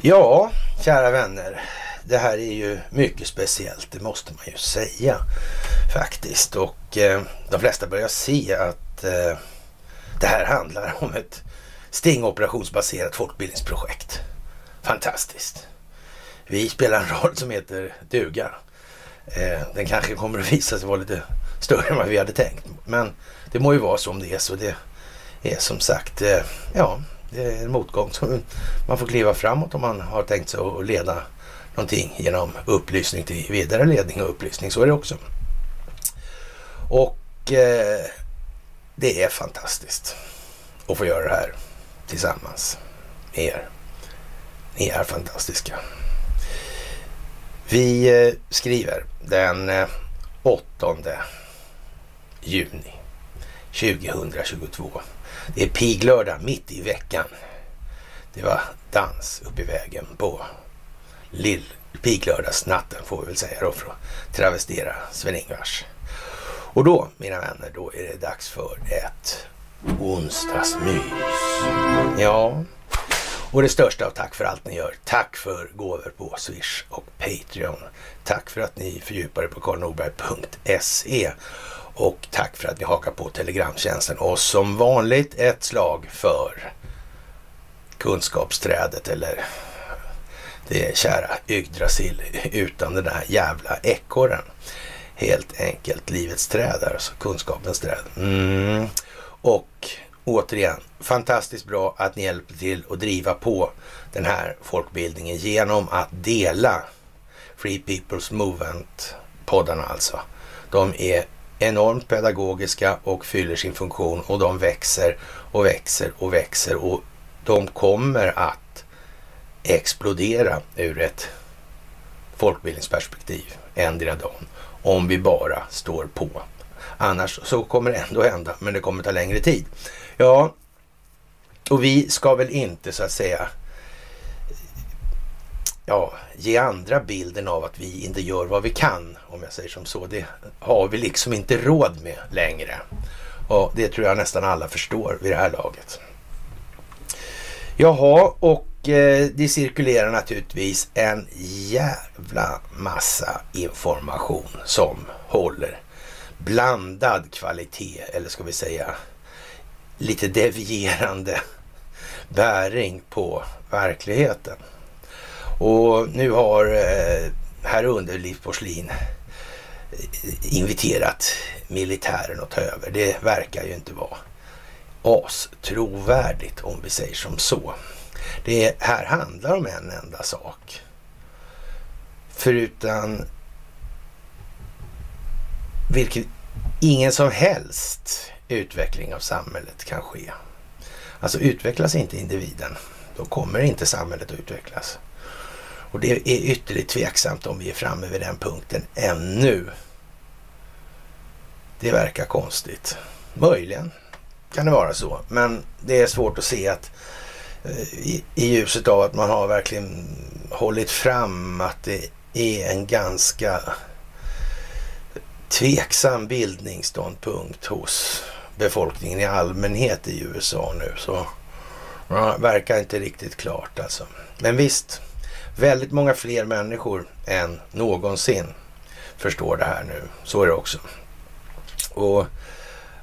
Ja, kära vänner. Det här är ju mycket speciellt, det måste man ju säga faktiskt. Och eh, de flesta börjar se att eh, det här handlar om ett stingoperationsbaserat folkbildningsprojekt. Fantastiskt. Vi spelar en roll som heter duga. Eh, den kanske kommer att visa sig vara lite större än vad vi hade tänkt. Men det må ju vara som det är så. Det är som sagt, eh, ja, det är en motgång som man får kliva framåt om man har tänkt sig att leda någonting genom upplysning till vidare ledning och upplysning. Så är det också. Och eh, det är fantastiskt att få göra det här tillsammans med er. Ni är fantastiska. Vi eh, skriver den eh, 8 juni 2022. Det är piglördag mitt i veckan. Det var dans upp i vägen på lill piglördagsnatten får vi väl säga då för att travestera Sven-Ingvars. Och då, mina vänner, då är det dags för ett onsdagsmys. Ja, och det största av tack för allt ni gör. Tack för gåvor på Swish och Patreon. Tack för att ni fördjupar er på karlnorberg.se. Och tack för att ni hakar på Telegramtjänsten. Och som vanligt ett slag för kunskapsträdet eller det kära Yggdrasil utan den där jävla ekorren. Helt enkelt livets träd, alltså kunskapens träd. Mm. Och återigen, fantastiskt bra att ni hjälper till att driva på den här folkbildningen genom att dela Free People's Movement-poddarna alltså. De är enormt pedagogiska och fyller sin funktion och de växer och växer och växer och de kommer att explodera ur ett folkbildningsperspektiv endera dagen om vi bara står på. Annars så kommer det ändå hända, men det kommer ta längre tid. Ja, och vi ska väl inte så att säga ja, ge andra bilden av att vi inte gör vad vi kan, om jag säger som så. Det har vi liksom inte råd med längre. Och det tror jag nästan alla förstår vid det här laget. Jaha, och eh, det cirkulerar naturligtvis en jävla massa information som håller blandad kvalitet, eller ska vi säga lite devierande bäring på verkligheten. Och nu har eh, herr Underliv Porslin eh, inviterat militären att ta över. Det verkar ju inte vara astrovärdigt om vi säger som så. Det här handlar om en enda sak. Förutom vilket ingen som helst utveckling av samhället kan ske. Alltså utvecklas inte individen, då kommer inte samhället att utvecklas. Och det är ytterligt tveksamt om vi är framme vid den punkten ännu. Det verkar konstigt. Möjligen kan det vara så, men det är svårt att se att eh, i, i ljuset av att man har verkligen hållit fram att det är en ganska tveksam bildningsståndpunkt hos befolkningen i allmänhet i USA nu. Så ja, verkar inte riktigt klart alltså. Men visst, väldigt många fler människor än någonsin förstår det här nu. Så är det också. Och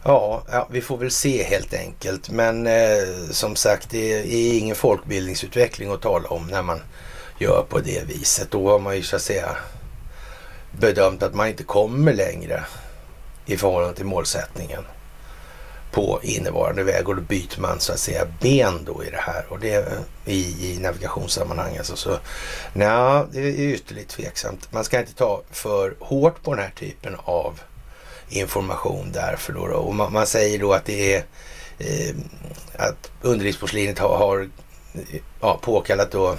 ja, ja vi får väl se helt enkelt. Men eh, som sagt, det är ingen folkbildningsutveckling att tala om när man gör på det viset. Då har man ju så att säga bedömt att man inte kommer längre i förhållande till målsättningen på innevarande väg och då byter man så att säga ben då i det här och det i, i navigationssammanhang. Alltså, så, nej, det är ytterligt tveksamt. Man ska inte ta för hårt på den här typen av information därför då. då. Och man, man, säger då att det är eh, att underlivsporslinet har, har ja, påkallat då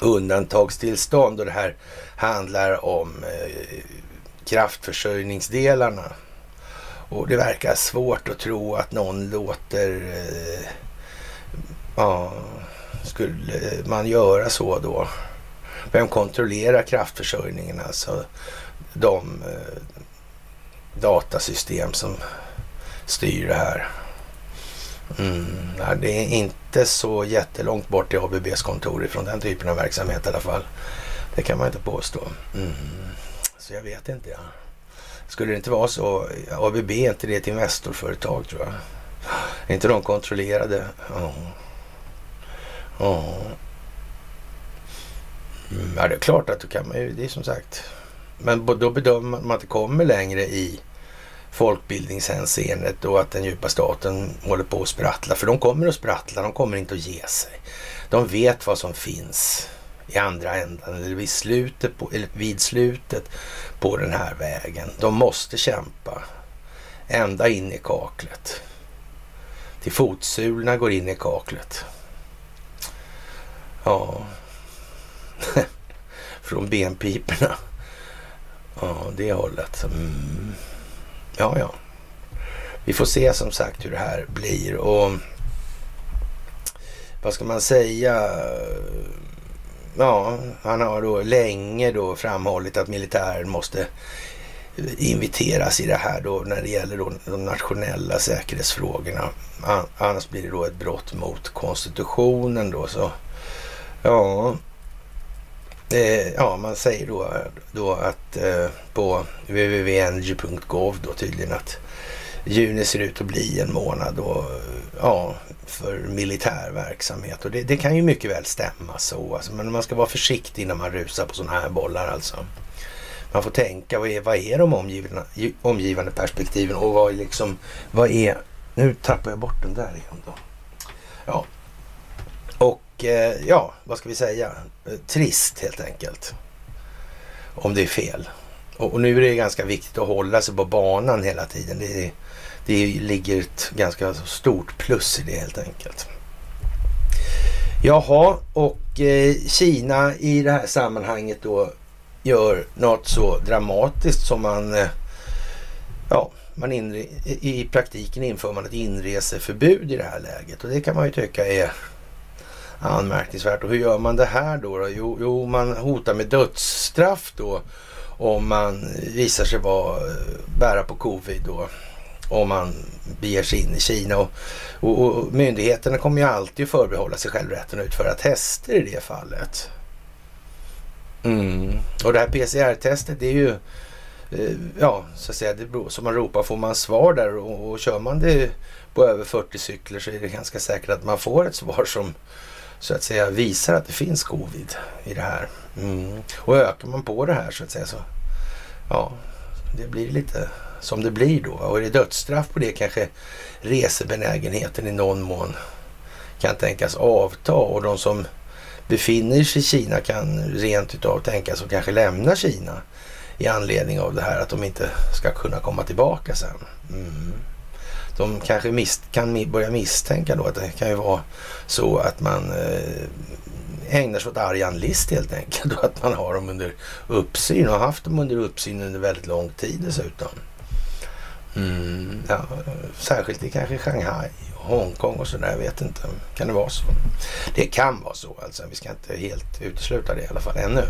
undantagstillstånd och det här handlar om eh, kraftförsörjningsdelarna och det verkar svårt att tro att någon låter... Eh, ja, skulle man göra så då? Vem kontrollerar kraftförsörjningen? Alltså de eh, datasystem som styr det här. Mm, det är inte så jättelångt bort till ABBs kontor ifrån den typen av verksamhet i alla fall. Det kan man inte påstå. Mm. Så jag vet inte. Ja. Skulle det inte vara så? ABB är inte det ett Investorföretag tror jag? Är inte de kontrollerade? Ja. Ja. Mm, ja, det är klart att då kan man ju, det är som sagt. Men då bedömer man att det kommer längre i folkbildningshänseendet och att den djupa staten håller på att sprattla. För de kommer att sprattla, de kommer inte att ge sig. De vet vad som finns i andra ändan eller vid slutet på, eller vid slutet på den här vägen. De måste kämpa ända in i kaklet. Till fotsulorna går in i kaklet. Ja, från benpiporna. Ja, det hållet. Mm. Ja, ja. Vi får se som sagt hur det här blir och vad ska man säga? Ja, han har då länge då framhållit att militären måste inviteras i det här då när det gäller då de nationella säkerhetsfrågorna. Annars blir det då ett brott mot konstitutionen då så ja. Eh, ja, man säger då, då att eh, på www.ng.gov då tydligen att juni ser ut att bli en månad då, ja, för militär verksamhet. Och det, det, kan ju mycket väl stämma så. Alltså, men man ska vara försiktig när man rusar på sådana här bollar alltså. Man får tänka, vad är, vad är de omgivande, omgivande perspektiven och vad är liksom, vad är, nu tappar jag bort den där igen då. Ja, och eh, ja, vad ska vi säga, eh, trist helt enkelt. Om det är fel. Och, och, nu är det ganska viktigt att hålla sig på banan hela tiden. Det, det ligger ett ganska stort plus i det helt enkelt. Jaha, och eh, Kina i det här sammanhanget då gör något så dramatiskt som man, eh, ja, man inre, i praktiken inför man ett inreseförbud i det här läget och det kan man ju tycka är anmärkningsvärt. Och hur gör man det här då? då? Jo, jo, man hotar med dödsstraff då om man visar sig vara, eh, bära på covid då om man beger sig in i Kina. Och, och, och myndigheterna kommer ju alltid förbehålla sig själv rätten att utföra tester i det fallet. Mm. Och det här PCR-testet det är ju, eh, ja, så att säga, det beror, som man ropar får man svar där och, och kör man det på över 40 cykler så är det ganska säkert att man får ett svar som så att säga visar att det finns covid i det här. Mm. Och ökar man på det här så att säga så, ja, det blir lite som det blir då. Och är det dödsstraff på det kanske resebenägenheten i någon mån kan tänkas avta och de som befinner sig i Kina kan rent utav tänkas och kanske lämna Kina i anledning av det här att de inte ska kunna komma tillbaka sen. Mm. De kanske mis kan börja misstänka då att det kan ju vara så att man eh, ägnar sig åt argan list helt enkelt och att man har dem under uppsyn och har haft dem under uppsyn under väldigt lång tid dessutom. Mm, ja, särskilt i kanske Shanghai och Hongkong och sådär. Jag vet inte. Kan det vara så? Det kan vara så alltså. Vi ska inte helt utesluta det i alla fall ännu.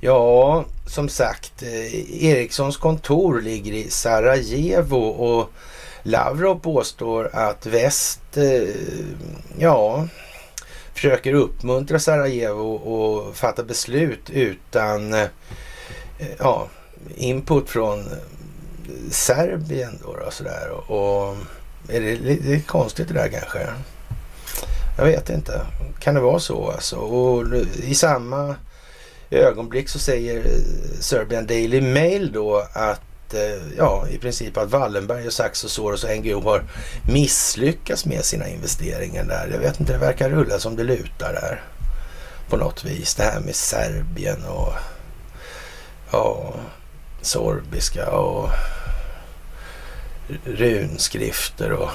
Ja, som sagt. Eh, Ericssons kontor ligger i Sarajevo och Lavrov påstår att väst, eh, ja, försöker uppmuntra Sarajevo och fatta beslut utan, eh, ja, input från Serbien då, då sådär. Och är det lite konstigt det där kanske? Jag vet inte. Kan det vara så alltså? Och i samma ögonblick så säger eh, Serbian Daily Mail då att eh, ja, i princip att Wallenberg och Saxo Soros och NGO har misslyckats med sina investeringar där. Jag vet inte, det verkar rulla som det lutar där på något vis. Det här med Serbien och ja, sorbiska och runskrifter och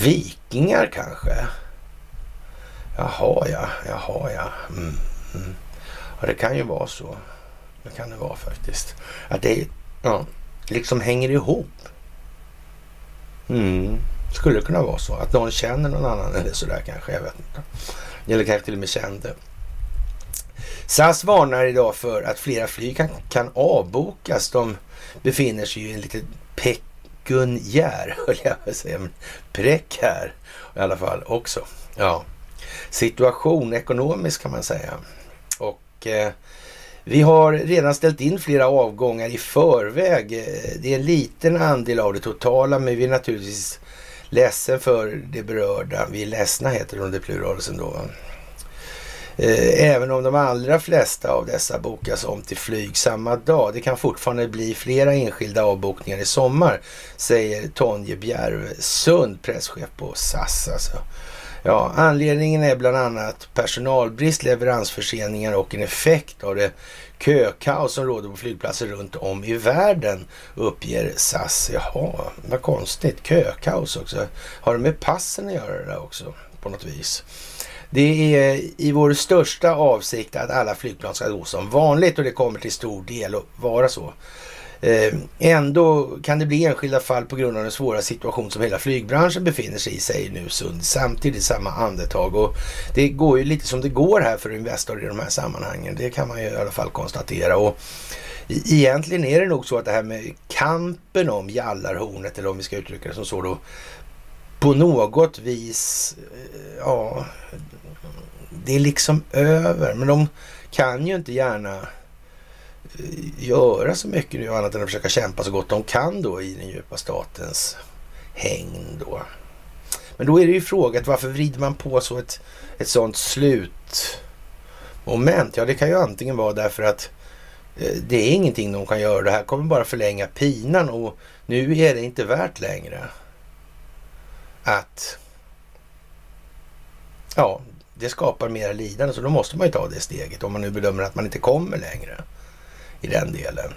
vikingar kanske. Jaha ja, jaha ja. Mm, mm. Ja, det kan ju vara så. Det kan det vara faktiskt. Att det ja, liksom hänger ihop. Mm. Skulle det kunna vara så. Att någon känner någon annan eller sådär kanske. Jag vet inte. Eller kanske till och med kände. SAS varnar idag för att flera flyg kan, kan avbokas. De befinner sig i en liten pekuniär, höll jag på att säga, men prekär i alla fall också. Ja, situation ekonomiskt kan man säga. Och eh, vi har redan ställt in flera avgångar i förväg. Eh, det är en liten andel av det totala, men vi är naturligtvis ledsen för det berörda. Vi är ledsna heter det under pluralsen då. Eh, även om de allra flesta av dessa bokas om till flyg samma dag. Det kan fortfarande bli flera enskilda avbokningar i sommar, säger Tonje Bjervesund, presschef på SAS. Alltså. Ja, anledningen är bland annat personalbrist, leveransförseningar och en effekt av det kökaos som råder på flygplatser runt om i världen, uppger SAS. Jaha, vad konstigt. Kökaos också. Har det med passen att göra det där också på något vis? Det är i vår största avsikt att alla flygplan ska gå som vanligt och det kommer till stor del att vara så. Eh, ändå kan det bli enskilda fall på grund av den svåra situation som hela flygbranschen befinner sig i, säger nu Sund samtidigt i samma andetag. Och det går ju lite som det går här för Investor i de här sammanhangen. Det kan man ju i alla fall konstatera. Och egentligen är det nog så att det här med kampen om jallarhornet, eller om vi ska uttrycka det som så då, på något vis, eh, ja, det är liksom över. Men de kan ju inte gärna eh, göra så mycket nu annat än att försöka kämpa så gott de kan då i den djupa statens häng då. Men då är det ju frågat varför vrider man på så ett, ett sånt slutmoment? Ja, det kan ju antingen vara därför att eh, det är ingenting de kan göra. Det här kommer bara förlänga pinan och nu är det inte värt längre att ja, det skapar mer lidande. Så då måste man ju ta det steget om man nu bedömer att man inte kommer längre i den delen.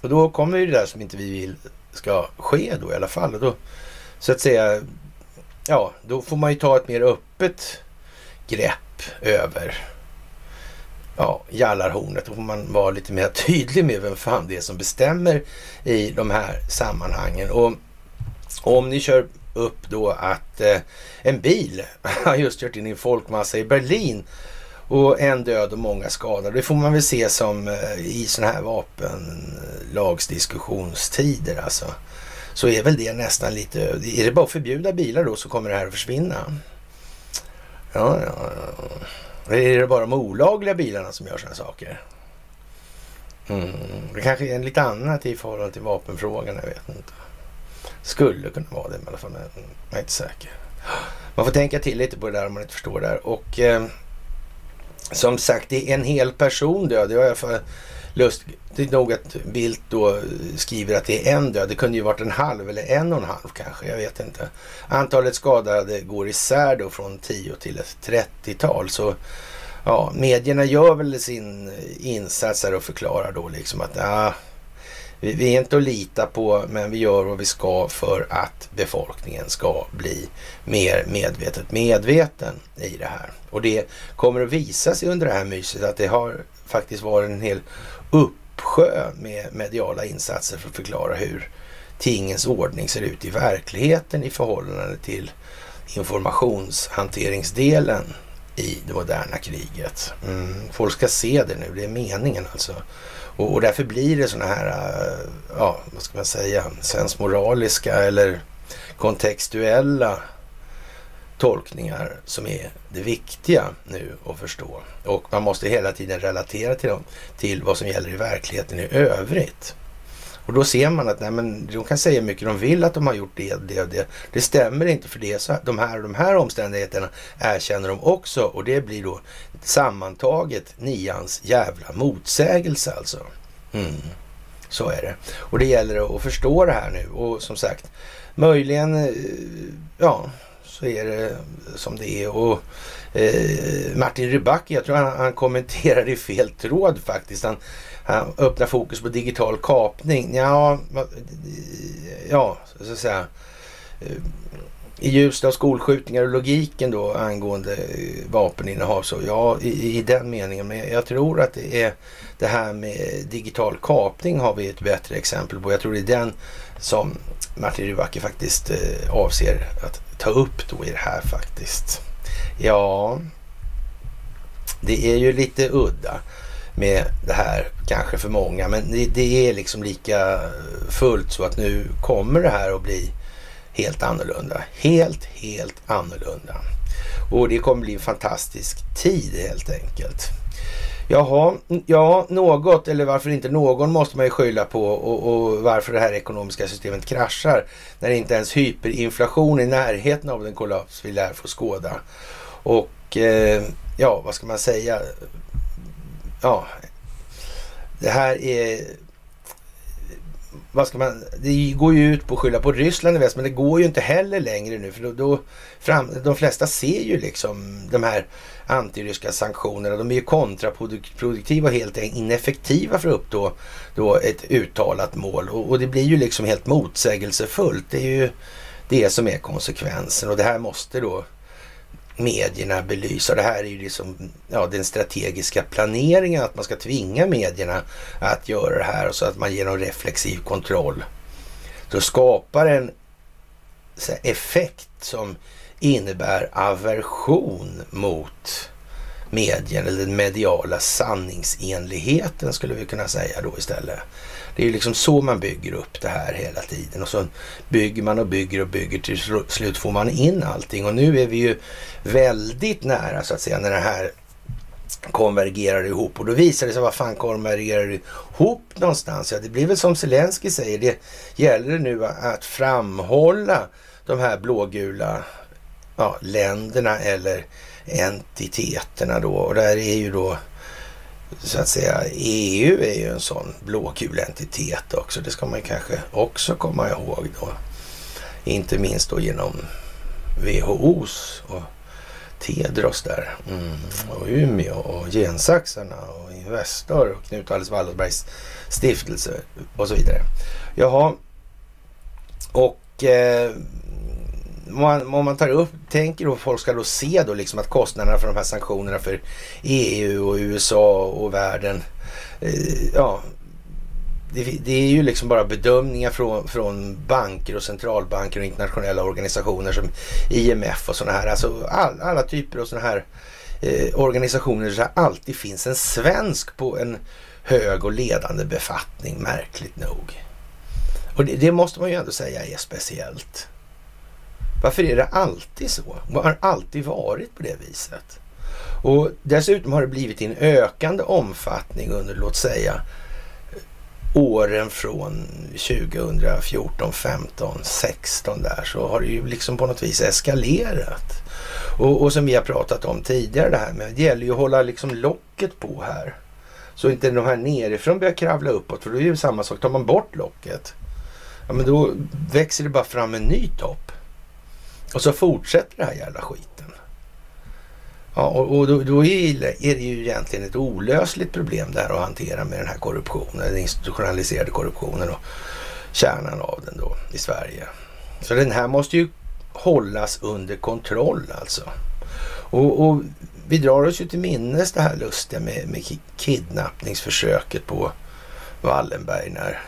Och då kommer ju det där som inte vi vill ska ske då i alla fall. Och då, så att säga, ja, då får man ju ta ett mer öppet grepp över ja, jallarhornet. Då får man vara lite mer tydlig med vem fan det är som bestämmer i de här sammanhangen. Och om ni kör upp då att eh, en bil har just kört in i en folkmassa i Berlin och en död och många skadade. Det får man väl se som eh, i sådana här vapenlagsdiskussionstider alltså. Så är väl det nästan lite, är det bara att förbjuda bilar då så kommer det här att försvinna? Ja, ja, ja. Är det bara de olagliga bilarna som gör sådana saker? Mm. Det kanske är lite annat i förhållande till vapenfrågan, jag vet inte. Skulle kunna vara det, i alla fall eh, mm, jag är inte säker. Man får tänka till lite på det där om man inte förstår det här. Och eh, som sagt, det är en hel person död. Det var i alla fall lustigt nog att Bildt då skriver att det är en död. Det kunde ju varit en halv eller en och en halv kanske. Jag vet inte. Antalet skadade går isär då från 10 till ett 30-tal. Så ja, medierna gör väl sin insats här och förklarar då liksom att ah, vi, vi är inte att lita på, men vi gör vad vi ska för att befolkningen ska bli mer medvetet medveten i det här. Och det kommer att visa sig under det här myset att det har faktiskt varit en hel uppsjö med mediala insatser för att förklara hur tingens ordning ser ut i verkligheten i förhållande till informationshanteringsdelen i det moderna kriget. Mm, folk ska se det nu, det är meningen alltså. Och, och därför blir det sådana här, äh, ja, vad ska man säga, sensmoraliska eller kontextuella tolkningar som är det viktiga nu att förstå. Och man måste hela tiden relatera till dem, till vad som gäller i verkligheten i övrigt. Och då ser man att nej, men de kan säga mycket de vill att de har gjort det och det och det. Det stämmer inte för det så de här och de här omständigheterna erkänner de också och det blir då sammantaget nians jävla motsägelse alltså. Mm. Så är det. Och det gäller att förstå det här nu och som sagt möjligen, eh, ja, så är det som det är. Och eh, Martin Rybacki, jag tror han, han kommenterar i fel tråd faktiskt. Han, han öppnar fokus på digital kapning. Ja, ja så att säga. Eh, I ljuset av skolskjutningar och logiken då angående eh, vapeninnehav så ja, i, i den meningen. Men jag tror att det är det här med digital kapning har vi ett bättre exempel på. Jag tror det är den som Martin Rybacki faktiskt eh, avser att ta upp då i det här faktiskt. Ja, det är ju lite udda med det här kanske för många. Men det, det, är liksom lika fullt så att nu kommer det här att bli helt annorlunda. Helt, helt annorlunda. Och det kommer bli en fantastisk tid helt enkelt. Jaha, ja något eller varför inte någon måste man ju skylla på och, och, varför det här ekonomiska systemet kraschar när inte ens hyperinflation i närheten av den kollaps vi lär få skåda. Och eh, ja, vad ska man säga? Ja, det här är vad ska man, det går ju ut på att skylla på Ryssland i väst, men det går ju inte heller längre nu. För då, då fram, de flesta ser ju liksom de här antiryska sanktionerna. De är ju kontraproduktiva och helt ineffektiva för att uppnå då ett uttalat mål. Och, och, det blir ju liksom helt motsägelsefullt. Det är ju det som är konsekvensen och det här måste då medierna belysa. Det här är ju liksom ja, den strategiska planeringen, att man ska tvinga medierna att göra det här och så att man genom reflexiv kontroll så skapar en effekt som innebär aversion mot medien eller den mediala sanningsenligheten skulle vi kunna säga då istället. Det är ju liksom så man bygger upp det här hela tiden och så bygger man och bygger och bygger till slut får man in allting och nu är vi ju väldigt nära så att säga när det här konvergerar ihop och då visar det sig vad fan konvergerar ihop någonstans? Ja, det blir väl som Zelensky säger, det gäller nu att framhålla de här blågula ja, länderna eller entiteterna då och där är ju då så att säga EU är ju en sån blågul entitet också. Det ska man kanske också komma ihåg då. Inte minst då genom WHOs och Tedros där. Mm. Och Umeå och Gensaxarna och Investor och Knut Alice Wallenbergs stiftelse och så vidare. Jaha, och eh, man, om man tar upp, tänker då folk ska då se då liksom att kostnaderna för de här sanktionerna för EU och USA och världen, eh, ja, det, det, är ju liksom bara bedömningar från, från banker och centralbanker och internationella organisationer som IMF och sådana här, alltså all, alla typer av sådana här eh, organisationer där det alltid finns en svensk på en hög och ledande befattning, märkligt nog. Och det, det måste man ju ändå säga är speciellt. Varför är det alltid så? Det har alltid varit på det viset. Och dessutom har det blivit i en ökande omfattning under, låt säga, åren från 2014, 15, 16 där så har det ju liksom på något vis eskalerat. Och, och som vi har pratat om tidigare det här med, det gäller ju att hålla liksom locket på här. Så inte de här nerifrån börjar kravla uppåt, för då är det ju samma sak. Tar man bort locket, ja men då växer det bara fram en ny topp. Och så fortsätter det här jävla skiten. Ja, och, och då, då, är det ju egentligen ett olösligt problem där att hantera med den här korruptionen, den institutionaliserade korruptionen och kärnan av den då i Sverige. Så den här måste ju hållas under kontroll alltså. Och, och vi drar oss ju till minnes det här lustiga med, med kidnappningsförsöket på Wallenberg när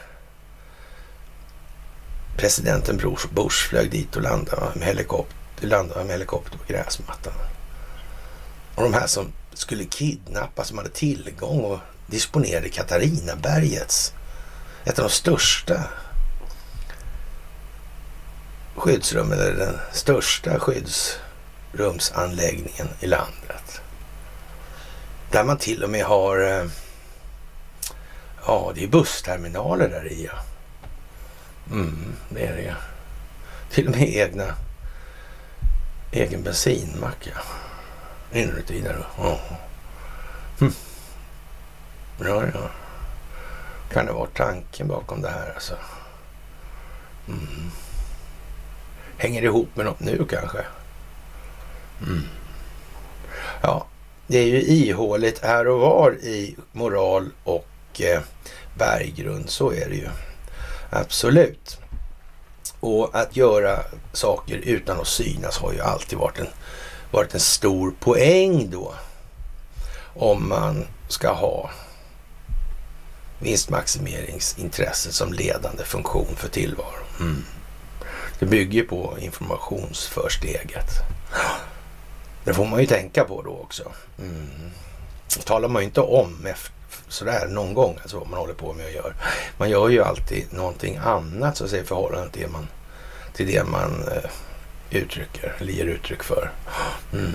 presidenten Bush flög dit och landade med helikopter, landade med helikopter på gräsmattan. Och de här som skulle kidnappas, som hade tillgång och disponerade Katarinabergets, ett av de största skyddsrummen, eller den största skyddsrumsanläggningen i landet. Där man till och med har, eh, ja det är bussterminaler där i. Ja. Mm, det är det Till och med egna, egen bensinmack ja. Inuti där. Ja. Mm. ja, ja. Kan det vara tanken bakom det här alltså? Mm. Hänger det ihop med något nu kanske? Mm. Ja, det är ju ihåligt här och var i moral och eh, berggrund. Så är det ju. Absolut. Och att göra saker utan att synas har ju alltid varit en, varit en stor poäng då. Om man ska ha vinstmaximeringsintresset som ledande funktion för tillvaron. Mm. Det bygger på informationsförsteget. Det får man ju tänka på då också. Mm. talar man ju inte om sådär någon gång, alltså vad man håller på med och gör. Man gör ju alltid någonting annat så att säga i förhållande till, man, till det man eh, uttrycker eller ger uttryck för. Mm.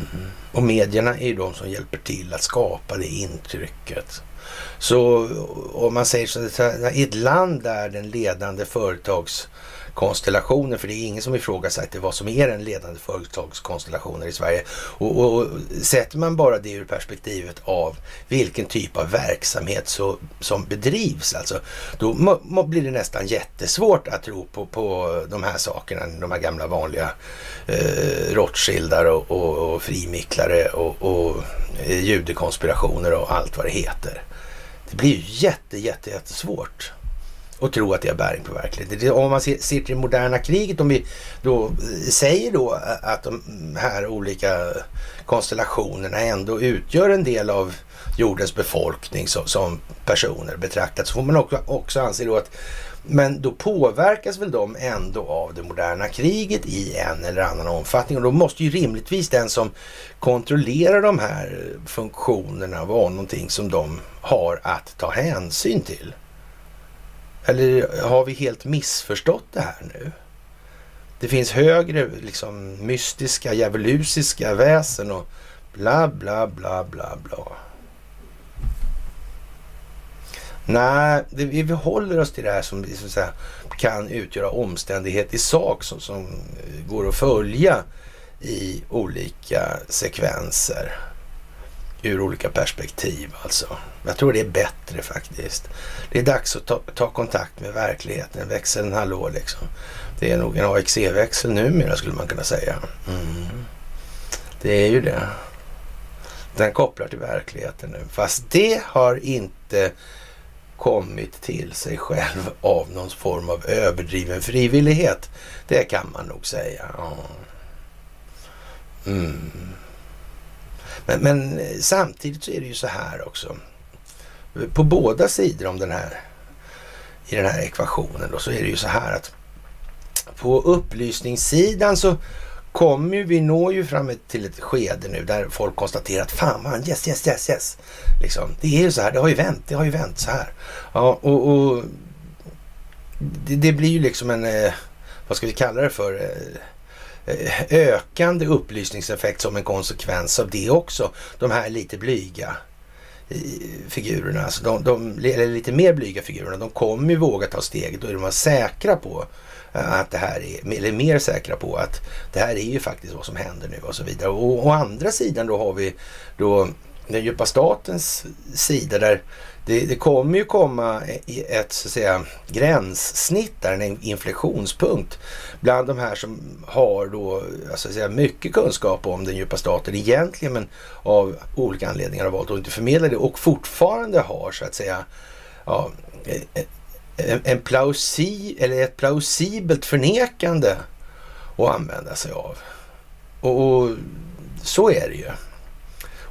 Och medierna är ju de som hjälper till att skapa det intrycket. Så om man säger så, i ett land där den ledande företags konstellationer, för det är ingen som ifrågasätter vad som är den ledande företagskonstellationen i Sverige. Och, och, och, sätter man bara det ur perspektivet av vilken typ av verksamhet så, som bedrivs, alltså, då må, må, blir det nästan jättesvårt att tro på, på de här sakerna, de här gamla vanliga eh, Rothschildar och, och, och frimicklare och, och eh, judekonspirationer och allt vad det heter. Det blir ju jätte, jätte, jättesvårt och tro att det har bäring på verkligheten. Om man ser, i till det moderna kriget, om vi då eh, säger då eh, att de här olika konstellationerna ändå utgör en del av jordens befolkning som, som personer betraktat, så får man också, också anse då att men då påverkas väl de ändå av det moderna kriget i en eller annan omfattning och då måste ju rimligtvis den som kontrollerar de här eh, funktionerna vara någonting som de har att ta hänsyn till. Eller har vi helt missförstått det här nu? Det finns högre liksom mystiska, djävulusiska väsen och bla, bla, bla, bla, bla. Nej, det, vi håller oss till det här som så att säga, kan utgöra omständighet i sak som, som går att följa i olika sekvenser ur olika perspektiv alltså. Jag tror det är bättre faktiskt. Det är dags att ta, ta kontakt med verkligheten, växeln hallå liksom. Det är nog en AXE-växel numera skulle man kunna säga. Mm. Det är ju det. Den kopplar till verkligheten nu. Fast det har inte kommit till sig själv av någon form av överdriven frivillighet. Det kan man nog säga. Mm. Men, men, samtidigt så är det ju så här också. På båda sidor om den här, i den här ekvationen då, så är det ju så här att på upplysningssidan så kommer vi når ju fram till ett skede nu där folk konstaterar att fan man, yes, yes, yes, yes. Liksom, det är ju så här, det har ju vänt, det har ju vänt så här. Ja, och, och det, det, blir ju liksom en, eh, vad ska vi kalla det för? Eh, Eh, ökande upplysningseffekt som en konsekvens av det också. De här lite blyga eh, figurerna, alltså de, de, eller lite mer blyga figurerna, de kommer ju våga ta steget. Då är de säkra på eh, att det här är, eller mer säkra på att det här är ju faktiskt vad som händer nu och så vidare. Och å andra sidan då har vi då den djupa statens sida där det, det, kommer ju komma ett så att säga, gränssnitt där, en inflektionspunkt bland de här som har då, alltså, säga, mycket kunskap om den djupa staten egentligen men av olika anledningar har valt att inte förmedla det och fortfarande har så att säga ja, en, en plausi, eller ett plausibelt förnekande att använda sig av. Och, och så är det ju.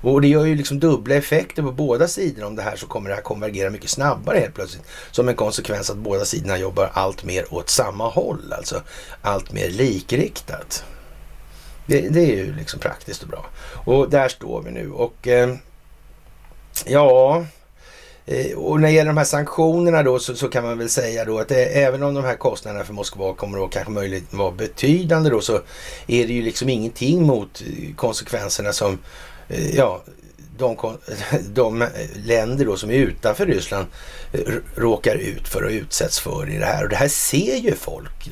Och det gör ju liksom dubbla effekter på båda sidor. Om det här så kommer det här konvergera mycket snabbare helt plötsligt. Som en konsekvens att båda sidorna jobbar allt mer åt samma håll. Alltså allt mer likriktat. Det, det är ju liksom praktiskt och bra. Och där står vi nu. Och eh, ja, eh, och när det gäller de här sanktionerna då så, så kan man väl säga då att det, även om de här kostnaderna för Moskva kommer att kanske möjligt vara betydande då så är det ju liksom ingenting mot eh, konsekvenserna som Eh, ja, de, de länder då som är utanför Ryssland eh, råkar ut för och utsätts för i det här. Och det här ser ju folk.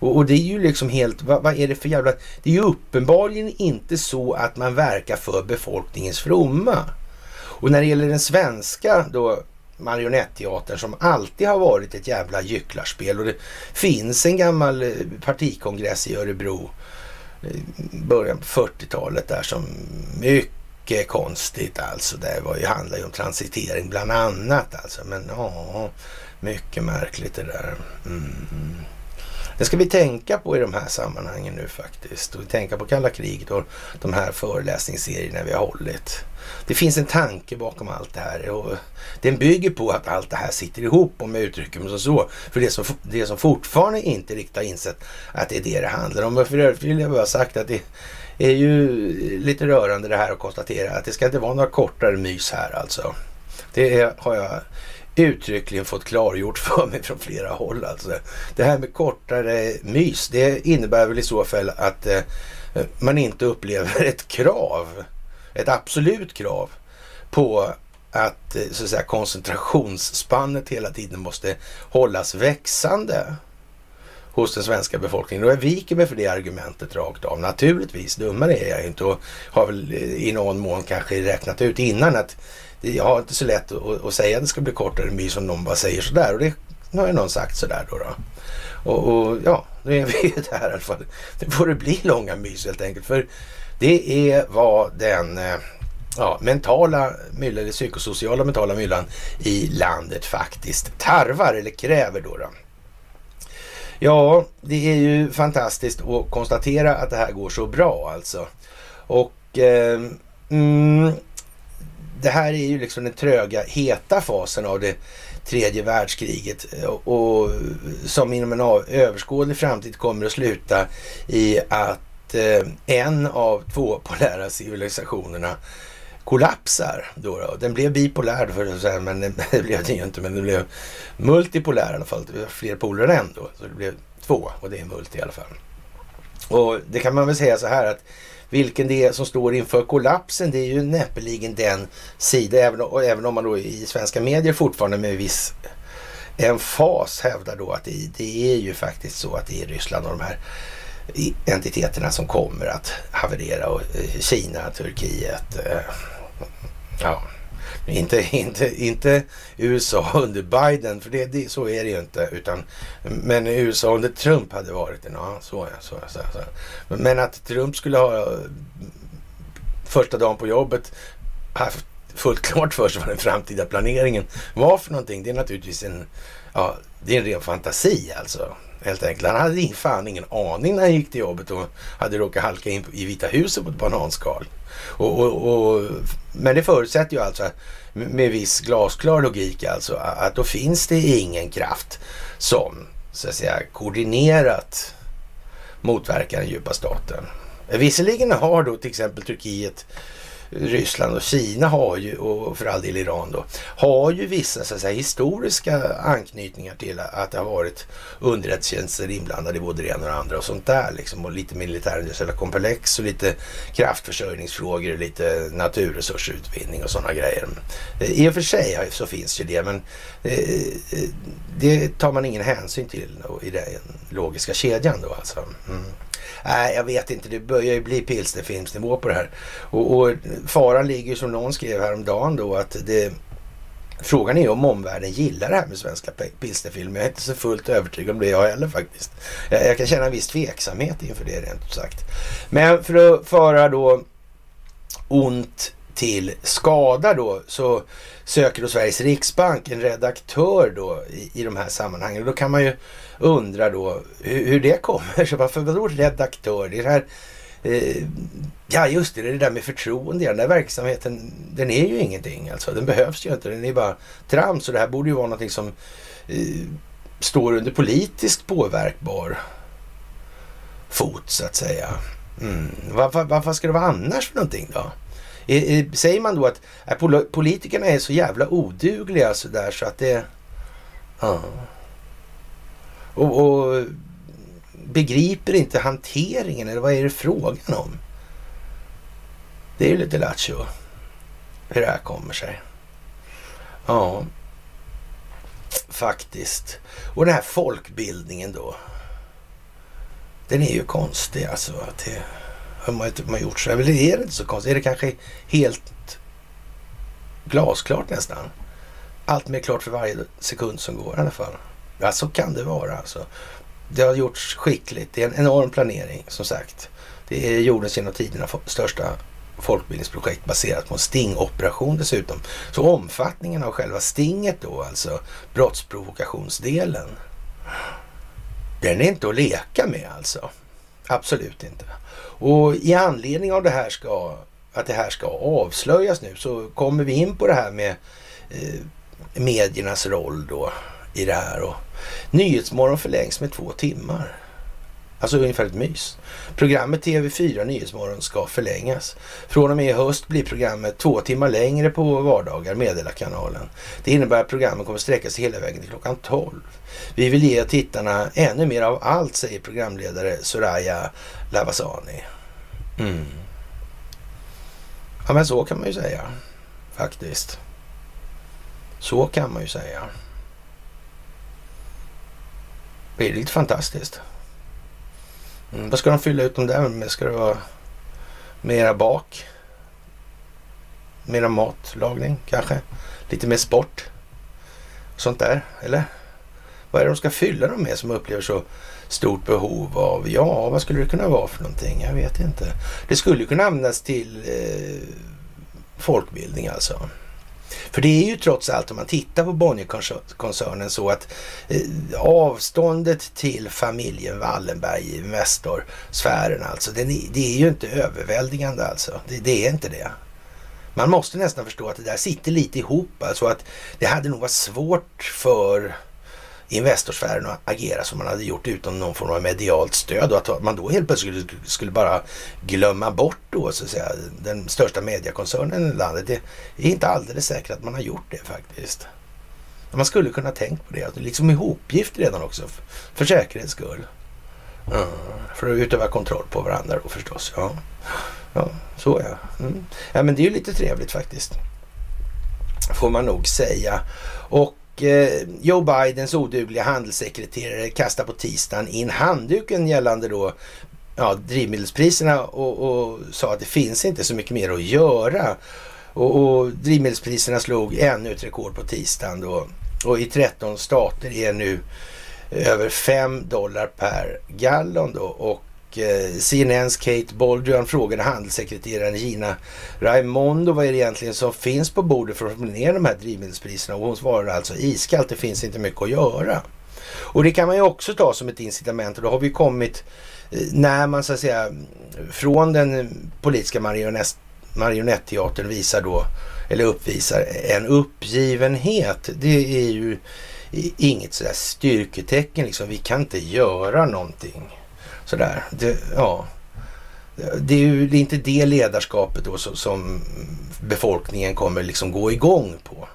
Och, och det är ju liksom helt, vad, vad, är det för jävla... Det är ju uppenbarligen inte så att man verkar för befolkningens fromma. Och när det gäller den svenska då marionetteatern som alltid har varit ett jävla gycklarspel och det finns en gammal eh, partikongress i Örebro början på 40-talet där som mycket konstigt alltså. Det var ju, handlade ju om transitering bland annat alltså. Men ja, mycket märkligt det där. Mm. Det ska vi tänka på i de här sammanhangen nu faktiskt. Och tänka på kalla kriget och de här föreläsningsserierna vi har hållit. Det finns en tanke bakom allt det här och den bygger på att allt det här sitter ihop om jag uttrycker mig så. För det som, det som fortfarande inte riktigt har insett att det är det det handlar om. För övrigt vill jag bara sagt att det är ju lite rörande det här att konstatera att det ska inte vara några kortare mys här alltså. Det har jag uttryckligen fått klargjort för mig från flera håll. Alltså. Det här med kortare mys, det innebär väl i så fall att eh, man inte upplever ett krav, ett absolut krav på att, eh, så att säga, koncentrationsspannet hela tiden måste hållas växande hos den svenska befolkningen. Och jag viker mig för det argumentet rakt av. Naturligtvis, dummare är jag inte och har väl eh, i någon mån kanske räknat ut innan att jag har inte så lätt att, att säga att det ska bli kortare mys om någon bara säger sådär. Och det har ju någon sagt sådär då. då. Och, och, ja, nu är vi ju där i alla fall. Nu får det bli långa mys helt enkelt. För det är vad den eh, ja, mentala myllan, eller psykosociala mentala myllan i landet faktiskt tarvar eller kräver då. då. Ja, det är ju fantastiskt att konstatera att det här går så bra alltså. Och eh, mm, det här är ju liksom den tröga, heta fasen av det tredje världskriget och, som inom en överskådlig framtid kommer att sluta i att eh, en av två polära civilisationerna kollapsar. Då, då. Den blev bipolär för att säga, men det blev den ju inte. Men den blev multipolär i alla fall. Det var fler poler än en då. Så det blev två och det är multi i alla fall. Och det kan man väl säga så här att vilken det är som står inför kollapsen, det är ju näppeligen den sida, även, och även om man då i svenska medier fortfarande med viss emfas hävdar då att det, det är ju faktiskt så att det är Ryssland och de här entiteterna som kommer att haverera och eh, Kina, Turkiet, eh, ja, inte, inte, inte USA under Biden, för det, det, så är det ju inte. Utan, men USA under Trump hade varit det. Ja, så, så, så, så. Men att Trump skulle ha första dagen på jobbet haft fullt klart för sig vad den framtida planeringen var för någonting. Det är naturligtvis en, ja, det är en ren fantasi alltså. Helt enkelt. Han hade fan ingen aning när han gick till jobbet och hade råkat halka in i Vita huset på ett bananskal. Och, och, och, men det förutsätter ju alltså med viss glasklar logik alltså att då finns det ingen kraft som så att säga koordinerat motverkar den djupa staten. Visserligen har då till exempel Turkiet Ryssland och Kina har ju, och för all del Iran då, har ju vissa så att säga, historiska anknytningar till att det har varit underrättelsetjänster inblandade i både det ena och det andra och sånt där liksom. Och lite militärindustriella komplex och lite kraftförsörjningsfrågor och lite naturresursutvinning och sådana grejer. Eh, I och för sig så finns ju det, men eh, eh, det tar man ingen hänsyn till i den logiska kedjan då alltså. Mm. Nej, jag vet inte. Det börjar ju bli pilsnerfilmsnivå på det här. Och, och faran ligger som någon skrev häromdagen då att det Frågan är om omvärlden gillar det här med svenska pilsnerfilmer. Jag är inte så fullt övertygad om det jag heller faktiskt. Jag, jag, kan känna en viss tveksamhet inför det rent ut sagt. Men för att föra då ont till skada då så söker då Sveriges Riksbank en redaktör då i, i de här sammanhangen. Då kan man ju undrar då hur, hur det kommer sig. Varför vadå redaktör? Det är här, eh, ja just det, det där med förtroende. Den där verksamheten, den är ju ingenting alltså. Den behövs ju inte. Den är bara trams och det här borde ju vara någonting som eh, står under politiskt påverkbar fot så att säga. Mm. Varför, varför ska det vara annars för någonting då? Säger man då att politikerna är så jävla odugliga så där så att det... Ja. Och, och begriper inte hanteringen eller vad är det frågan om? Det är ju lite lattjo hur det här kommer sig. Ja, faktiskt. Och den här folkbildningen då. Den är ju konstig alltså. Att det, har man, har gjort så. Eller är det inte så konstigt? Är det kanske helt glasklart nästan? Allt mer klart för varje sekund som går i alla fall. Ja, så kan det vara alltså. Det har gjorts skickligt. Det är en enorm planering som sagt. Det är jordens genom tiderna största folkbildningsprojekt baserat på en stingoperation dessutom. Så omfattningen av själva stinget då, alltså brottsprovokationsdelen, den är inte att leka med alltså. Absolut inte. Och i anledning av det här ska, att det här ska avslöjas nu så kommer vi in på det här med eh, mediernas roll då i det här. Och Nyhetsmorgon förlängs med två timmar. Alltså ungefär ett mys. Programmet TV4 Nyhetsmorgon ska förlängas. Från och med i höst blir programmet två timmar längre på vardagar, meddelar kanalen. Det innebär att programmet kommer sträcka sig hela vägen till klockan 12. Vi vill ge tittarna ännu mer av allt, säger programledare Soraya Lavasani. Mm. Ja, men så kan man ju säga faktiskt. Så kan man ju säga. Det är lite fantastiskt. Mm, vad ska de fylla ut dem där med? Ska det vara mera bak? Mera matlagning kanske? Lite mer sport? Sånt där, eller? Vad är det de ska fylla dem med som upplever så stort behov av? Ja, vad skulle det kunna vara för någonting? Jag vet inte. Det skulle kunna användas till eh, folkbildning alltså. För det är ju trots allt om man tittar på Bonnierkoncernen så att eh, avståndet till familjen Wallenberg i Investorsfären alltså, det, det är ju inte överväldigande alltså. Det, det, är inte det. Man måste nästan förstå att det där sitter lite ihop, alltså att det hade nog varit svårt för Investorsfären att agera som man hade gjort utan någon form av medialt stöd och att man då helt plötsligt skulle bara glömma bort då så att säga den största mediekoncernen i landet. Det är inte alldeles säkert att man har gjort det faktiskt. Man skulle kunna tänkt på det, liksom ihopgift redan också för säkerhets skull. Mm. för att utöva kontroll på varandra då förstås. Ja, ja så ja. Mm. Ja men det är ju lite trevligt faktiskt. Får man nog säga. Och Eh, Joe Bidens odugliga handelssekreterare kastar på tisdagen in handduken gällande då ja, drivmedelspriserna och, och, sa att det finns inte så mycket mer att göra. Och, och drivmedelspriserna slog ännu ett rekord på tisdagen då. Och i 13 stater är nu över 5 dollar per gallon då. Och CNNs eh, Kate Baldrian frågade handelssekreteraren Gina Raimondo vad är det egentligen som finns på bordet för att få ner de här drivmedelspriserna och hon svarade alltså iskallt, det finns inte mycket att göra. Och det kan man ju också ta som ett incitament och då har vi kommit eh, när man så att säga från den politiska marionetteatern visar då eller uppvisar en uppgivenhet. Det är ju inget sådär styrketecken liksom. Vi kan inte göra någonting. Sådär. Det, ja. det är ju inte det ledarskapet då som, som befolkningen kommer liksom gå igång på.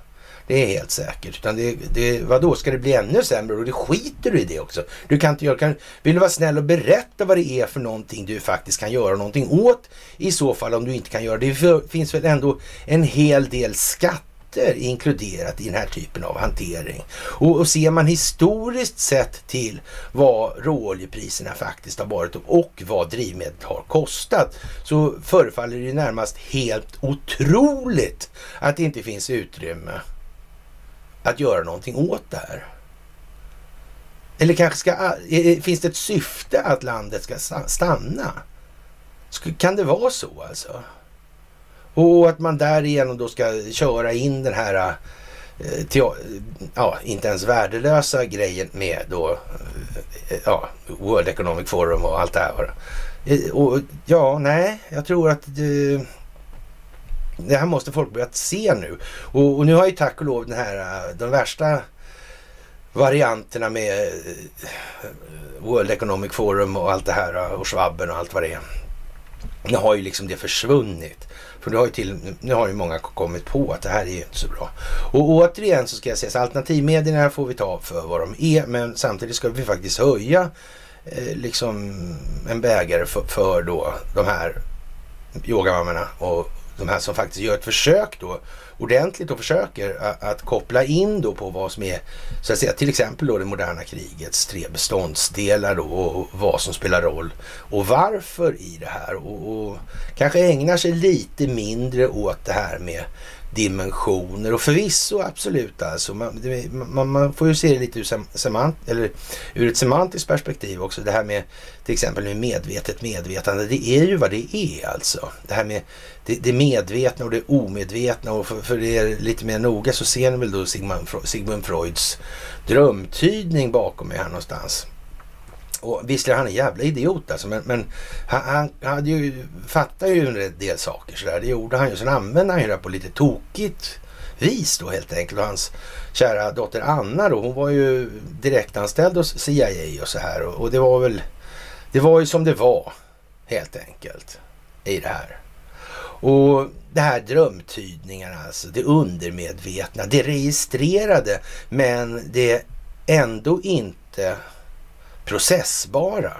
Det är helt säkert. Utan det, det, vadå, ska det bli ännu sämre? Och det skiter du i det också. Du kan inte göra, kan, vill du vara snäll och berätta vad det är för någonting du faktiskt kan göra någonting åt i så fall om du inte kan göra det. Det finns väl ändå en hel del skatt skatter inkluderat i den här typen av hantering. Och, och ser man historiskt sett till vad råoljepriserna faktiskt har varit och vad drivmedlet har kostat så förefaller det närmast helt otroligt att det inte finns utrymme att göra någonting åt det här. Eller kanske ska, eh, eh, finns det ett syfte att landet ska stanna? Kan det vara så alltså? Och att man därigenom då ska köra in den här eh, ja, inte ens värdelösa grejen med då, eh, ja, World Economic Forum och allt det här. Eh, och ja, nej, jag tror att det, det här måste folk börja se nu. Och, och, nu har ju tack och lov den här, de värsta varianterna med World Economic Forum och allt det här och Schwabben och allt vad det är. Nu har ju liksom det försvunnit. För nu har ju, till, nu har ju många kommit på att det här är ju inte så bra. Och återigen så ska jag säga så alternativmedierna får vi ta för vad de är. Men samtidigt ska vi faktiskt höja eh, liksom en bägare för, för då de här yogamammorna och de här som faktiskt gör ett försök då ordentligt och försöker att, koppla in då på vad som är så att säga till exempel då det moderna krigets tre beståndsdelar då och vad som spelar roll och varför i det här. Och, och kanske ägnar sig lite mindre åt det här med dimensioner och förvisso absolut alltså. Man, man, man, får ju se det lite ur, semant, eller ur ett semantiskt perspektiv också. Det här med till exempel med medvetet medvetande. Det är ju vad det är alltså. Det här med det, det medvetna och det omedvetna och för, för det är lite mer noga så ser ni väl då Sigmund, Sigmund Freuds drömtydning bakom mig här någonstans. Och visst är han en jävla idiot alltså, men, men han, han, hade ju, fattade ju en del saker sådär. Det gjorde han ju. Sen använde han ju det på lite tokigt vis då helt enkelt. Och hans kära dotter Anna då, hon var ju direktanställd hos CIA och så här. Och, och det var väl Det var ju som det var helt enkelt i det här. Och det här drömtydningarna, alltså det undermedvetna, det registrerade men det ändå inte processbara.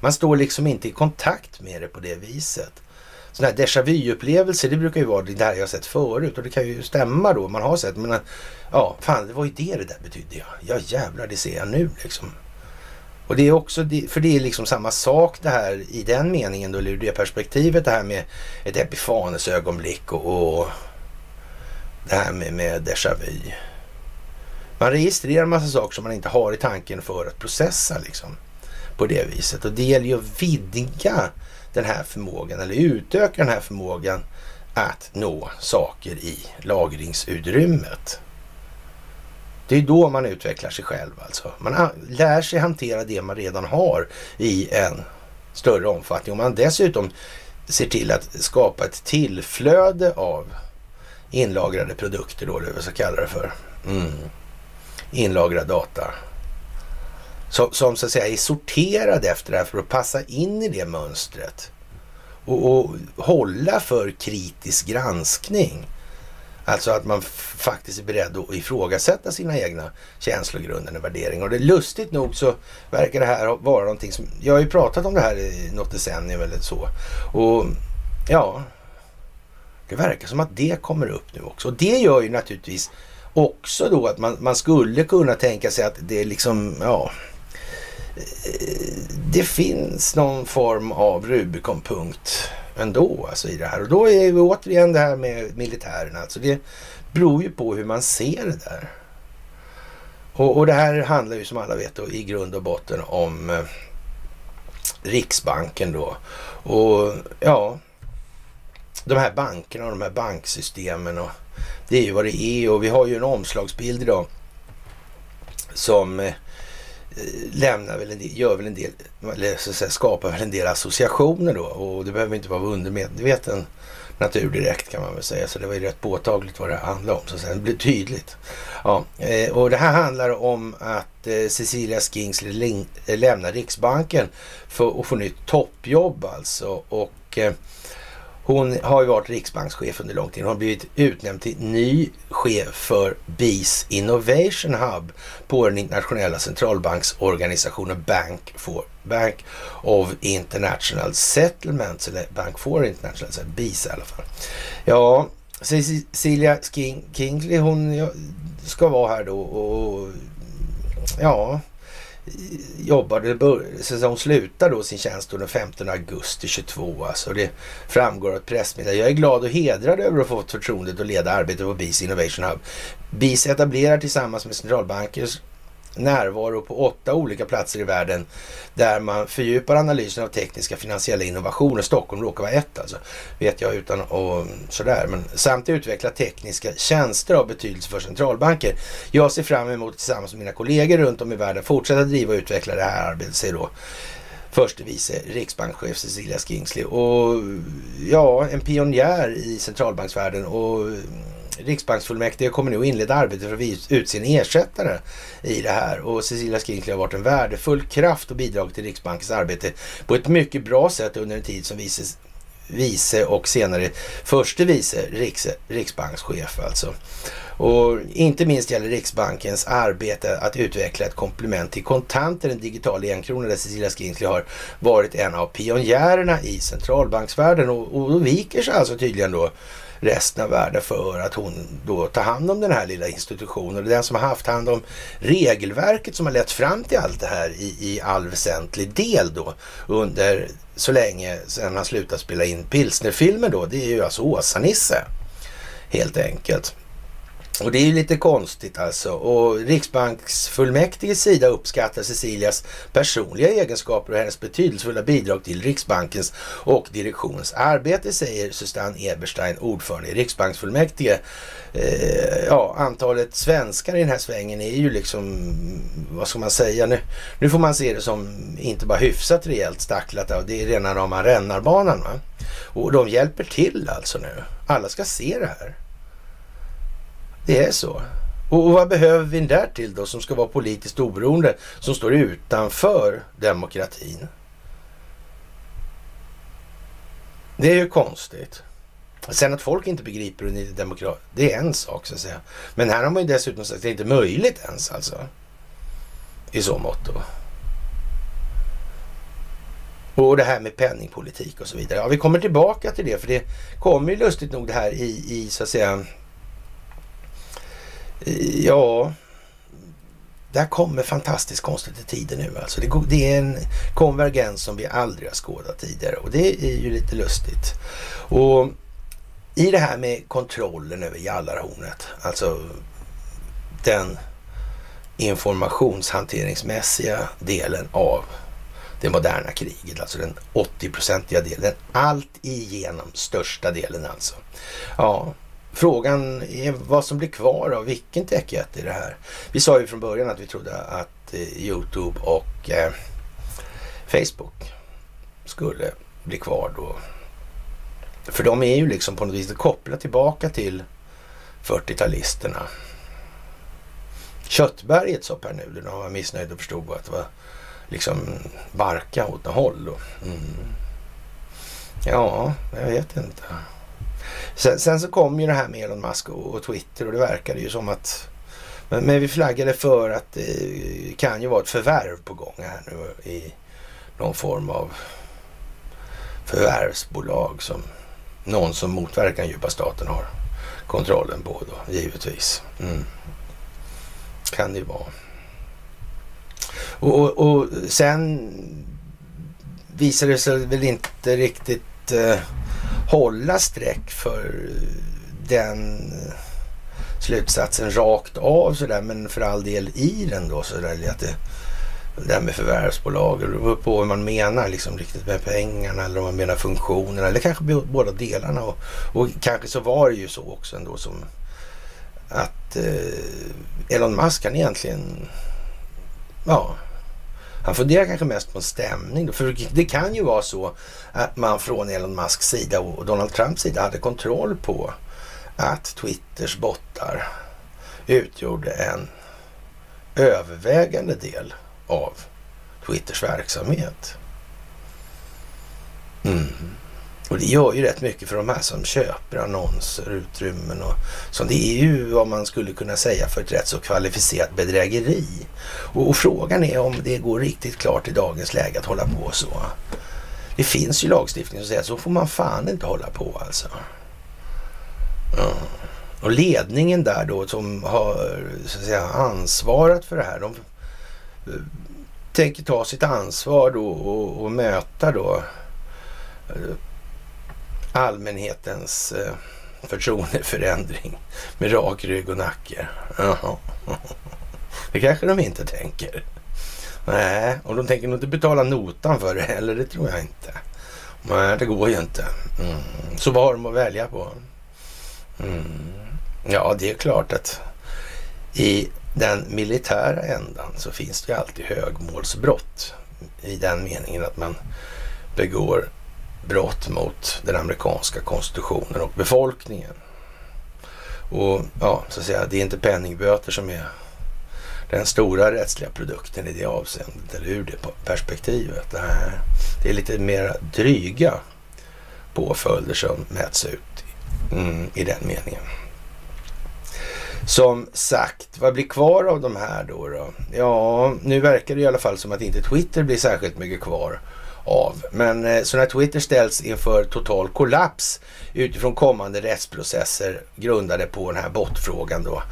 Man står liksom inte i kontakt med det på det viset. Sådana här déjà vu-upplevelser, det brukar ju vara det där jag sett förut och det kan ju stämma då, man har sett. Men ja, fan det var ju det det där betydde ja. Ja jävlar, det ser jag nu liksom. Och det är också, för det är liksom samma sak det här i den meningen då, eller ur det perspektivet det här med ett epifanes ögonblick och, och det här med, med déjà vu. Man registrerar en massa saker som man inte har i tanken för att processa liksom på det viset. Och det gäller ju att vidga den här förmågan eller utöka den här förmågan att nå saker i lagringsutrymmet. Det är då man utvecklar sig själv alltså. Man lär sig hantera det man redan har i en större omfattning. Om man dessutom ser till att skapa ett tillflöde av inlagrade produkter då, vad vi ska kalla det för. Mm. Inlagrad data. Som, som, så att säga är sorterad efter det här för att passa in i det mönstret. Och, och hålla för kritisk granskning. Alltså att man faktiskt är beredd att ifrågasätta sina egna känslogrunder och värderingar. Och det är lustigt nog så verkar det här vara någonting som... Jag har ju pratat om det här i något decennium eller så. Och ja, det verkar som att det kommer upp nu också. Och det gör ju naturligtvis också då att man, man skulle kunna tänka sig att det är liksom, ja, det finns någon form av Rubikonpunkt ändå alltså i det här. Och då är vi återigen det här med militären. Alltså det beror ju på hur man ser det där. Och, och det här handlar ju som alla vet då, i grund och botten om eh, Riksbanken då. Och ja, de här bankerna och de här banksystemen och det är ju vad det är och vi har ju en omslagsbild idag som eh, lämnar väl en del, gör väl en del, eller så att säga, skapar väl en del associationer då och det behöver inte vara undermedveten natur direkt kan man väl säga. Så det var ju rätt påtagligt vad det handlade om så sen säga. Det blir tydligt. Ja, eh, och det här handlar om att eh, Cecilia Skingsley lämnar Riksbanken för att få nytt toppjobb alltså och eh, hon har ju varit riksbankschef under lång tid. Hon har blivit utnämnd till ny chef för BIS Innovation Hub på den internationella centralbanksorganisationen Bank, for, Bank of International Settlements, eller Bank for International Settlements, BIS i alla fall. Ja, Cecilia Kingsley hon ska vara här då och ja, jobbade, hon slutar då sin tjänst den 15 augusti 22. Alltså det framgår av ett pressmeddelande. Jag är glad och hedrad över att ha fått förtroendet att leda arbetet på BIS Innovation Hub. BIS etablerar tillsammans med centralbankers närvaro på åtta olika platser i världen där man fördjupar analysen av tekniska finansiella innovationer. Stockholm råkar vara ett alltså, vet jag utan och sådär. Men samt utveckla tekniska tjänster av betydelse för centralbanker. Jag ser fram emot tillsammans med mina kollegor runt om i världen fortsätta driva och utveckla det här arbetet, säger då förste vice riksbankschef Cecilia Skingsley. Och ja, en pionjär i centralbanksvärlden och mm, Riksbanksfullmäktige kommer nu att inleda arbetet för att utse en ersättare i det här och Cecilia Skinkler har varit en värdefull kraft och bidragit till Riksbankens arbete på ett mycket bra sätt under en tid som vice, vice och senare förste vice riks, riksbankschef alltså. Och inte minst gäller Riksbankens arbete att utveckla ett komplement till kontanter, en digital enkrona där Cecilia Skinsley har varit en av pionjärerna i centralbanksvärlden och, och då viker sig alltså tydligen då resten av världen för att hon då tar hand om den här lilla institutionen. Och den som har haft hand om regelverket som har lett fram till allt det här i, i all väsentlig del då under så länge sedan han slutade spela in pilsnerfilmer då. Det är ju alltså Åsa-Nisse helt enkelt. Och det är ju lite konstigt alltså. Och Riksbanksfullmäktiges sida uppskattar Cecilias personliga egenskaper och hennes betydelsefulla bidrag till Riksbankens och direktionens arbete, säger Susanne Eberstein, ordförande i Riksbanksfullmäktige. Eh, ja, antalet svenskar i den här svängen är ju liksom, vad ska man säga nu? Nu får man se det som inte bara hyfsat rejält stacklat, det är rena rama rännarbanan. Va? Och de hjälper till alltså nu. Alla ska se det här. Det är så. Och, och vad behöver vi därtill då som ska vara politiskt oberoende, som står utanför demokratin? Det är ju konstigt. Sen att folk inte begriper hur ni är demokrat, det är en sak så att säga. Men här har man ju dessutom sagt att det är inte möjligt ens alltså. I så mått då. Och det här med penningpolitik och så vidare. Ja, vi kommer tillbaka till det för det kommer ju lustigt nog det här i, i så att säga. Ja, där kommer fantastiskt konstigt i tiden nu alltså. Det, det, är en konvergens som vi aldrig har skådat tidigare och det är ju lite lustigt. Och i det här med kontrollen över Jallarhornet, alltså den informationshanteringsmässiga delen av det moderna kriget, alltså den 80-procentiga delen, den allt igenom största delen alltså. Ja, frågan är vad som blir kvar av vilken techjätte i det här. Vi sa ju från början att vi trodde att eh, Youtube och eh, Facebook skulle bli kvar då. För de är ju liksom på något vis kopplade tillbaka till 40-talisterna. Köttberget sa Pär Nuder när han var missnöjd och förstod att det var liksom barka åt något håll. Då. Mm. Ja, jag vet inte. Sen, sen, så kom ju det här med Elon Musk och, och Twitter och det verkade ju som att men, men, vi flaggade för att det kan ju vara ett förvärv på gång här nu i någon form av förvärvsbolag som någon som motverkar den djupa staten har kontrollen på då, givetvis. Mm. Kan det ju vara. Och, och, och sen visade det sig väl inte riktigt eh, hålla streck för den slutsatsen rakt av sådär, men för all del i den då sådär. Att det, det här med förvärvsbolag, det beror på vad man menar liksom riktigt med pengarna eller om man menar funktionerna eller kanske båda delarna. Och, och kanske så var det ju så också ändå som att eh, Elon Musk kan egentligen, ja, han funderar kanske mest på en stämning. För det kan ju vara så att man från Elon Musks sida och Donald Trumps sida hade kontroll på att Twitters bottar utgjorde en övervägande del av Twitters verksamhet. Mm. Och det gör ju rätt mycket för de här som köper annonser, utrymmen och så. Det är ju vad man skulle kunna säga för ett rätt så kvalificerat bedrägeri. Och, och frågan är om det går riktigt klart i dagens läge att hålla på så. Det finns ju lagstiftning som säger att så får man fan inte hålla på alltså. Mm. Och ledningen där då som har så att säga, ansvarat för det här. De eh, tänker ta sitt ansvar då och, och möta då eh, allmänhetens eh, förtroendeförändring med rak rygg och nacke. Jaha. Det kanske de inte tänker. Nej, och de tänker nog inte betala notan för det heller, det tror jag inte. Nej, det går ju inte. Mm. Så vad har de att välja på? Mm. Ja, det är klart att i den militära ändan så finns det ju alltid högmålsbrott i den meningen att man begår brott mot den amerikanska konstitutionen och befolkningen. Och ja, så att säga, det är inte penningböter som är den stora rättsliga produkten i det avseendet, eller ur det perspektivet. Det är lite mer dryga påföljder som mäts ut mm, i den meningen. Som sagt, vad blir kvar av de här då, då? Ja, nu verkar det i alla fall som att inte Twitter blir särskilt mycket kvar av. Men eh, så när Twitter ställs inför total kollaps utifrån kommande rättsprocesser grundade på den här bottfrågan då.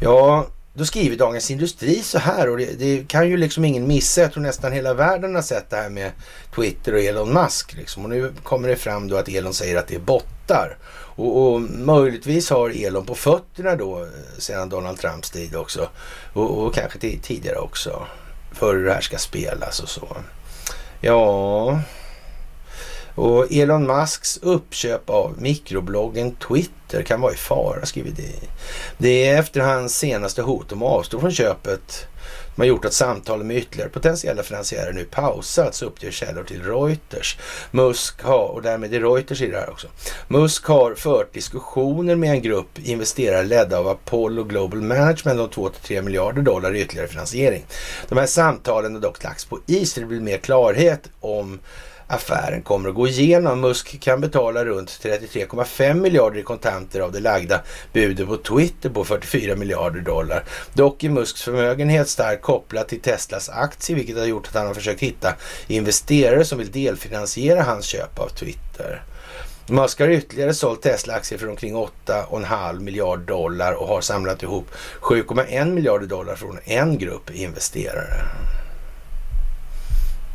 Ja, då skriver Dagens Industri så här och det, det, kan ju liksom ingen missa. Jag tror nästan hela världen har sett det här med Twitter och Elon Musk. Liksom. Och nu kommer det fram då att Elon säger att det är bottar. Och, och möjligtvis har Elon på fötterna då eh, sedan Donald Trumps tid också. Och, och kanske tidigare också. För hur det här ska spelas och så. Ja, och Elon Musks uppköp av mikrobloggen Twitter kan vara i fara, skriver det. Det är efter hans senaste hot om att avstå från köpet har gjort att samtalen med ytterligare potentiella finansiärer nu pausats, uppger källor till Reuters. Musk har, och därmed är Reuters i det här också. Musk har fört diskussioner med en grupp investerare ledda av Apollo Global Management om 2-3 miljarder dollar i ytterligare finansiering. De här samtalen har dock lagts på is, det blir mer klarhet om affären kommer att gå igenom. Musk kan betala runt 33,5 miljarder i kontanter av det lagda budet på Twitter på 44 miljarder dollar. Dock är Musks förmögenhet starkt kopplad till Teslas aktie, vilket har gjort att han har försökt hitta investerare som vill delfinansiera hans köp av Twitter. Musk har ytterligare sålt Tesla-aktier för omkring 8,5 miljard dollar och har samlat ihop 7,1 miljarder dollar från en grupp investerare.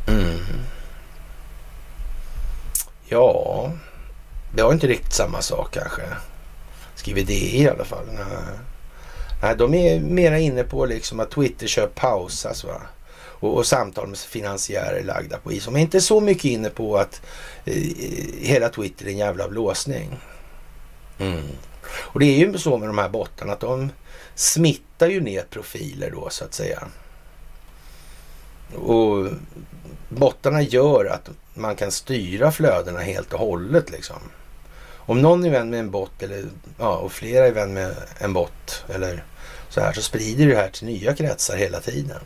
Mm. Ja, det var inte riktigt samma sak kanske. Skriver det i alla fall. Nej. Nej, de är mera inne på liksom att Twitter kör pausas va. Och, och samtal med finansiärer lagda på is. De är inte så mycket inne på att eh, hela Twitter är en jävla blåsning. Mm. Och det är ju så med de här bottarna att de smittar ju ner profiler då så att säga. Och bottarna gör att man kan styra flödena helt och hållet liksom. Om någon är vän med en bot eller ja, och flera är vän med en bot eller så här så sprider det här till nya kretsar hela tiden.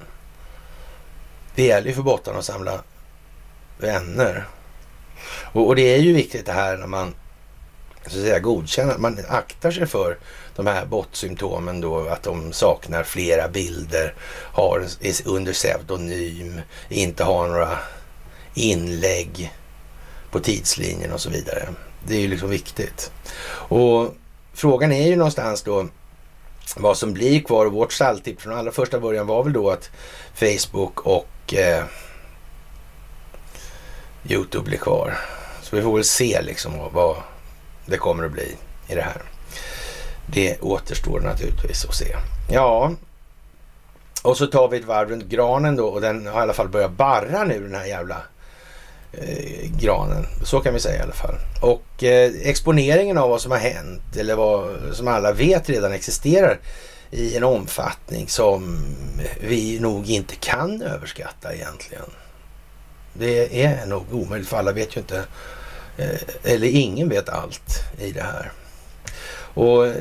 Det gäller ju för bottarna att samla vänner. Och, och, det är ju viktigt det här när man så att säga godkänner, man aktar sig för de här bottsymptomen då, att de saknar flera bilder, har, är under pseudonym, inte har några inlägg på tidslinjen och så vidare. Det är ju liksom viktigt. Och frågan är ju någonstans då vad som blir kvar. Och vårt stalltips från allra första början var väl då att Facebook och eh, Youtube blir kvar. Så vi får väl se liksom vad det kommer att bli i det här. Det återstår naturligtvis att se. Ja, och så tar vi ett varv runt granen då och den har i alla fall börjat barra nu den här jävla eh, granen. Så kan vi säga i alla fall. Och eh, exponeringen av vad som har hänt eller vad som alla vet redan existerar i en omfattning som vi nog inte kan överskatta egentligen. Det är nog omöjligt för alla vet ju inte, eh, eller ingen vet allt i det här. Och eh,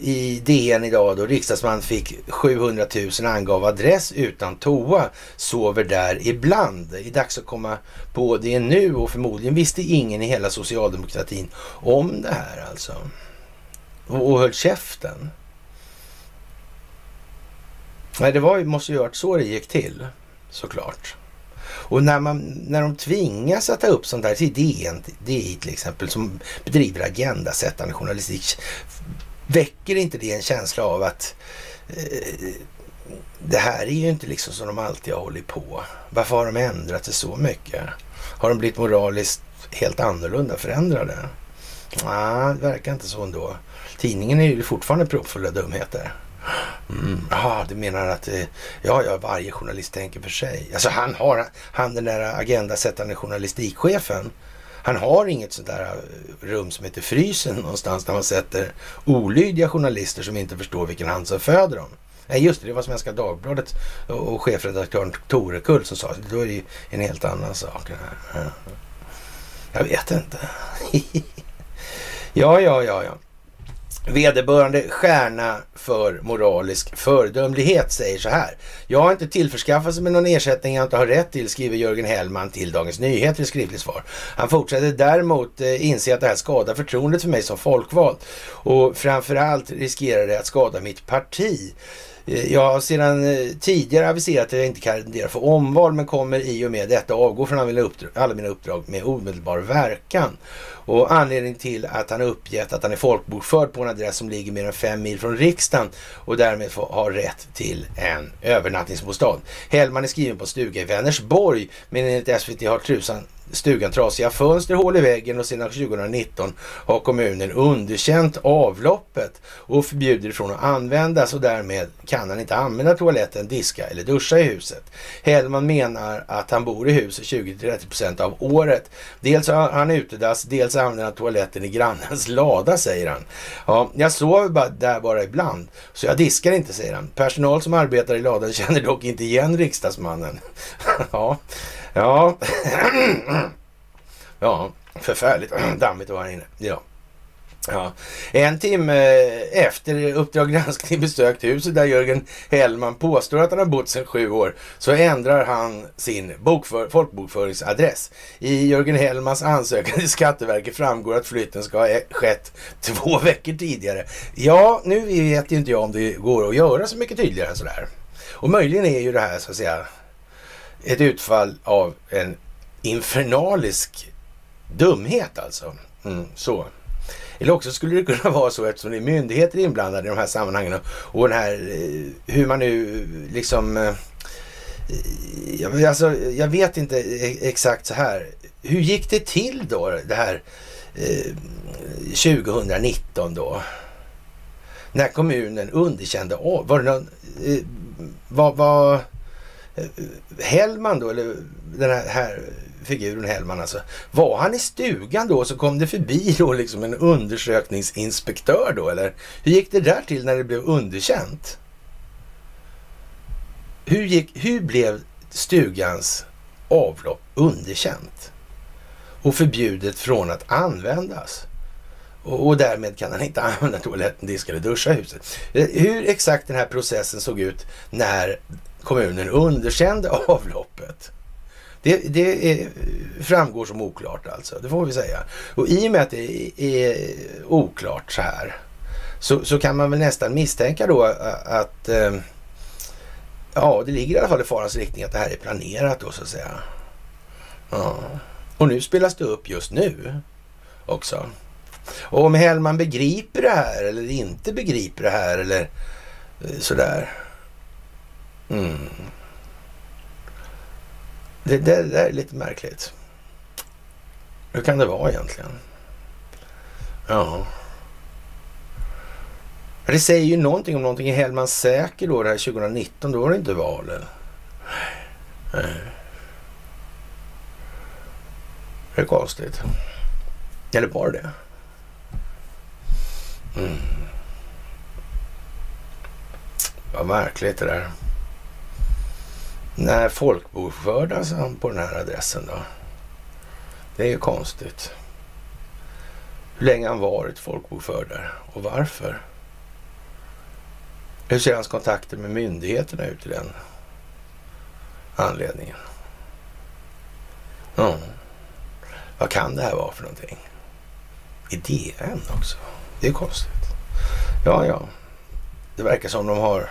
i DN idag då riksdagsman fick 700 000 angav adress utan toa, sover där ibland. Det är dags att komma på det nu och förmodligen visste ingen i hela socialdemokratin om det här alltså. Och, och höll käften. Nej, det var, måste ju ha varit så det gick till såklart. Och när, man, när de tvingas att ta upp sånt här till DN, DI till exempel, som bedriver agendasättande journalistik, väcker inte det en känsla av att eh, det här är ju inte liksom som de alltid har hållit på. Varför har de ändrat sig så mycket? Har de blivit moraliskt helt annorlunda, förändrade? Nej, det verkar inte så ändå. Tidningen är ju fortfarande proppfull av dumheter. Mm. Aha, du menar att eh, ja, ja, varje journalist tänker för sig. Alltså han har, han den där agendasättande journalistikchefen, han har inget sånt där eh, rum som heter frysen någonstans där man sätter olydiga journalister som inte förstår vilken hand som föder dem. Nej, just det, det var Svenska Dagbladet och chefredaktören Torekull som sa det. Då är det ju en helt annan sak. Jag vet inte. ja, ja, ja, ja. Vederbörande stjärna för moralisk föredömlighet säger så här. Jag har inte tillförskaffat mig någon ersättning jag inte har rätt till, skriver Jörgen Hellman till Dagens Nyheter i skriftligt svar. Han fortsätter däremot eh, inse att det här skadar förtroendet för mig som folkvald och framförallt riskerar det att skada mitt parti. Eh, jag har sedan eh, tidigare aviserat att jag inte kandiderar för omval men kommer i och med detta avgå från alla mina uppdrag med omedelbar verkan. Och anledningen till att han uppgett att han är folkbokförd på en adress som ligger mer än fem mil från riksdagen och därmed har rätt till en övernattningsbostad. Hellman är skriven på stuga i Vänersborg men enligt SVT har trusan stugan trasiga fönster, hål i väggen och sedan 2019 har kommunen underkänt avloppet och förbjuder ifrån att användas och därmed kan han inte använda toaletten, diska eller duscha i huset. Hellman menar att han bor i huset 20-30 procent av året. Dels har han utedass, dels använder han toaletten i grannens lada, säger han. Ja, jag sover bara där bara ibland, så jag diskar inte, säger han. Personal som arbetar i ladan känner dock inte igen riksdagsmannen. ja, Ja, ja förfärligt dammigt att vara här inne. Ja. Ja. En timme eh, efter Uppdrag granskning besökt huset där Jörgen Hellman påstår att han har bott sedan sju år så ändrar han sin bokför, folkbokföringsadress. I Jörgen Hellmans ansökan till Skatteverket framgår att flytten ska ha e-, skett två veckor tidigare. Ja, nu vet ju inte jag om det går att göra så mycket tydligare än sådär. Och möjligen är ju det här så att säga ett utfall av en infernalisk dumhet alltså. Mm, så. Eller också skulle det kunna vara så eftersom det är myndigheter inblandade i de här sammanhangen och den här eh, hur man nu liksom eh, jag, alltså, jag vet inte e-, exakt så här. Hur gick det till då det här eh, 2019 då? När kommunen underkände var det någon, eh, vad, vad Eh, Hellman då, eller den här, här figuren Hellman alltså. Var han i stugan då så kom det förbi då liksom en undersökningsinspektör då eller? Hur gick det där till när det blev underkänt? Hur, gick, hur blev stugans avlopp underkänt? Och förbjudet från att användas? Och, och därmed kan han inte använda toaletten, diska eller duscha huset. Eh, hur exakt den här processen såg ut när kommunen underkände avloppet. Det, det är, framgår som oklart alltså, det får vi säga. Och i och med att det är oklart så här så, så kan man väl nästan misstänka då att eh, ja, det ligger i alla fall i farans riktning att det här är planerat då så att säga. Ja. Och nu spelas det upp just nu också. Och om Hellman begriper det här eller inte begriper det här eller eh, sådär. Mm. Det, det, det är lite märkligt. Hur kan det vara egentligen? Ja. Det säger ju någonting om någonting. Är Hellman säker då det här 2019? Då var det inte val. Nej. Det är konstigt. Eller var det? Mm. Vad märkligt det där. När folkbokfördes han på den här adressen då? Det är ju konstigt. Hur länge han varit folkbokförd där och varför? Hur ser hans kontakter med myndigheterna ut i den anledningen? Mm. Vad kan det här vara för någonting? I DN också? Det är konstigt. Ja, ja. Det verkar som de har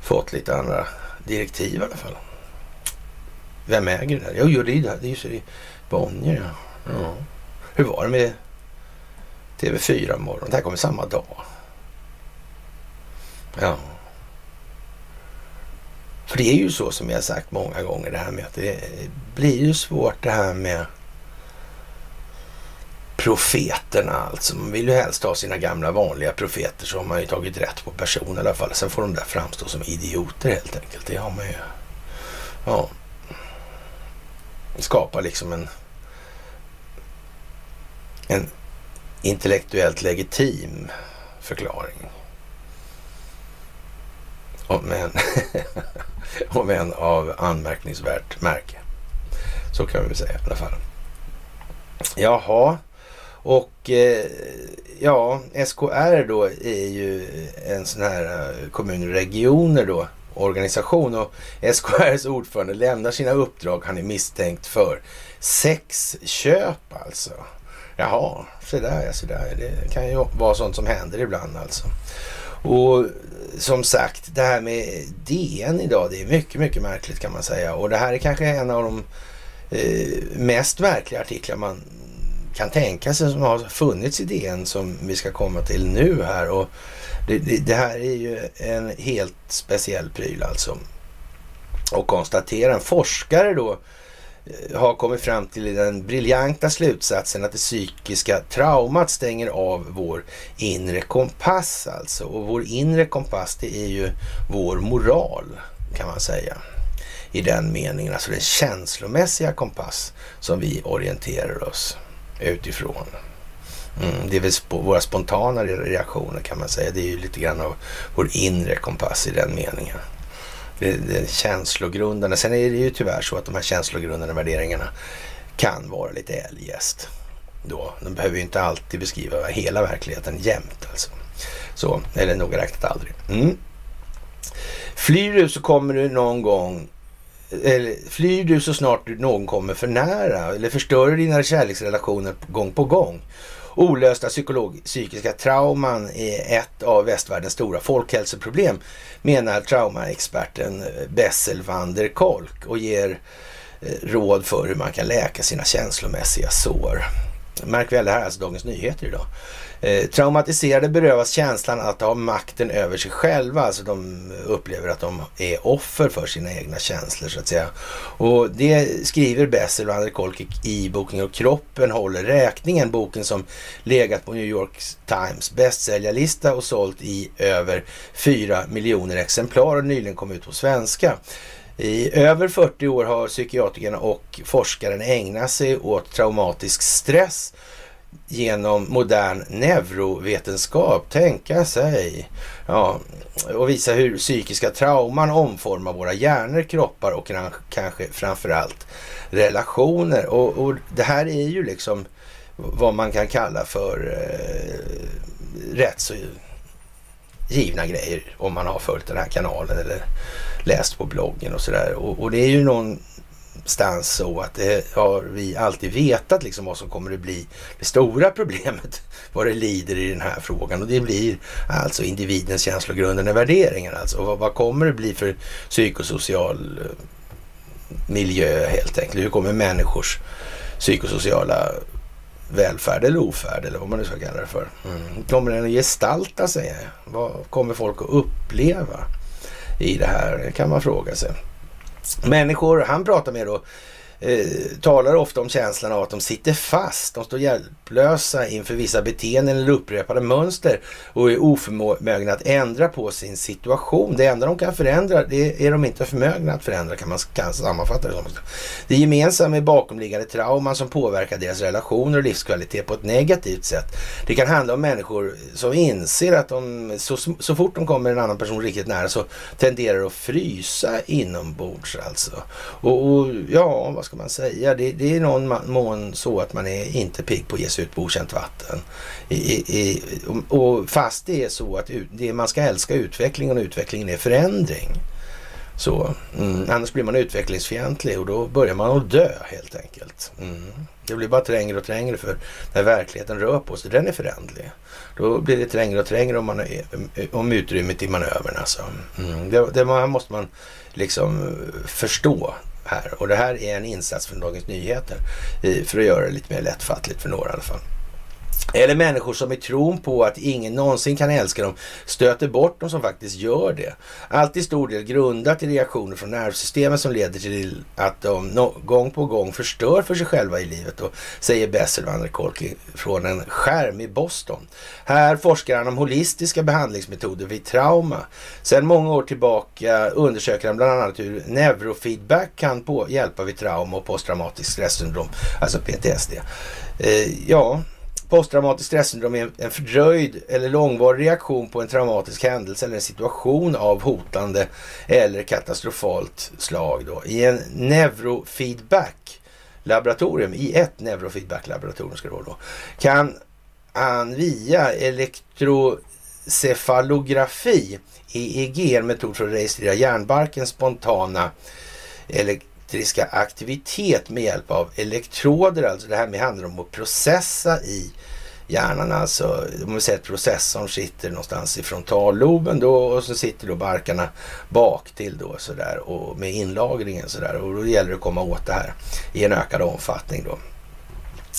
fått lite andra direktiv i alla fall. Vem äger det där? Jo, det är det. Det är ju det Bonnier, ja. ja. Hur var det med TV4 morgon? Det här kommer samma dag. Ja. För det är ju så som jag sagt många gånger det här med att det blir ju svårt det här med profeterna alltså. Man vill ju helst ha sina gamla vanliga profeter så har man ju tagit rätt på person i alla fall. Sen får de där framstå som idioter helt enkelt. Det har man ju. Ja. Skapa liksom en en intellektuellt legitim förklaring. Om en, om en av anmärkningsvärt märke. Så kan vi väl säga i alla fall. Jaha. Och eh, ja, SKR då är ju en sån här eh, kommunregioner då organisation och SKRs ordförande lämnar sina uppdrag han är misstänkt för sexköp alltså. Jaha, se där ja, se där. Det kan ju vara sånt som händer ibland alltså. Och som sagt, det här med DN idag, det är mycket, mycket märkligt kan man säga. Och det här är kanske en av de eh, mest märkliga artiklar man kan tänka sig som har funnits i DN som vi ska komma till nu här. Och det, det, det här är ju en helt speciell pryl alltså. Och konstatera en forskare då eh, har kommit fram till den briljanta slutsatsen att det psykiska traumat stänger av vår inre kompass alltså. Och vår inre kompass det är ju vår moral kan man säga. I den meningen, alltså den känslomässiga kompass som vi orienterar oss utifrån. Mm, det är väl sp våra spontana reaktioner kan man säga. Det är ju lite grann av vår inre kompass i den meningen. Det, det känslogrundande. Sen är det ju tyvärr så att de här känslogrundande värderingarna kan vara lite eljest. Då. De behöver ju inte alltid beskriva hela verkligheten jämt alltså. Så, eller noga räknat aldrig. Mm. Flyr du så kommer du någon gång eller flyr du så snart någon kommer för nära eller förstör du dina kärleksrelationer gång på gång Olösta psykiska trauman är ett av västvärldens stora folkhälsoproblem, menar traumaexperten eh, Bessel van der Kolk och ger eh, råd för hur man kan läka sina känslomässiga sår. Märk väl, det här är alltså Dagens Nyheter idag. Eh, traumatiserade berövas känslan att ha makten över sig själva. Alltså de upplever att de är offer för sina egna känslor så att säga. Och det skriver Bessel och André Kolkik i boken och kroppen håller räkningen. Boken som legat på New York Times bästsäljarlista och sålt i över 4 miljoner exemplar och nyligen kom ut på svenska. I över 40 år har psykiatrikerna och forskaren ägnat sig åt traumatisk stress genom modern neurovetenskap, tänka sig. Ja, och visa hur psykiska trauman omformar våra hjärnor, kroppar och kanske framförallt relationer. Och, och det här är ju liksom vad man kan kalla för eh, rätt så givna grejer om man har följt den här kanalen eller läst på bloggen och sådär. Och, och, det är ju någon någonstans så att det har vi alltid vetat liksom vad som kommer att bli det stora problemet vad det lider i den här frågan och det blir alltså individens känslogrundande värderingar alltså. Vad, vad kommer det bli för psykosocial eh, miljö helt enkelt? Hur kommer människors psykosociala välfärd eller ofärd eller vad man nu ska kalla det för. Mm. Kommer den att gestalta sig? Vad kommer folk att uppleva i det här? Det kan man fråga sig. Människor han pratar med då eh, talar ofta om känslan av att de sitter fast. De står hjälplösa inför vissa beteenden eller upprepade mönster och är oförmögna att ändra på sin situation. Det enda de kan förändra, det är de inte förmögna att förändra kan man kan sammanfatta det som. Det gemensamma är bakomliggande trauman som påverkar deras relationer och livskvalitet på ett negativt sätt. Det kan handla om människor som inser att de, så, så fort de kommer en annan person riktigt nära så tenderar att frysa inombords alltså. Och, och ja, vad ska ska man säga, det, det är någon mån så att man är inte pigg på att ge sig ut på okänt vatten. I, i, och fast det är så att det, man ska älska utvecklingen och utvecklingen är förändring. Så, mm, annars blir man utvecklingsfientlig och då börjar man att dö helt enkelt. Mm. Det blir bara trängre och trängre för när verkligheten rör på sig, den är förändlig. Då blir det trängre och trängre om, man är, om utrymmet i manövern. Alltså. Mm. Det, det måste man liksom förstå här. Och det här är en insats från Dagens Nyheter för att göra det lite mer lättfattligt för några i alla fall. Eller människor som i tron på att ingen någonsin kan älska dem stöter bort dem som faktiskt gör det. Allt i stor del grundat i reaktioner från nervsystemet som leder till att de gång på gång förstör för sig själva i livet. Då, säger Bessel van der Kolk från en skärm i Boston. Här forskar han om holistiska behandlingsmetoder vid trauma. Sedan många år tillbaka undersöker han bland annat hur neurofeedback kan på hjälpa vid trauma och posttraumatiskt stresssyndrom, alltså PTSD. Eh, ja, Posttraumatiskt stressyndrom är en fördröjd eller långvarig reaktion på en traumatisk händelse eller en situation av hotande eller katastrofalt slag. Då. I en neurofeedback laboratorium, i ett neurofeedback laboratorium ska det vara då, kan han via elektrocefalografi, EEG, en metod för att registrera hjärnbarkens spontana elektriska aktivitet med hjälp av elektroder. Alltså det här med handlar om att processa i hjärnan. Alltså, om vi säger att processorn sitter någonstans i frontalloben då och så sitter då barkarna bak till då sådär och med inlagringen sådär och då gäller det att komma åt det här i en ökad omfattning då.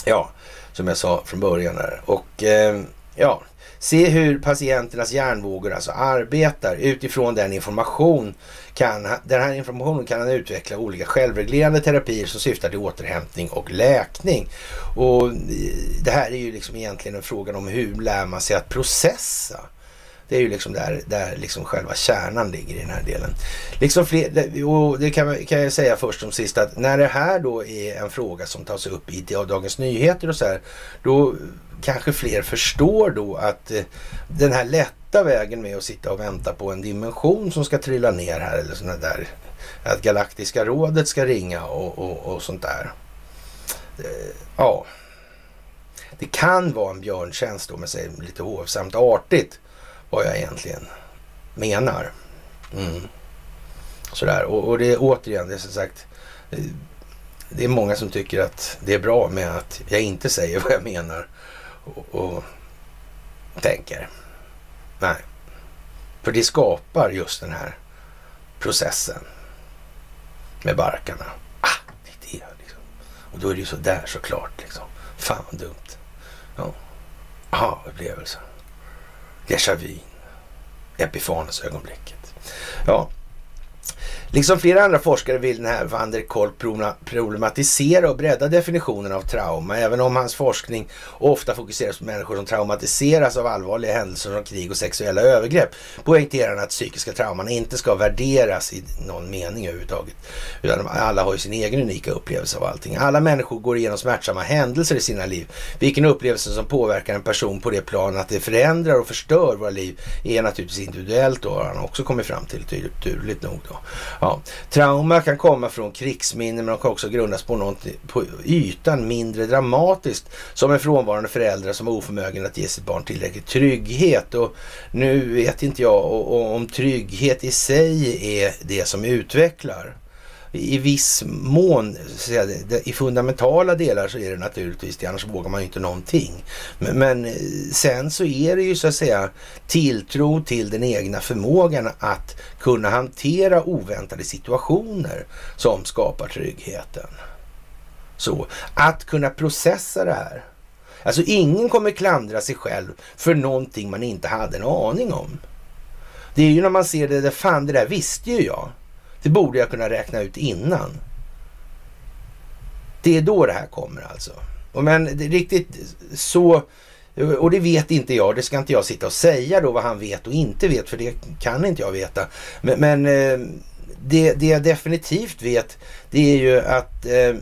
Ja, som jag sa från början där. Och eh, ja, se hur patienternas hjärnvågor alltså arbetar utifrån den information. Kan, den här informationen kan han utveckla olika självreglerande terapier som syftar till återhämtning och läkning. Och eh, det här är ju liksom egentligen en fråga om hur lär man sig att processa det är ju liksom där, där liksom själva kärnan ligger i den här delen. Liksom fler, och det kan, kan jag säga först som sist att när det här då är en fråga som tas upp i Dagens Nyheter och så här, då kanske fler förstår då att eh, den här lätta vägen med att sitta och vänta på en dimension som ska trilla ner här eller sådana där, att Galaktiska rådet ska ringa och, och, och sånt där. Eh, ja, det kan vara en björntjänst då, men säger lite hovsamt artigt vad jag egentligen menar. Mm. Sådär, och, och det är återigen, det är som sagt, eh, det är många som tycker att det är bra med att jag inte säger vad jag menar och, och tänker. Nej, för det skapar just den här processen med barkarna. Ah, det är det liksom. Och då är det ju sådär såklart liksom. Fan vad dumt. Ja, aha-upplevelse. Déjà vu. Epifanes ögonblicket. Ja, Liksom flera andra forskare vill den här van der Kolk problematisera och bredda definitionen av trauma, även om hans forskning ofta fokuseras på människor som traumatiseras av allvarliga händelser som krig och sexuella övergrepp, poängterar han att psykiska trauman inte ska värderas i någon mening överhuvudtaget, utan alla har ju sin egen unika upplevelse av allting. Alla människor går igenom smärtsamma händelser i sina liv. Vilken upplevelse som påverkar en person på det plan att det förändrar och förstör våra liv är naturligtvis individuellt och har han också kommit fram till, turligt nog då. Ja. Trauma kan komma från krigsminnen men kan också grundas på något på ytan mindre dramatiskt som en frånvarande förälder som är oförmögen att ge sitt barn tillräcklig trygghet. Och nu vet inte jag om trygghet i sig är det som utvecklar i viss mån, i fundamentala delar så är det naturligtvis det, annars vågar man ju inte någonting. Men, men, eh, sen så är det ju så att säga tilltro till den egna förmågan att kunna hantera oväntade situationer som skapar tryggheten. Så att kunna processa det här. Alltså ingen kommer klandra sig själv för någonting man inte hade en aning om. Det är ju när man ser det, där, fan det där visste ju jag. Det borde jag kunna räkna ut innan. Det är då det här kommer alltså. Men det är riktigt så, och det vet inte jag, det ska inte jag sitta och säga då vad han vet och inte vet, för det kan inte jag veta. Men, men eh, det, det jag definitivt vet, det är ju att eh,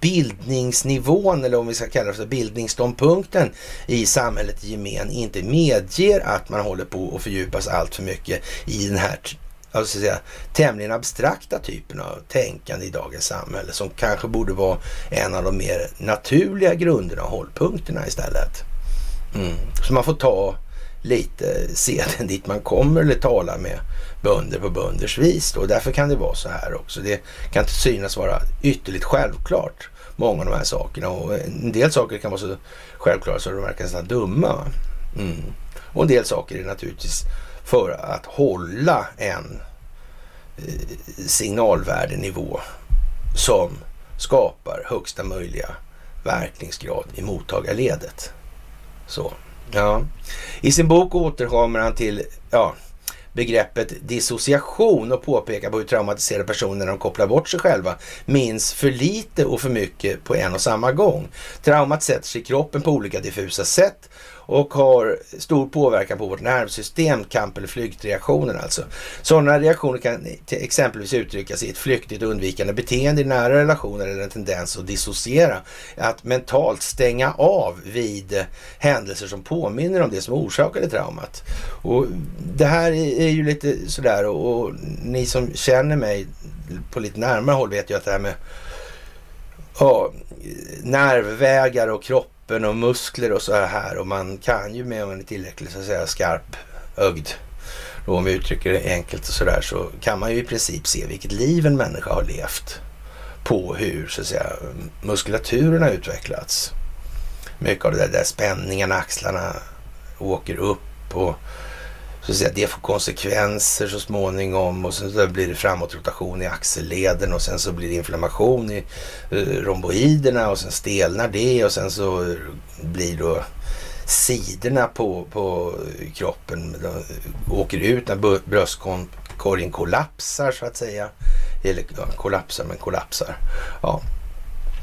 bildningsnivån, eller om vi ska kalla det för bildningsståndpunkten i samhället i gemen inte medger att man håller på att fördjupas allt för mycket i den här alltså säga, tämligen abstrakta typen av tänkande i dagens samhälle som kanske borde vara en av de mer naturliga grunderna och hållpunkterna istället. Mm. Så man får ta lite seden dit man kommer eller tala med bönder på bönders vis. Då. Därför kan det vara så här också. Det kan inte synas vara ytterligt självklart, många av de här sakerna. Och en del saker kan vara så självklara så de verkar nästan dumma. Mm. Och en del saker är naturligtvis för att hålla en eh, signalvärdenivå som skapar högsta möjliga verkningsgrad i mottagarledet. Så, ja. I sin bok återkommer han till ja, begreppet dissociation och påpekar på hur traumatiserade personer när de kopplar bort sig själva minns för lite och för mycket på en och samma gång. Traumat sätter sig i kroppen på olika diffusa sätt och har stor påverkan på vårt nervsystem, kamp eller flyktreaktioner alltså. Sådana reaktioner kan exempelvis uttryckas i ett flyktigt undvikande beteende i nära relationer eller en tendens att dissociera. Att mentalt stänga av vid händelser som påminner om det som orsakade traumat. Och det här är ju lite sådär och, och ni som känner mig på lite närmare håll vet ju att det här med ja, nervvägar och kropp kroppen och muskler och så här. Och man kan ju med om man är tillräckligt så att säga skarp ögd, då om vi uttrycker det enkelt och sådär, så kan man ju i princip se vilket liv en människa har levt på hur så att säga muskulaturen har utvecklats. Mycket av det där, där spänningarna, axlarna åker upp och så att säga, det får konsekvenser så småningom och sen så blir det framåtrotation i axelleden och sen så blir det inflammation i uh, romboiderna och sen stelnar det och sen så blir då sidorna på, på kroppen åker ut när bröstkorgen kollapsar så att säga. Eller ja, kollapsar men kollapsar. Ja.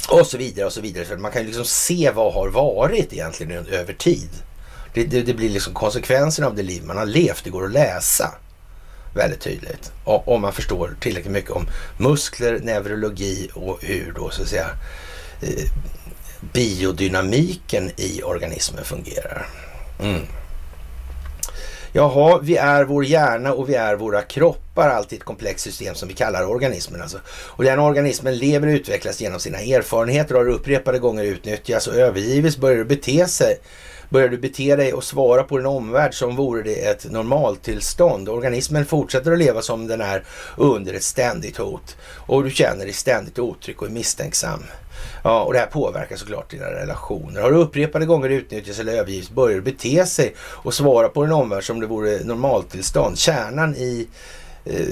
Och så vidare och så vidare. För man kan ju liksom se vad har varit egentligen över tid. Det, det, det blir liksom konsekvenserna av det liv man har levt. Det går att läsa väldigt tydligt. Om man förstår tillräckligt mycket om muskler, neurologi och hur då så att säga eh, biodynamiken i organismen fungerar. Mm. Jaha, vi är vår hjärna och vi är våra kroppar, alltid ett komplext system som vi kallar organismen. Alltså. Och den organismen lever och utvecklas genom sina erfarenheter och har upprepade gånger utnyttjats och övergivits, börjar bete sig börjar du bete dig och svara på din omvärld som vore det ett normaltillstånd. Organismen fortsätter att leva som den är under ett ständigt hot och du känner dig ständigt otrygg och är misstänksam. Ja, och det här påverkar såklart dina relationer. Har du upprepade gånger utnyttjats eller övergivits börjar du bete sig och svara på din omvärld som det vore normaltillstånd. Kärnan i Eh,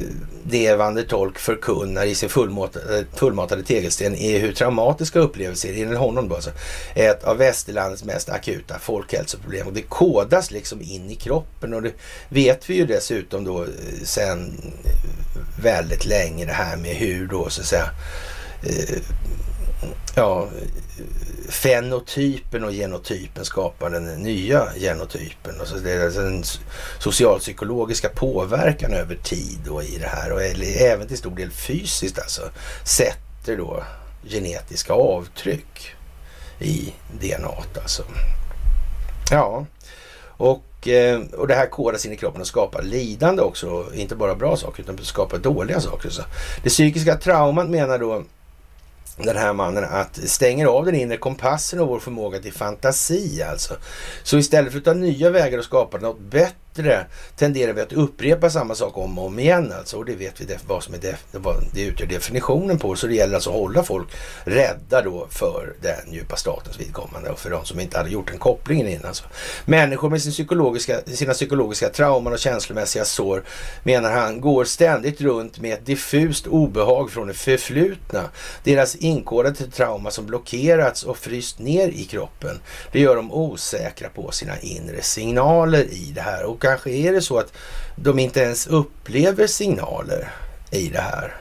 det Van der Tolk förkunnar i sin fullmatade, eh, fullmatade tegelsten är hur traumatiska upplevelser, enligt honom då alltså, är ett av västerlandets mest akuta folkhälsoproblem. Och det kodas liksom in i kroppen och det vet vi ju dessutom då sedan sen väldigt länge det här med hur då så att säga ja, fenotypen och genotypen skapar den nya genotypen. Och så det är den socialpsykologiska påverkan över tid då i det här och även till stor del fysiskt alltså sätter då genetiska avtryck i DNA alltså. Ja, och, eh, och det här kodas in i kroppen och skapar lidande också. Inte bara bra saker utan skapar dåliga saker. Så det psykiska traumat menar då den här mannen att stänger av den inre kompassen och vår förmåga till fantasi alltså. Så istället för att ta nya vägar och skapa något bättre bättre tenderar vi att upprepa samma sak om och om igen alltså. Och det vet vi vad som är def, vad det utgör definitionen på. Så det gäller alltså att hålla folk rädda då för den djupa statens vidkommande och för de som inte hade gjort den kopplingen innan. Alltså. Människor med sin psykologiska, sina psykologiska trauman och känslomässiga sår menar han går ständigt runt med ett diffust obehag från det förflutna. Deras inkodade trauma som blockerats och fryst ner i kroppen. Det gör dem osäkra på sina inre signaler i det här. Och kanske är det så att de inte ens upplever signaler i det här.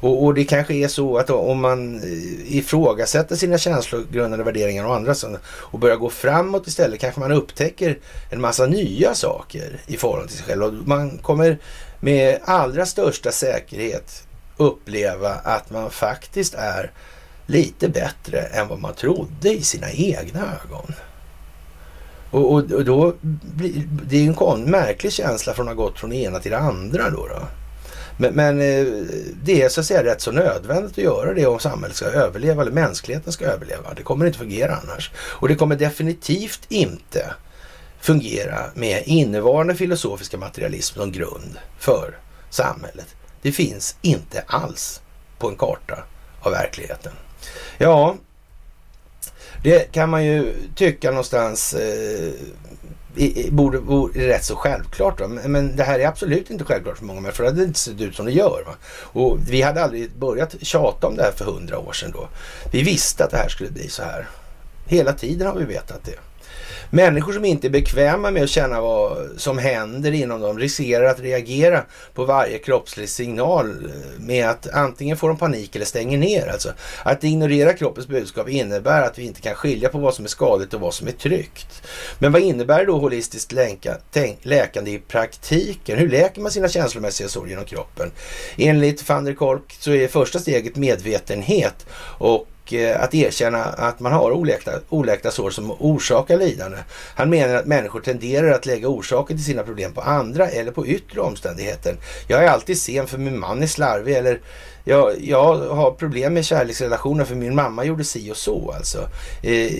Och, och, det kanske är så att om man eh, ifrågasätter sina känslogrundande värderingar och andra sådana och börjar gå framåt istället kanske man upptäcker en massa nya saker i förhållande till sig själv. Och man kommer med allra största säkerhet uppleva att man faktiskt är lite bättre än vad man trodde i sina egna ögon. Och, och, och då blir det är ju en märklig känsla från att ha gått från det ena till det andra då. då. Men, men, eh, det är så att säga rätt så nödvändigt att göra det om samhället ska överleva eller mänskligheten ska överleva. Det kommer inte fungera annars. Och det kommer definitivt inte fungera med innevarande filosofiska materialism som grund för samhället. Det finns inte alls på en karta av verkligheten. Ja, det kan man ju tycka någonstans eh, borde vara rätt så självklart. Va? Men det här är absolut inte självklart för många människor. Det hade inte sett ut som det gör. Va? Och vi hade aldrig börjat tjata om det här för hundra år sedan då. Vi visste att det här skulle bli så här. Hela tiden har vi vetat det. Människor som inte är bekväma med att känna vad som händer inom dem riskerar att reagera på varje kroppslig signal med att antingen får de panik eller stänger ner. Alltså, att ignorera kroppens budskap innebär att vi inte kan skilja på vad som är skadligt och vad som är tryggt. Men vad innebär då holistiskt läkande i praktiken? Hur läker man sina känslomässiga sår genom kroppen? Enligt van der Kolk så är första steget medvetenhet och Eh, att erkänna att man har oläkta, oläkta sår som orsakar lidande. Han menar att människor tenderar att lägga orsaken till sina problem på andra eller på yttre omständigheter. Jag är alltid sen för min man är slarvig eller jag, jag har problem med kärleksrelationer för min mamma gjorde si och så alltså. Eh,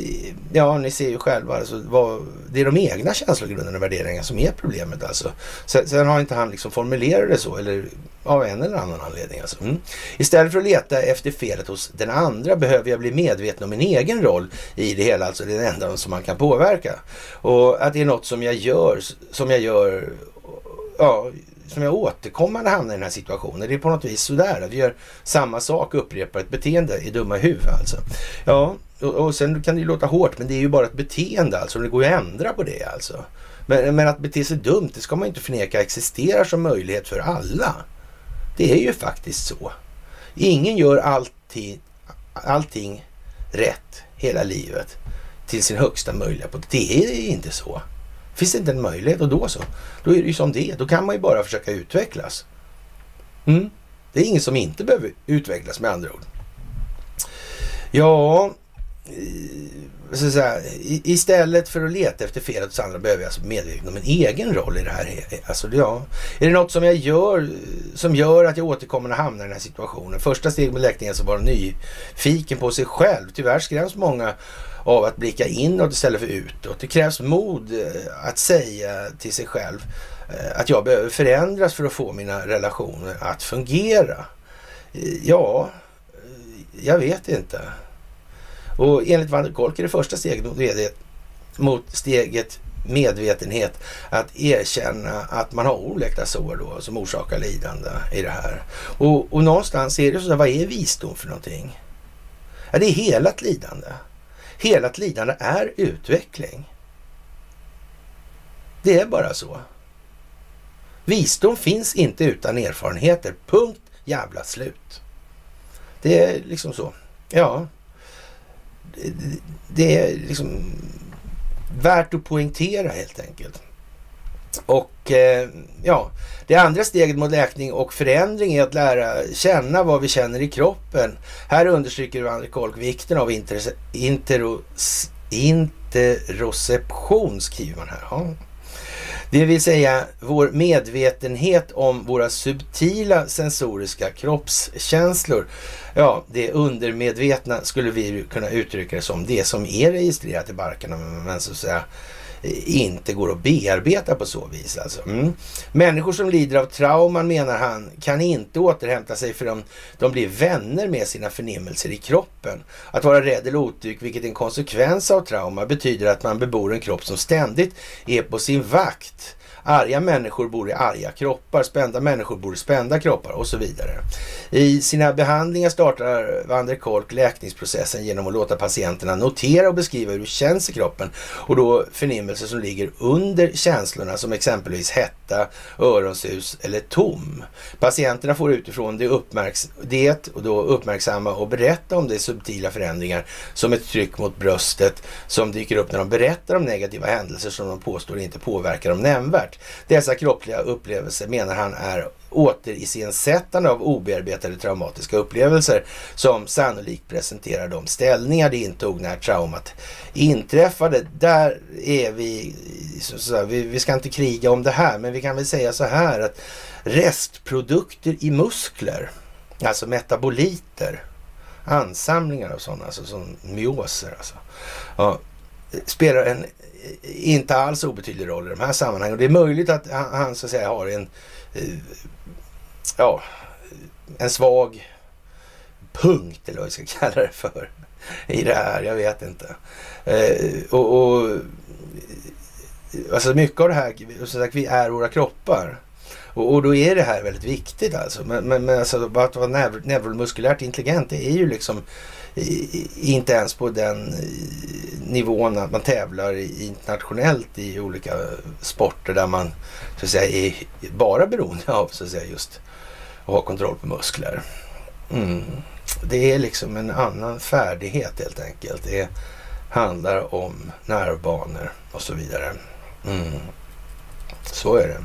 ja, ni ser ju själva. Alltså, vad, det är de egna känslogrunderna och värderingarna som är problemet alltså. Sen, sen, har inte han liksom formulerat det så eller av en eller annan anledning alltså. Mm. Istället för att leta efter felet hos den andra behöver jag bli medveten om min egen roll i det hela. Alltså det är det enda som man kan påverka. Och att det är något som jag gör, som jag gör ja, som jag återkommande hamnar i den här situationen. Det är på något vis sådär. Vi gör samma sak, upprepar ett beteende i dumma huvud alltså. Ja, och, och sen kan det ju låta hårt, men det är ju bara ett beteende alltså. Det går ju att ändra på det alltså. Men, men att bete sig dumt, det ska man inte förneka existerar som möjlighet för alla. Det är ju faktiskt så. Ingen gör alltid, allting rätt hela livet till sin högsta möjliga på. Det är inte så. Finns det inte en möjlighet och då så. Då är det ju som det är. Då kan man ju bara försöka utvecklas. Mm. Det är ingen som inte behöver utvecklas med andra ord. Ja, eh, så säga, istället för att leta efter felet hos andra behöver jag alltså medveten om en egen roll i det här. Alltså, ja. Är det något som jag gör som gör att jag återkommer och hamnar i den här situationen? Första steget med läkningen är att vara nyfiken på sig själv. Tyvärr skräms många av att blicka inåt istället för utåt. Det krävs mod eh, att säga till sig själv eh, att jag behöver förändras för att få mina relationer att fungera. Eh, ja, jag vet inte. Och enligt Van der Kolk är det första steget mot, mot steget medvetenhet att erkänna att man har oläkta sår då som orsakar lidande i det här. Och, och någonstans är det så, vad är visdom för någonting? Ja, det är helat lidande. Helat lidande är utveckling. Det är bara så. Visdom finns inte utan erfarenheter. Punkt jävla slut. Det är liksom så. Ja, det är liksom värt att poängtera helt enkelt. Och eh, ja, det andra steget mot läkning och förändring är att lära känna vad vi känner i kroppen. Här understryker André Kolk vikten av inter, interos, interoception, skriver man här. Ja. Det vill säga vår medvetenhet om våra subtila sensoriska kroppskänslor. Ja, det undermedvetna skulle vi kunna uttrycka det som. Det som är registrerat i barken, men så att säga inte går att bearbeta på så vis. Alltså. Mm. Människor som lider av trauman menar han kan inte återhämta sig för de, de blir vänner med sina förnimmelser i kroppen. Att vara rädd eller otrygg, vilket är en konsekvens av trauma, betyder att man bebor en kropp som ständigt är på sin vakt. Arga människor bor i arga kroppar, spända människor bor i spända kroppar och så vidare. I sina behandlingar startar Van der Kolk läkningsprocessen genom att låta patienterna notera och beskriva hur det känns i kroppen och då förnimmelser som ligger under känslorna som exempelvis hetta, öronsus eller tom. Patienterna får utifrån det, uppmärks det och då uppmärksamma och berätta om de subtila förändringar som ett tryck mot bröstet som dyker upp när de berättar om negativa händelser som de påstår inte påverkar dem nämnvärt. Dessa kroppsliga upplevelser menar han är återiscensättande av obearbetade traumatiska upplevelser som sannolikt presenterar de ställningar det intog när traumat inträffade. Där är vi, så, vi, vi ska inte kriga om det här, men vi kan väl säga så här att restprodukter i muskler, alltså metaboliter, ansamlingar av sådana, alltså som myoser, alltså, ja, spelar en inte alls obetydlig roll i de här sammanhangen. Och det är möjligt att han, så att säga har en eh, ja, en svag punkt eller vad vi ska kalla det för i det här. Jag vet inte. Eh, och, och, alltså mycket av det här, som sagt, vi är våra kroppar. Och, och, då är det här väldigt viktigt alltså. Men, men, men alltså, att vara neuromuskulärt intelligent, det är ju liksom inte ens på den eh, nivån att man tävlar internationellt i olika sporter där man så att säga är bara beroende av så att säga just att ha kontroll på muskler. Mm. Det är liksom en annan färdighet helt enkelt. Det handlar om nervbanor och så vidare. Mm. Så är det.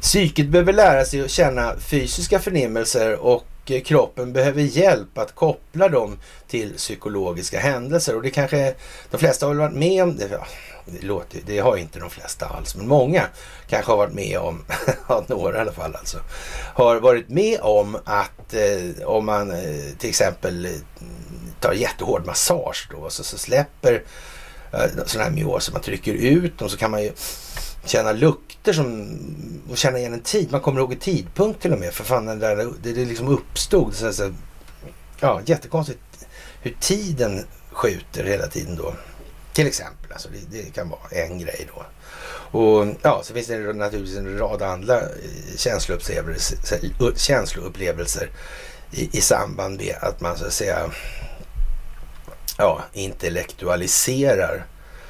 Psyket behöver lära sig att känna fysiska förnimmelser och Eh, kroppen behöver hjälp att koppla dem till psykologiska händelser. Och det kanske de flesta har väl varit med om. Det, det, låter, det har inte de flesta alls, men många kanske har varit med om, några i alla fall alltså, har varit med om att eh, om man eh, till exempel eh, tar jättehård massage då, så, så släpper eh, sådana här myoser, man trycker ut dem så kan man ju känna lukter som, och känna igen en tid. Man kommer ihåg en tidpunkt till och med. För fan, det, där, det, det liksom uppstod. Så, så, ja, jättekonstigt hur tiden skjuter hela tiden då. Till exempel, alltså det, det, kan vara en grej då. Och ja, så finns det naturligtvis en rad andra eh, känsloupplevelser, känsloupplevelser i, i samband med att man så att säga ja, intellektualiserar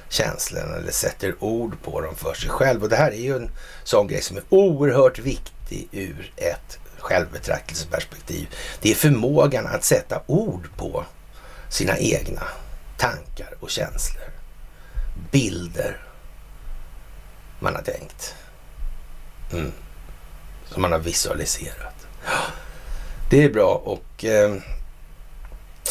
känslorna eller sätter ord på dem för sig själv. Och det här är ju en sån grej som är oerhört viktig ur ett självbetraktelseperspektiv. Det är förmågan att sätta ord på sina egna tankar och känslor. Bilder man har tänkt. Mm. Som man har visualiserat. Det är bra och eh,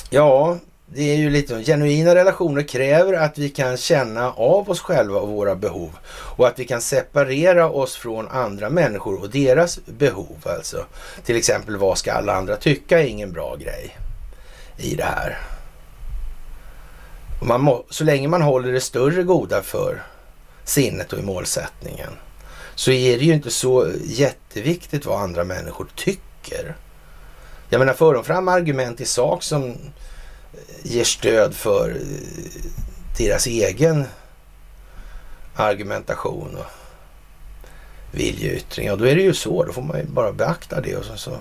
ja, det är ju lite genuina relationer kräver att vi kan känna av oss själva och våra behov och att vi kan separera oss från andra människor och deras behov. Alltså till exempel vad ska alla andra tycka är ingen bra grej i det här. Man må, så länge man håller det större goda för sinnet och i målsättningen så är det ju inte så jätteviktigt vad andra människor tycker. Jag menar, för de fram argument i sak som ger stöd för eh, deras egen argumentation och viljeyttring. Och då är det ju så, då får man ju bara beakta det och så, så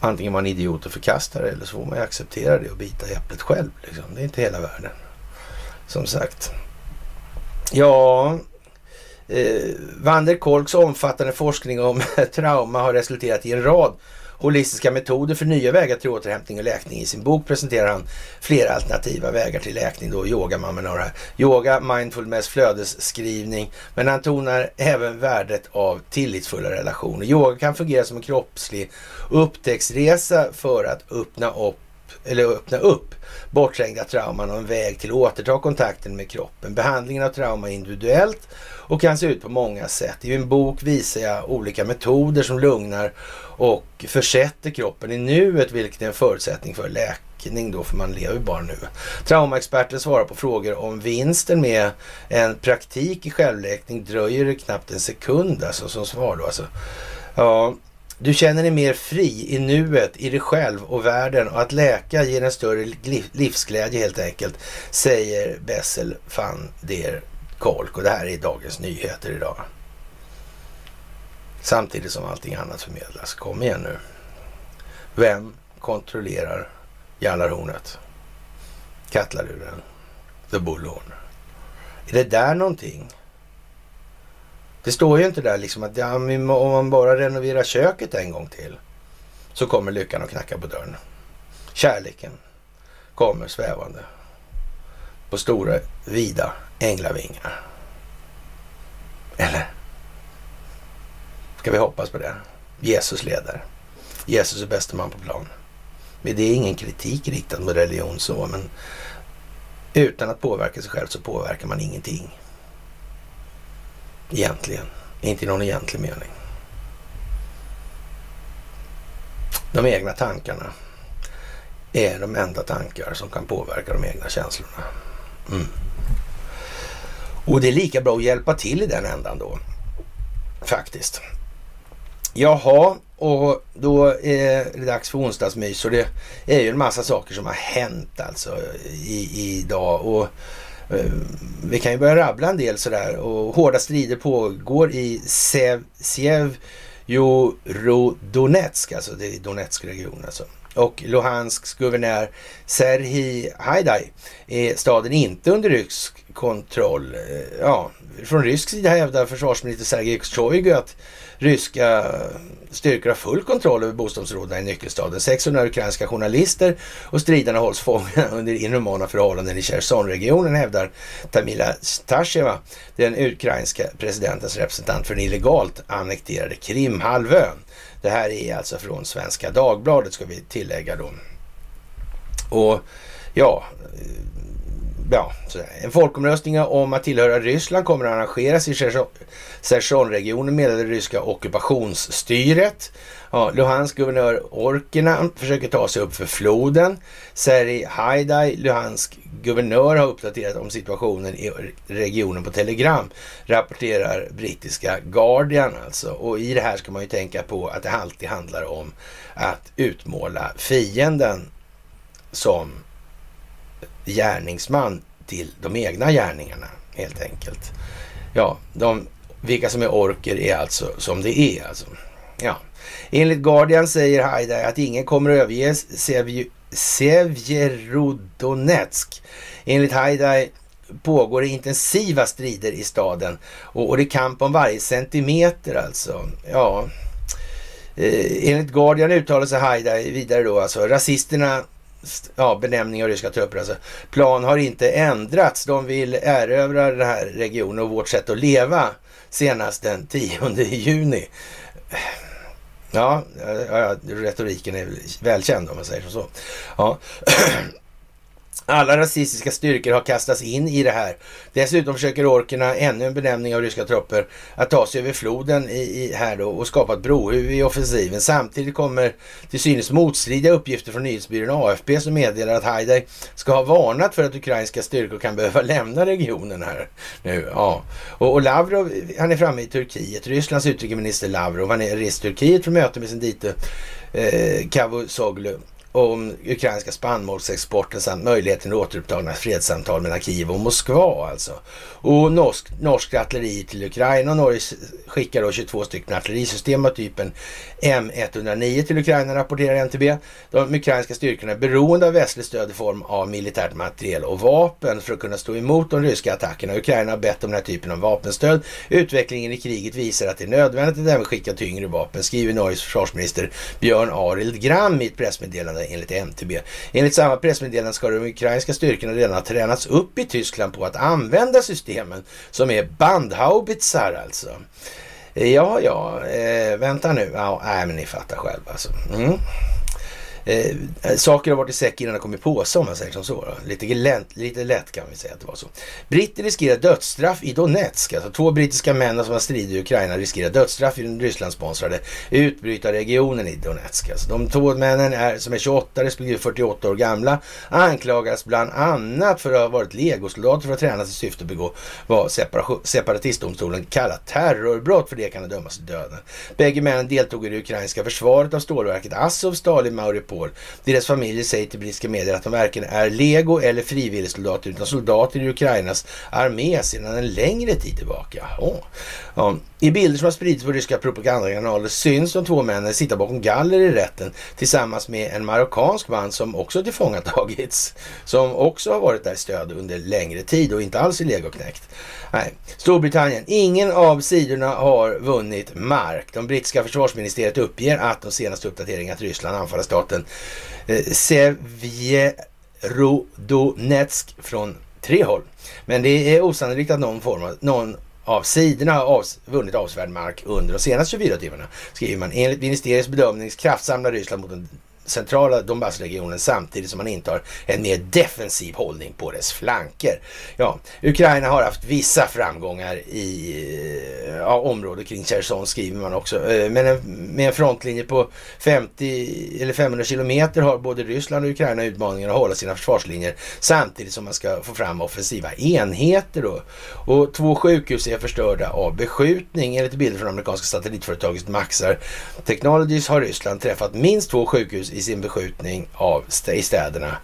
antingen man är idiot och förkastar det eller så får man ju acceptera det och bita i äpplet själv. Liksom. Det är inte hela världen. Som sagt. Ja, eh, Van der Kolks omfattande forskning om trauma har resulterat i en rad holistiska metoder för nya vägar till återhämtning och läkning. I sin bok presenterar han flera alternativa vägar till läkning. Då yoga, man med några yoga, mindfulness, flödesskrivning. Men han tonar även värdet av tillitsfulla relationer. Yoga kan fungera som en kroppslig upptäcktsresa för att öppna upp eller öppna upp bortträngda trauman och en väg till att återta kontakten med kroppen. Behandlingen av trauma är individuellt och kan se ut på många sätt. I min bok visar jag olika metoder som lugnar och försätter kroppen i nuet, vilket är en förutsättning för läkning då, för man lever bara nu. Traumaexperten svarar på frågor om vinsten med en praktik i självläkning dröjer det knappt en sekund alltså som svar då. Alltså. Ja, du känner dig mer fri i nuet, i dig själv och världen och att läka ger en större livsglädje helt enkelt, säger Bessel van der Kolk och det här är Dagens Nyheter idag. Samtidigt som allting annat förmedlas. Kom igen nu. Vem kontrollerar Jallarhornet? Katlaluren? The Bullhorn? Är det där någonting? Det står ju inte där liksom att ja, om man bara renoverar köket en gång till så kommer lyckan att knacka på dörren. Kärleken kommer svävande på stora, vida änglavingar. Eller? Ska vi hoppas på det? Jesus leder. Jesus är bäste man på plan. Men det är ingen kritik riktad mot religion så, men utan att påverka sig själv så påverkar man ingenting. Egentligen. Inte i någon egentlig mening. De egna tankarna är de enda tankar som kan påverka de egna känslorna. Mm. Och det är lika bra att hjälpa till i den ändan då. Faktiskt. Jaha, och då är det dags för onsdagsmys och det är ju en massa saker som har hänt alltså i, idag. Och Eh, vi kan ju börja rabbla en del sådär och hårda strider pågår i Sev, Donetsk, alltså det är Donetsk-regionen alltså och Luhansks guvernör Serhij Haidai är staden inte under rysk kontroll. Eh, ja, från rysk sida hävdar försvarsminister Sergej Sjojgu att ryska styrkor har full kontroll över bostadsområdena i nyckelstaden. 600 ukrainska journalister och stridarna hålls fångna under inhumana förhållanden i Cherson-regionen hävdar Tamila Stasheva, den ukrainska presidentens representant för den illegalt annekterade Krimhalvön. Det här är alltså från Svenska Dagbladet ska vi tillägga då. Och ja, ja, en folkomröstning om att tillhöra Ryssland kommer att arrangeras i Cherson-regionen meddelade det ryska ockupationsstyret. Ja, Luhansk guvernör Orkina försöker ta sig upp för floden. Seri Haidai, Luhansk guvernör, har uppdaterat om situationen i regionen på Telegram, rapporterar brittiska Guardian alltså. Och i det här ska man ju tänka på att det alltid handlar om att utmåla fienden som gärningsman till de egna gärningarna helt enkelt. Ja, de, vilka som är orker är alltså som det är alltså. Ja. Enligt Guardian säger Haidai att ingen kommer att överge Sevjerodonetsk. Enligt Haidai pågår det intensiva strider i staden och, och det är kamp om varje centimeter alltså. Ja, eh, enligt Guardian uttalar sig Haidai vidare då alltså rasisterna ja, benämning av ryska trupper. Alltså. Plan har inte ändrats. De vill erövra den här regionen och vårt sätt att leva senast den 10 juni. Ja, ja, retoriken är välkänd om man säger så. Ja. Alla rasistiska styrkor har kastats in i det här. Dessutom försöker orkerna, ännu en benämning av ryska trupper, att ta sig över floden i, i här då och skapa ett brohuvud i offensiven. Samtidigt kommer till synes motstridiga uppgifter från nyhetsbyrån AFP som meddelar att Haidai ska ha varnat för att ukrainska styrkor kan behöva lämna regionen här nu. Ja. Och, och Lavrov, han är framme i Turkiet. Rysslands utrikesminister Lavrov, han är rest till Turkiet för möte med sin dite eh, Cavusoglu om ukrainska spannmålsexporten samt möjligheten att återupptagna fredssamtal mellan Kiev och Moskva alltså. Och norsk, norsk artilleri till Ukraina och Norge skickar då 22 stycken artillerisystem av typen M109 till Ukraina rapporterar NTB. De ukrainska styrkorna är beroende av västligt stöd i form av militärt materiel och vapen för att kunna stå emot de ryska attackerna. Ukraina har bett om den här typen av vapenstöd. Utvecklingen i kriget visar att det är nödvändigt att även skicka tyngre vapen, skriver Norges försvarsminister Björn Arild Gram i ett pressmeddelande enligt MTB. Enligt samma pressmeddelande ska de ukrainska styrkorna redan ha tränats upp i Tyskland på att använda systemen som är bandhaubitsar alltså. Ja, ja, eh, vänta nu. Ja, nej, men ni fattar själva alltså. Mm. Eh, eh, saker har varit i säck innan de kom i påse om man säger som så. Då. Lite, lätt, lite lätt kan vi säga att det var så. Britter riskerar dödsstraff i Donetsk. Alltså två brittiska män som har stridit i Ukraina riskerar dödsstraff i den Rysslandssponsrade utbrytarregionen i Donetsk. Alltså de två männen är, som är 28 respektive 48 år gamla anklagas bland annat för att ha varit legosoldater för att tränas i syfte att begå vad separatistdomstolen kallar terrorbrott. För det kan de dömas till döden. Bägge männen deltog i det ukrainska försvaret av stålverket Azov, Stalin, Mauripol Interpol. Deras familjer säger till brittiska medier att de varken är lego eller frivilligsoldater utan soldater i Ukrainas armé sedan en längre tid tillbaka. Oh. Ja. I bilder som har spridits på ryska propagandakanaler syns de två männen sitta bakom galler i rätten tillsammans med en marockansk man som också tillfångatagits. Som också har varit där i stöd under längre tid och inte alls är legoknäckt. Nej. Storbritannien. Ingen av sidorna har vunnit mark. De brittiska försvarsministeriet uppger att de senaste uppdateringarna att Ryssland anfaller staten eh, Sevjerodonetsk från tre håll. Men det är osannolikt att någon form av, någon av sidorna har avs vunnit avsevärd mark under de senaste 24 timmarna, skriver man. Enligt ministeriets bedömning kraftsamlar Ryssland mot en centrala Donbassregionen samtidigt som man intar en mer defensiv hållning på dess flanker. Ja, Ukraina har haft vissa framgångar i eh, ja, området kring Cherson skriver man också. Eh, men en, med en frontlinje på 50 eller 500 kilometer har både Ryssland och Ukraina utmaningar att hålla sina försvarslinjer samtidigt som man ska få fram offensiva enheter då. Och två sjukhus är förstörda av beskjutning. Enligt bilder från amerikanska satellitföretaget Maxar Technologies har Ryssland träffat minst två sjukhus i sin beskjutning av st i städerna.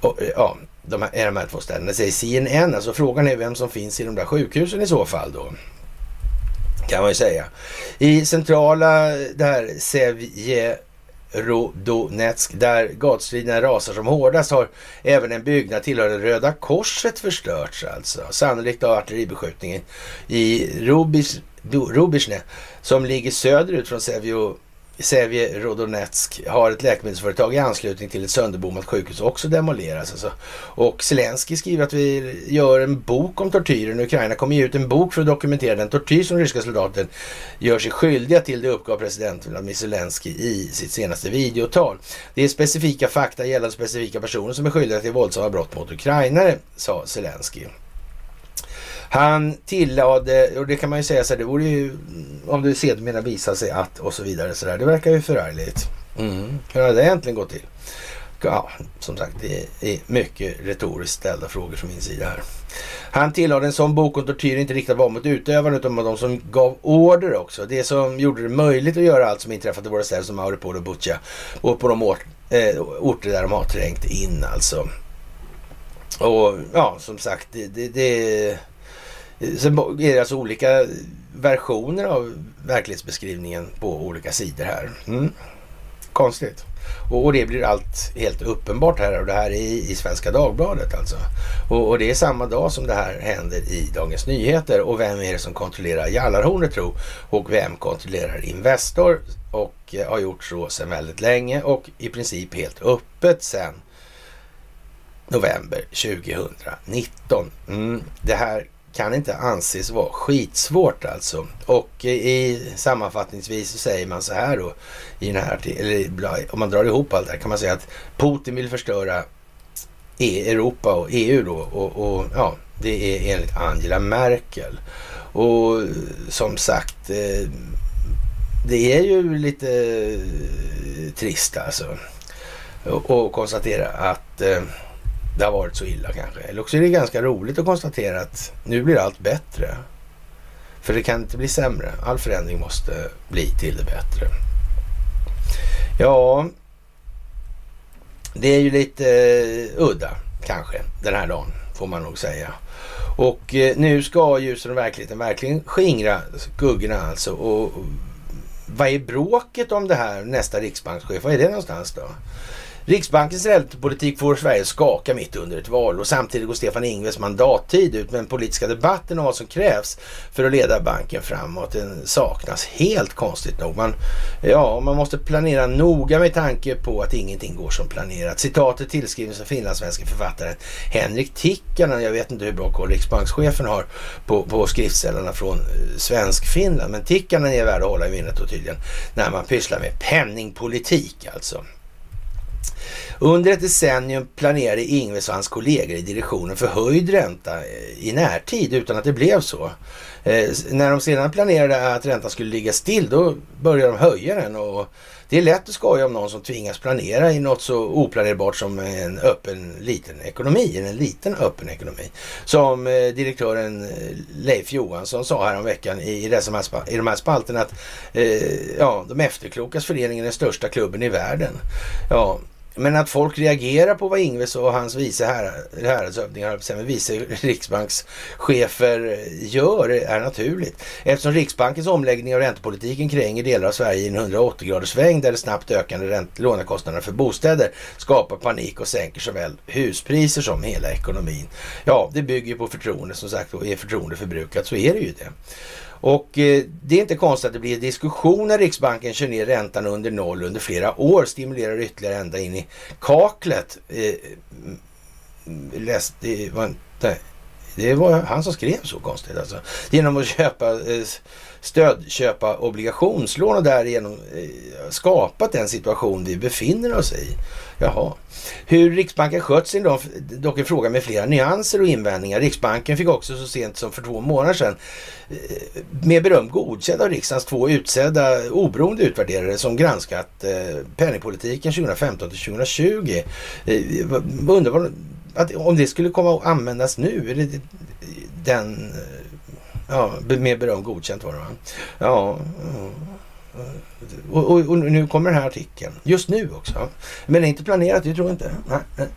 Och, eh, ja, de här, de här två städerna. säger CNN. Alltså frågan är vem som finns i de där sjukhusen i så fall då. Kan man ju säga. I centrala där Sevjerodonetsk där gatstriderna rasar som hårdast har även en byggnad tillhörande Röda Korset förstörts alltså. Sannolikt av artilleribeskjutningen i Rubisne som ligger söderut från Sevje Rodonetsk har ett läkemedelsföretag i anslutning till ett sönderbommat sjukhus också demoleras. Alltså. Och Zelensky skriver att vi gör en bok om tortyren. Ukraina kommer ge ut en bok för att dokumentera den tortyr som ryska soldater gör sig skyldiga till. Det uppgav president Vladimir Zelensky i sitt senaste videotal. Det är specifika fakta gällande specifika personer som är skyldiga till våldsamma brott mot ukrainare, sa Zelensky. Han tillade, och det kan man ju säga så här, det vore ju om det sedermera visar sig att och så vidare. Så där. Det verkar ju förargligt. Mm. Hur har det egentligen gått till? Ja, som sagt, det är mycket retoriskt ställda frågor från min sida här. Han tillhörde en sån bok om tortyr inte riktat var mot utövarna utan mot de som gav order också. Det som gjorde det möjligt att göra allt som inträffat i våra städer som Mariupol och Butja och på de or äh, orter där de har trängt in alltså. Och ja, som sagt, det, det, det Sen är det alltså olika versioner av verklighetsbeskrivningen på olika sidor här. Mm. Konstigt. Och, och, det blir allt helt uppenbart här och det här är i, i Svenska Dagbladet alltså. Och, och, det är samma dag som det här händer i Dagens Nyheter. Och vem är det som kontrollerar Jallarhornet tro? Och vem kontrollerar Investor? Och eh, har gjort så sedan väldigt länge och i princip helt öppet sedan november 2019. Mm, det här kan inte anses vara skitsvårt alltså. Och i sammanfattningsvis så säger man så här då i den här eller om man drar ihop allt det här kan man säga att Putin vill förstöra e- Europa och EU då och, och ja, det är enligt Angela Merkel. Och som sagt, eh, det är ju lite eh, trist alltså. Och konstatera att eh, det har varit så illa kanske. Eller också är det ganska roligt att konstatera att nu blir allt bättre. För det kan inte bli sämre. All förändring måste bli till det bättre. Ja, det är ju lite eh, udda kanske den här dagen får man nog säga. Och eh, nu ska ljusen och verkligheten verkligen skingra skuggorna alltså. Och, och vad är bråket om det här nästa riksbankschef? Vad är det någonstans då? Riksbankens räntepolitik får Sverige skaka mitt under ett val och samtidigt går Stefan Ingves mandattid ut med den politiska debatten om vad som krävs för att leda banken framåt. Den saknas helt konstigt nog. Man, ja, man måste planera noga med tanke på att ingenting går som planerat. Citatet tillskrivs av finlandssvenska författaren Henrik Tikkanen. Jag vet inte hur bra koll riksbankschefen har på, på skriftställarna från eh, Svensk-Finland. Men Tikkanen är värd att hålla i minnet då tydligen när man pysslar med penningpolitik alltså. Under ett decennium planerade Ingves och hans kollegor i direktionen för höjd ränta eh, i närtid utan att det blev så. Eh, när de sedan planerade att räntan skulle ligga still då började de höja den och det är lätt att skoja om någon som tvingas planera i något så oplanerbart som en öppen liten ekonomi, en liten öppen ekonomi. Som eh, direktören eh, Leif Johansson sa häromveckan i, i, i de här spalterna att eh, ja, de efterklokas föreningen är den största klubben i världen. Ja, men att folk reagerar på vad Ingves och hans vice häradshövdingar, vice riksbankschefer gör är naturligt. Eftersom Riksbankens omläggning av räntepolitiken kränger delar av Sverige i en 180 graders sväng där de snabbt ökande lånekostnaderna för bostäder skapar panik och sänker såväl huspriser som hela ekonomin. Ja, det bygger på förtroende som sagt och är förtroende förbrukat så är det ju det. Och eh, det är inte konstigt att det blir diskussion när Riksbanken kör ner räntan under noll under flera år, stimulerar ytterligare ända in i kaklet. Eh, mm, läst, det, var inte, det var han som skrev så konstigt alltså. Genom att köpa eh, stödköpa obligationslån och därigenom eh, skapat den situation vi befinner oss i. Jaha. Hur Riksbanken skött sin då, dock en fråga med flera nyanser och invändningar. Riksbanken fick också så sent som för två månader sedan eh, med beröm godkänd av riksdagens två utsedda oberoende utvärderare som granskat eh, penningpolitiken 2015 till 2020. Eh, undrar vad, att, om det skulle komma att användas nu? Är det den... Ja, med beröm godkänt var det va? Ja. Och, och, och, nu kommer den här artikeln. Just nu också. Men det är inte planerat, det tror jag inte. Nej, nej.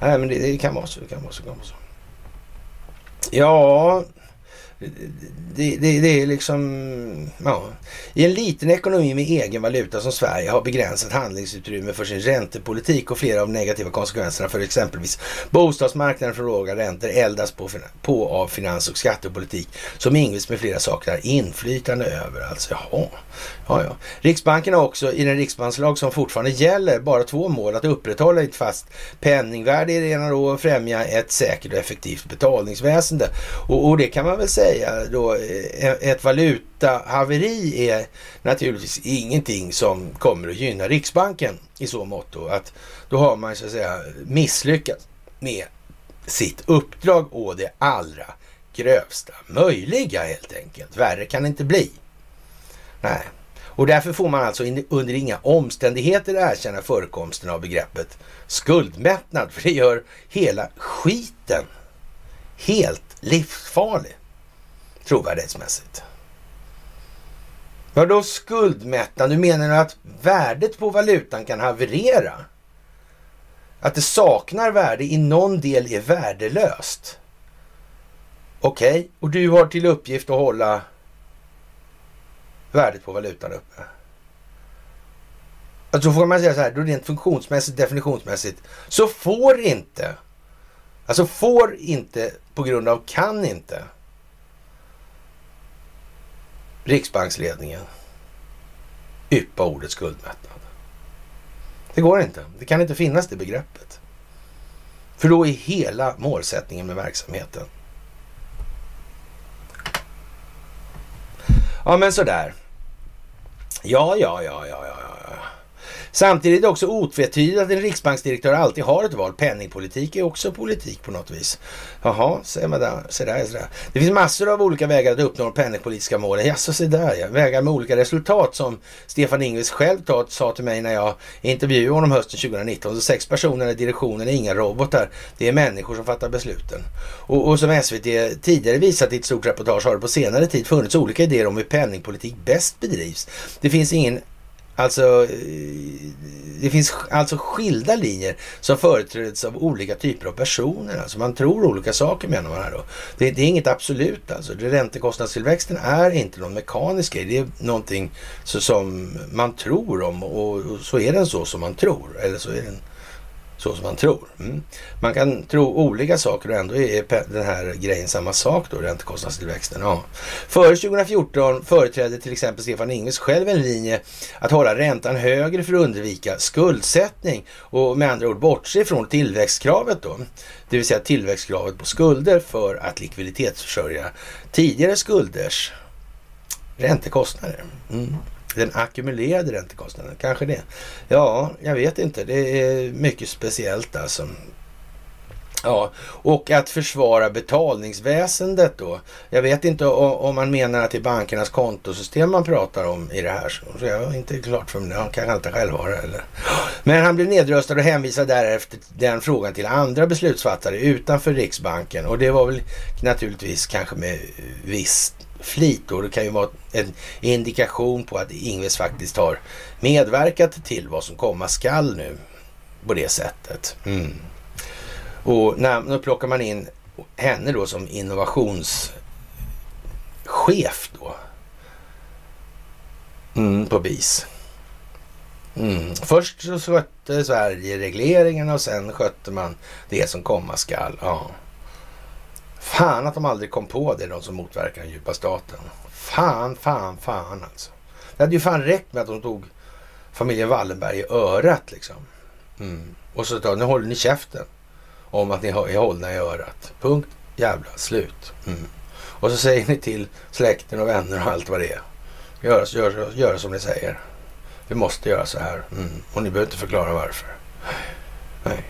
nej men det, det, kan vara så. Det kan vara så. Kan vara så. Ja, det, det, det, är liksom, ja. I en liten ekonomi med egen valuta som Sverige har begränsat handlingsutrymme för sin räntepolitik och flera av negativa konsekvenserna för exempelvis bostadsmarknaden för låga räntor eldas på, på av finans och skattepolitik som Ingves med flera saknar inflytande över. Alltså, jaha. Ja, ja. Riksbanken har också i den riksbankslag som fortfarande gäller bara två mål. Att upprätthålla ett fast penningvärde i det ena och främja ett säkert och effektivt betalningsväsende. Och, och det kan man väl säga då, eh, e-, ett valutahaveri är naturligtvis ingenting som kommer att gynna Riksbanken i så mått att då har man så att säga misslyckats med sitt uppdrag och det allra grövsta möjliga helt enkelt. Värre kan det inte bli. Nej. Och därför får man alltså under inga omständigheter erkänna förekomsten av begreppet skuldmättnad, för det gör hela skiten helt livsfarlig trovärdighetsmässigt. Vadå skuldmättnad? Du menar att värdet på valutan kan haverera? Att det saknar värde i någon del är värdelöst? Okej, okay. och du har till uppgift att hålla värdet på valutan uppe. Alltså får man säga så här, då rent funktionsmässigt, definitionsmässigt, så får inte, alltså får inte på grund av kan inte Riksbanksledningen yppa ordet skuldmättnad. Det går inte. Det kan inte finnas det begreppet. För då är hela målsättningen med verksamheten. Ja, men sådär. Ja, ja, ja, ja, ja. Samtidigt är det också otvetydigt att en riksbanksdirektör alltid har ett val. Penningpolitik är också politik på något vis. Jaha, se man där. Se där, se där. Det finns massor av olika vägar att uppnå de penningpolitiska målen. Jaså, se där ja. Vägar med olika resultat som Stefan Ingves själv sa till mig när jag intervjuade honom hösten 2019. Så sex personer i direktionen är inga robotar. Det är människor som fattar besluten. Och, och som SVT tidigare visat i ett stort reportage har det på senare tid funnits olika idéer om hur penningpolitik bäst bedrivs. Det finns ingen Alltså, eh, det finns alltså skilda linjer som företräds av olika typer av personer. Alltså man tror olika saker menar man här då. Det, det är inget absolut alltså. Räntekostnadstillväxten är inte någon mekanisk grej. Det är någonting så, som man tror om och, och så är den så som man tror. Eller så är den så som man tror. Mm. Man kan tro olika saker och ändå är den här grejen samma sak då, räntekostnadstillväxten. Ja. Före 2014 företrädde till exempel Stefan Ingves själv en linje att hålla räntan högre för att undvika skuldsättning och med andra ord bortse från tillväxtkravet då. Det vill säga tillväxtkravet på skulder för att likviditetsförsörja tidigare skulders räntekostnader. Mm. Den ackumulerade räntekostnaden, kanske det. Ja, jag vet inte. Det är mycket speciellt alltså. Ja, och att försvara betalningsväsendet då. Jag vet inte om man menar att det är bankernas kontosystem man pratar om i det här. Så jag är inte klart för mig. Han kan inte själv vara det. Eller? Men han blev nedröstad och hänvisade därefter den frågan till andra beslutsfattare utanför Riksbanken. Och det var väl naturligtvis kanske med viss flit. Och det kan ju vara en indikation på att Ingves faktiskt har medverkat till vad som komma skall nu på det sättet. Mm. Och när, nu plockar man in henne då som innovationschef då. Mm, på BIS. Mm. Först så skötte Sverige regleringarna och sen skötte man det som komma skall. Ja. Fan att de aldrig kom på det, de som motverkar den djupa staten. Fan, fan, fan alltså. Det hade ju fan räckt med att de tog familjen Wallenberg i örat liksom. Mm. Och så nu håller ni käften om att ni är hållna i örat. Punkt, jävla slut. Mm. Och så säger ni till släkten och vänner och allt vad det är. Gör, gör, gör som ni säger. Vi måste göra så här. Mm. Och ni behöver inte förklara varför. Nej.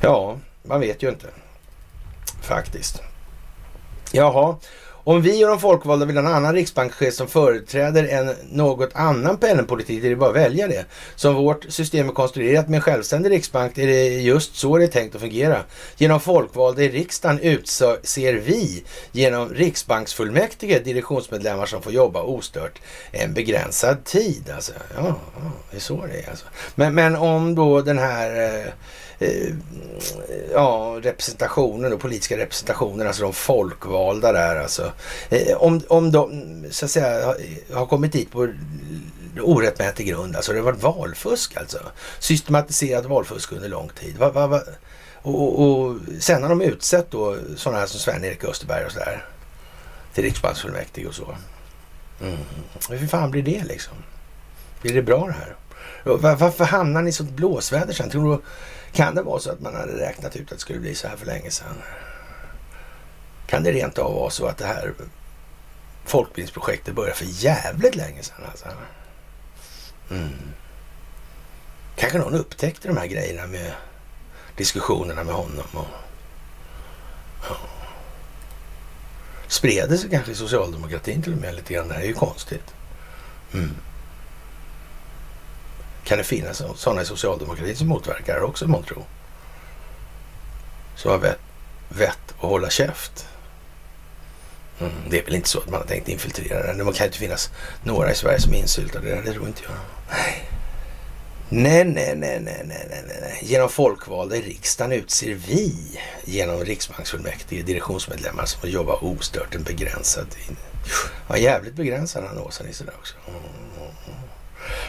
Ja, man vet ju inte. Faktiskt. Jaha, om vi och de folkvalda vill ha en annan riksbankschef som företräder en något annan penningpolitik, är det bara att välja det. Som vårt system är konstruerat med en självständig riksbank är det just så det är tänkt att fungera. Genom folkvalda i riksdagen utser vi genom riksbanksfullmäktige direktionsmedlemmar som får jobba ostört en begränsad tid. Alltså, ja, det är så det är. Alltså. Men, men om då den här eh, Eh, ja, representationen, och politiska representationen, alltså de folkvalda där alltså. Eh, om, om de så att säga har, har kommit dit på orättmätig grund, alltså det har varit valfusk alltså. Systematiserat valfusk under lång tid. Va, va, va? Och, och, och, sen har de utsett då sådana här som Sven-Erik Österberg och sådär till riksbanksfullmäktige och så. Mm. Hur fan blir det liksom? Blir det bra det här? Varför hamnar ni i sånt blåsväder sen? Tror du kan det vara så att man hade räknat ut att det skulle bli så här för länge sedan? Kan det rent av vara så att det här folkbildningsprojektet började för jävligt länge sedan? Alltså? Mm. Kanske någon upptäckte de här grejerna med diskussionerna med honom. Och, ja. Spred det sig kanske i socialdemokratin till och med lite grann. Det här är ju konstigt. Mm. Kan det finnas sådana i socialdemokratin som motverkar det också månntro? Som har vett, vett att hålla käft. Mm, det är väl inte så att man har tänkt infiltrera den. Det kan ju inte finnas några i Sverige som är insyltade där. Det tror inte jag. Nej. Nej, nej, nej, nej, nej, nej, nej. Genom folkvalda i riksdagen utser vi genom riksbanksfullmäktige direktionsmedlemmar som får jobba ostört en begränsad tid. Ja, jävligt begränsad han Åsa-Nisse där också. Mm. mm, mm.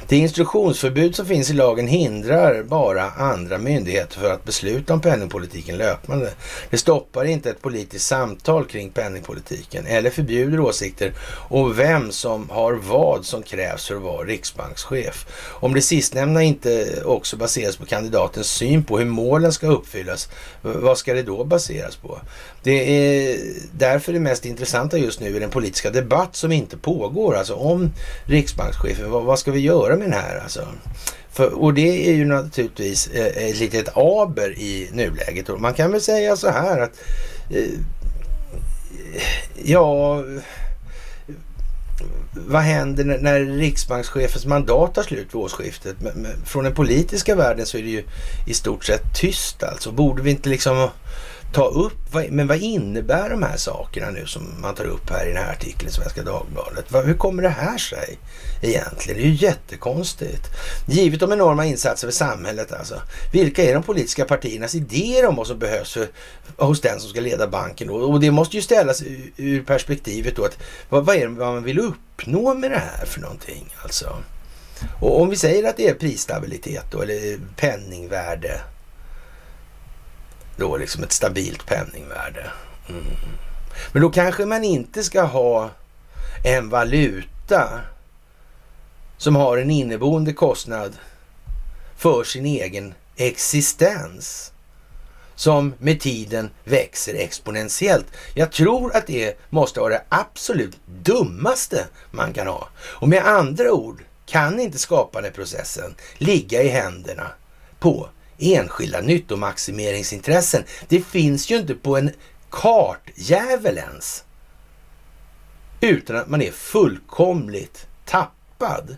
Det instruktionsförbud som finns i lagen hindrar bara andra myndigheter för att besluta om penningpolitiken löpande. Det stoppar inte ett politiskt samtal kring penningpolitiken eller förbjuder åsikter om vem som har vad som krävs för att vara riksbankschef. Om det sistnämnda inte också baseras på kandidatens syn på hur målen ska uppfyllas, vad ska det då baseras på? Det är därför det mest intressanta just nu är den politiska debatt som inte pågår. Alltså om riksbankschefen, vad, vad ska vi göra med den här? Alltså, för, och det är ju naturligtvis eh, ett litet aber i nuläget. Och man kan väl säga så här att eh, ja, vad händer när, när riksbankschefens mandat tar slut vid årsskiftet? Men, men, från den politiska världen så är det ju i stort sett tyst alltså. Borde vi inte liksom ta upp, men vad innebär de här sakerna nu som man tar upp här i den här artikeln i Svenska Dagbladet? Hur kommer det här sig egentligen? Det är ju jättekonstigt. Givet de enorma insatser för samhället alltså. Vilka är de politiska partiernas idéer om vad som behövs för, hos den som ska leda banken? Då? Och det måste ju ställas ur perspektivet då att vad, vad är det vad man vill uppnå med det här för någonting alltså? Och om vi säger att det är prisstabilitet då, eller penningvärde då liksom ett stabilt penningvärde. Mm. Men då kanske man inte ska ha en valuta som har en inneboende kostnad för sin egen existens som med tiden växer exponentiellt. Jag tror att det måste vara det absolut dummaste man kan ha. Och med andra ord kan inte skapandeprocessen ligga i händerna på enskilda nyttomaximeringsintressen. Det finns ju inte på en kartjävel ens. Utan att man är fullkomligt tappad.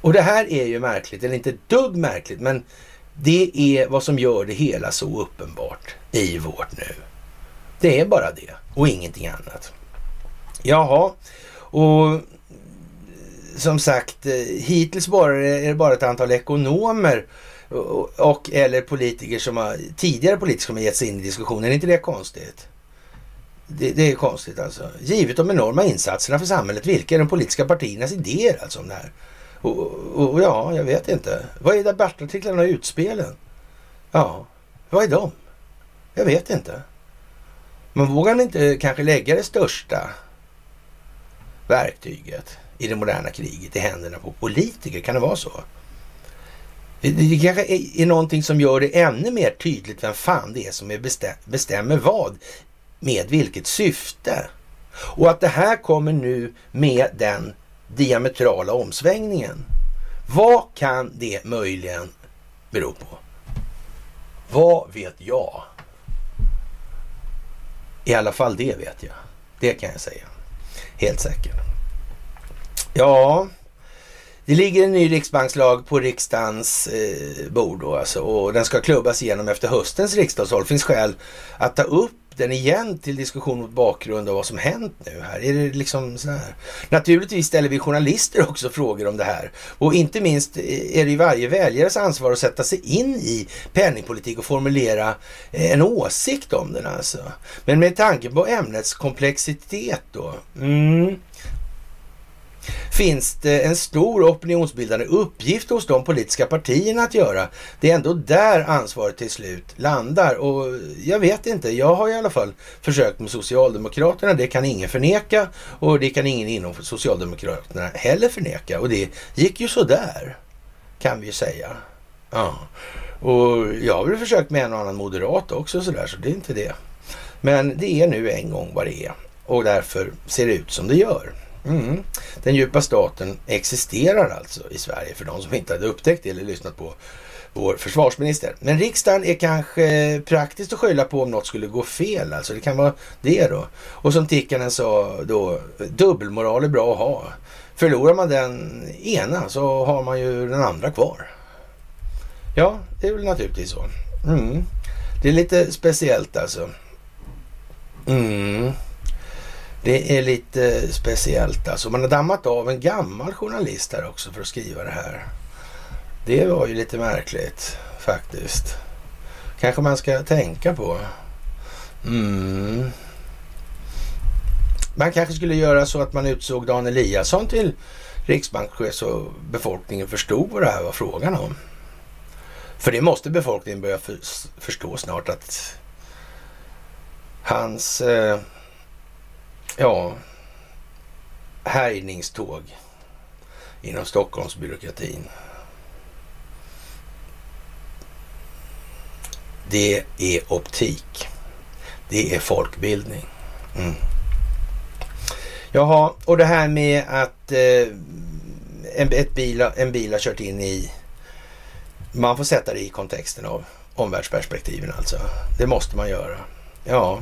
Och det här är ju märkligt, eller inte ett dugg märkligt, men det är vad som gör det hela så uppenbart i vårt nu. Det är bara det och ingenting annat. Jaha, och som sagt, eh, hittills bara är det bara ett antal ekonomer och, eller politiker som har, tidigare politiker som har gett sig in i diskussionen. Är inte det konstigt? Det, det, är konstigt alltså. Givet de enorma insatserna för samhället, vilka är de politiska partiernas idéer alltså om det här? Och, och, och ja, jag vet inte. Vad är debattartiklarna och utspelen? Ja, vad är de? Jag vet inte. Men vågar inte kanske lägga det största verktyget i det moderna kriget i händerna på politiker? Kan det vara så? Det, det kanske är, är någonting som gör det ännu mer tydligt vem fan det är som är bestäm, bestämmer vad med vilket syfte. Och att det här kommer nu med den diametrala omsvängningen. Vad kan det möjligen bero på? Vad vet jag? I alla fall det vet jag. Det kan jag säga. Helt säkert. Ja, det ligger en ny riksbankslag på riksdagens eh, bord då alltså, och den ska klubbas igenom efter höstens riksdagsval. Det finns skäl att ta upp den igen till diskussion mot bakgrund av vad som hänt nu här. Är det liksom så här? Naturligtvis ställer vi journalister också frågor om det här. Och inte minst eh, är det ju varje väljares ansvar att sätta sig in i penningpolitik och formulera eh, en åsikt om den alltså. Men med tanke på ämnets komplexitet då. Mm, finns det en stor opinionsbildande uppgift hos de politiska partierna att göra. Det är ändå där ansvaret till slut landar och jag vet inte, jag har i alla fall försökt med Socialdemokraterna, det kan ingen förneka och det kan ingen inom Socialdemokraterna heller förneka och det gick ju sådär kan vi ju säga. Ja. Och jag har väl försökt med en och annan moderat också sådär så det är inte det. Men det är nu en gång vad det är och därför ser det ut som det gör. Mm. Den djupa staten existerar alltså i Sverige för de som inte hade upptäckt det eller lyssnat på vår försvarsminister. Men riksdagen är kanske praktiskt att skylla på om något skulle gå fel. Alltså det kan vara det då. Och som Tikkanen sa då, dubbelmoral är bra att ha. Förlorar man den ena så har man ju den andra kvar. Ja, det är väl naturligtvis så. Mm. Det är lite speciellt alltså. Mm. Det är lite speciellt alltså. Man har dammat av en gammal journalist här också för att skriva det här. Det var ju lite märkligt faktiskt. Kanske man ska tänka på. Mm. Man kanske skulle göra så att man utsåg Dan Eliasson till riksbankschef så befolkningen förstod vad det här var frågan om. För det måste befolkningen börja förstå snart att hans eh, ja, härjningståg inom Stockholmsbyråkratin. Det är optik. Det är folkbildning. Mm. Jaha, och det här med att eh, en, ett bil, en bil har kört in i... Man får sätta det i kontexten av omvärldsperspektiven alltså. Det måste man göra. Ja,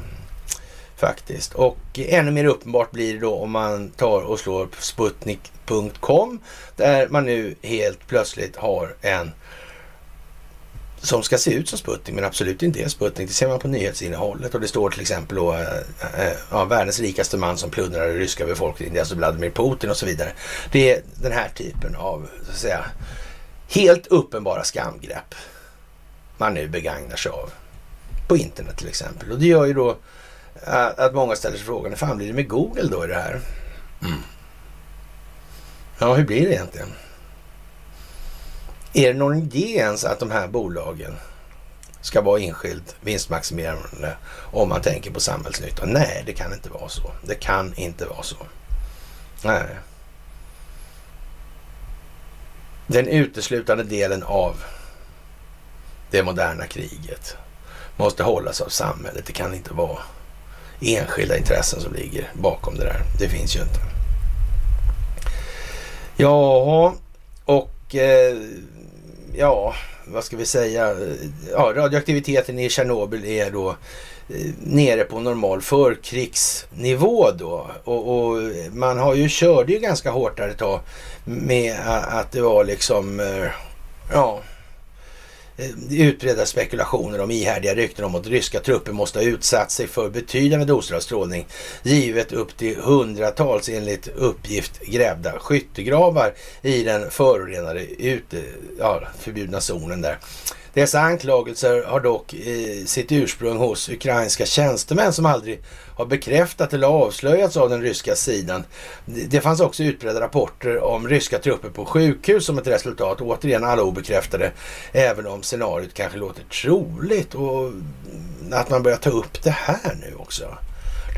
faktiskt. Och ännu mer uppenbart blir det då om man tar och slår på sputnik.com där man nu helt plötsligt har en som ska se ut som Sputnik men absolut inte är Sputnik. Det ser man på nyhetsinnehållet och det står till exempel då äh, äh, världens rikaste man som plundrar den ryska befolkningen. Det är alltså Vladimir Putin och så vidare. Det är den här typen av så att säga helt uppenbara skamgrepp man nu begagnar sig av på internet till exempel. Och det gör ju då att många ställer sig frågan, hur fan blir det med Google då i det här? Mm. Ja, hur blir det egentligen? Är det någon idé ens att de här bolagen ska vara enskilt vinstmaximerande om man tänker på samhällsnytta? Nej, det kan inte vara så. Det kan inte vara så. Nej. Den uteslutande delen av det moderna kriget måste hållas av samhället. Det kan inte vara enskilda intressen som ligger bakom det där. Det finns ju inte. Ja, och eh, ja, vad ska vi säga? Ja, radioaktiviteten i Tjernobyl är då eh, nere på normal förkrigsnivå då. Och, och, man har ju körde ju ganska hårt där ett tag med att det var liksom, eh, ja, Eh, utbredda spekulationer om ihärdiga rykten om att ryska trupper måste ha utsatt sig för betydande doser av strålning, givet upp till hundratals enligt uppgift grävda skyttegravar i den förorenade ute, ja, förbjudna zonen där. Dessa anklagelser har dock sitt ursprung hos ukrainska tjänstemän som aldrig har bekräftat eller avslöjats av den ryska sidan. Det fanns också utbredda rapporter om ryska trupper på sjukhus som ett resultat. Återigen alla obekräftade, även om scenariot kanske låter troligt och att man börjar ta upp det här nu också.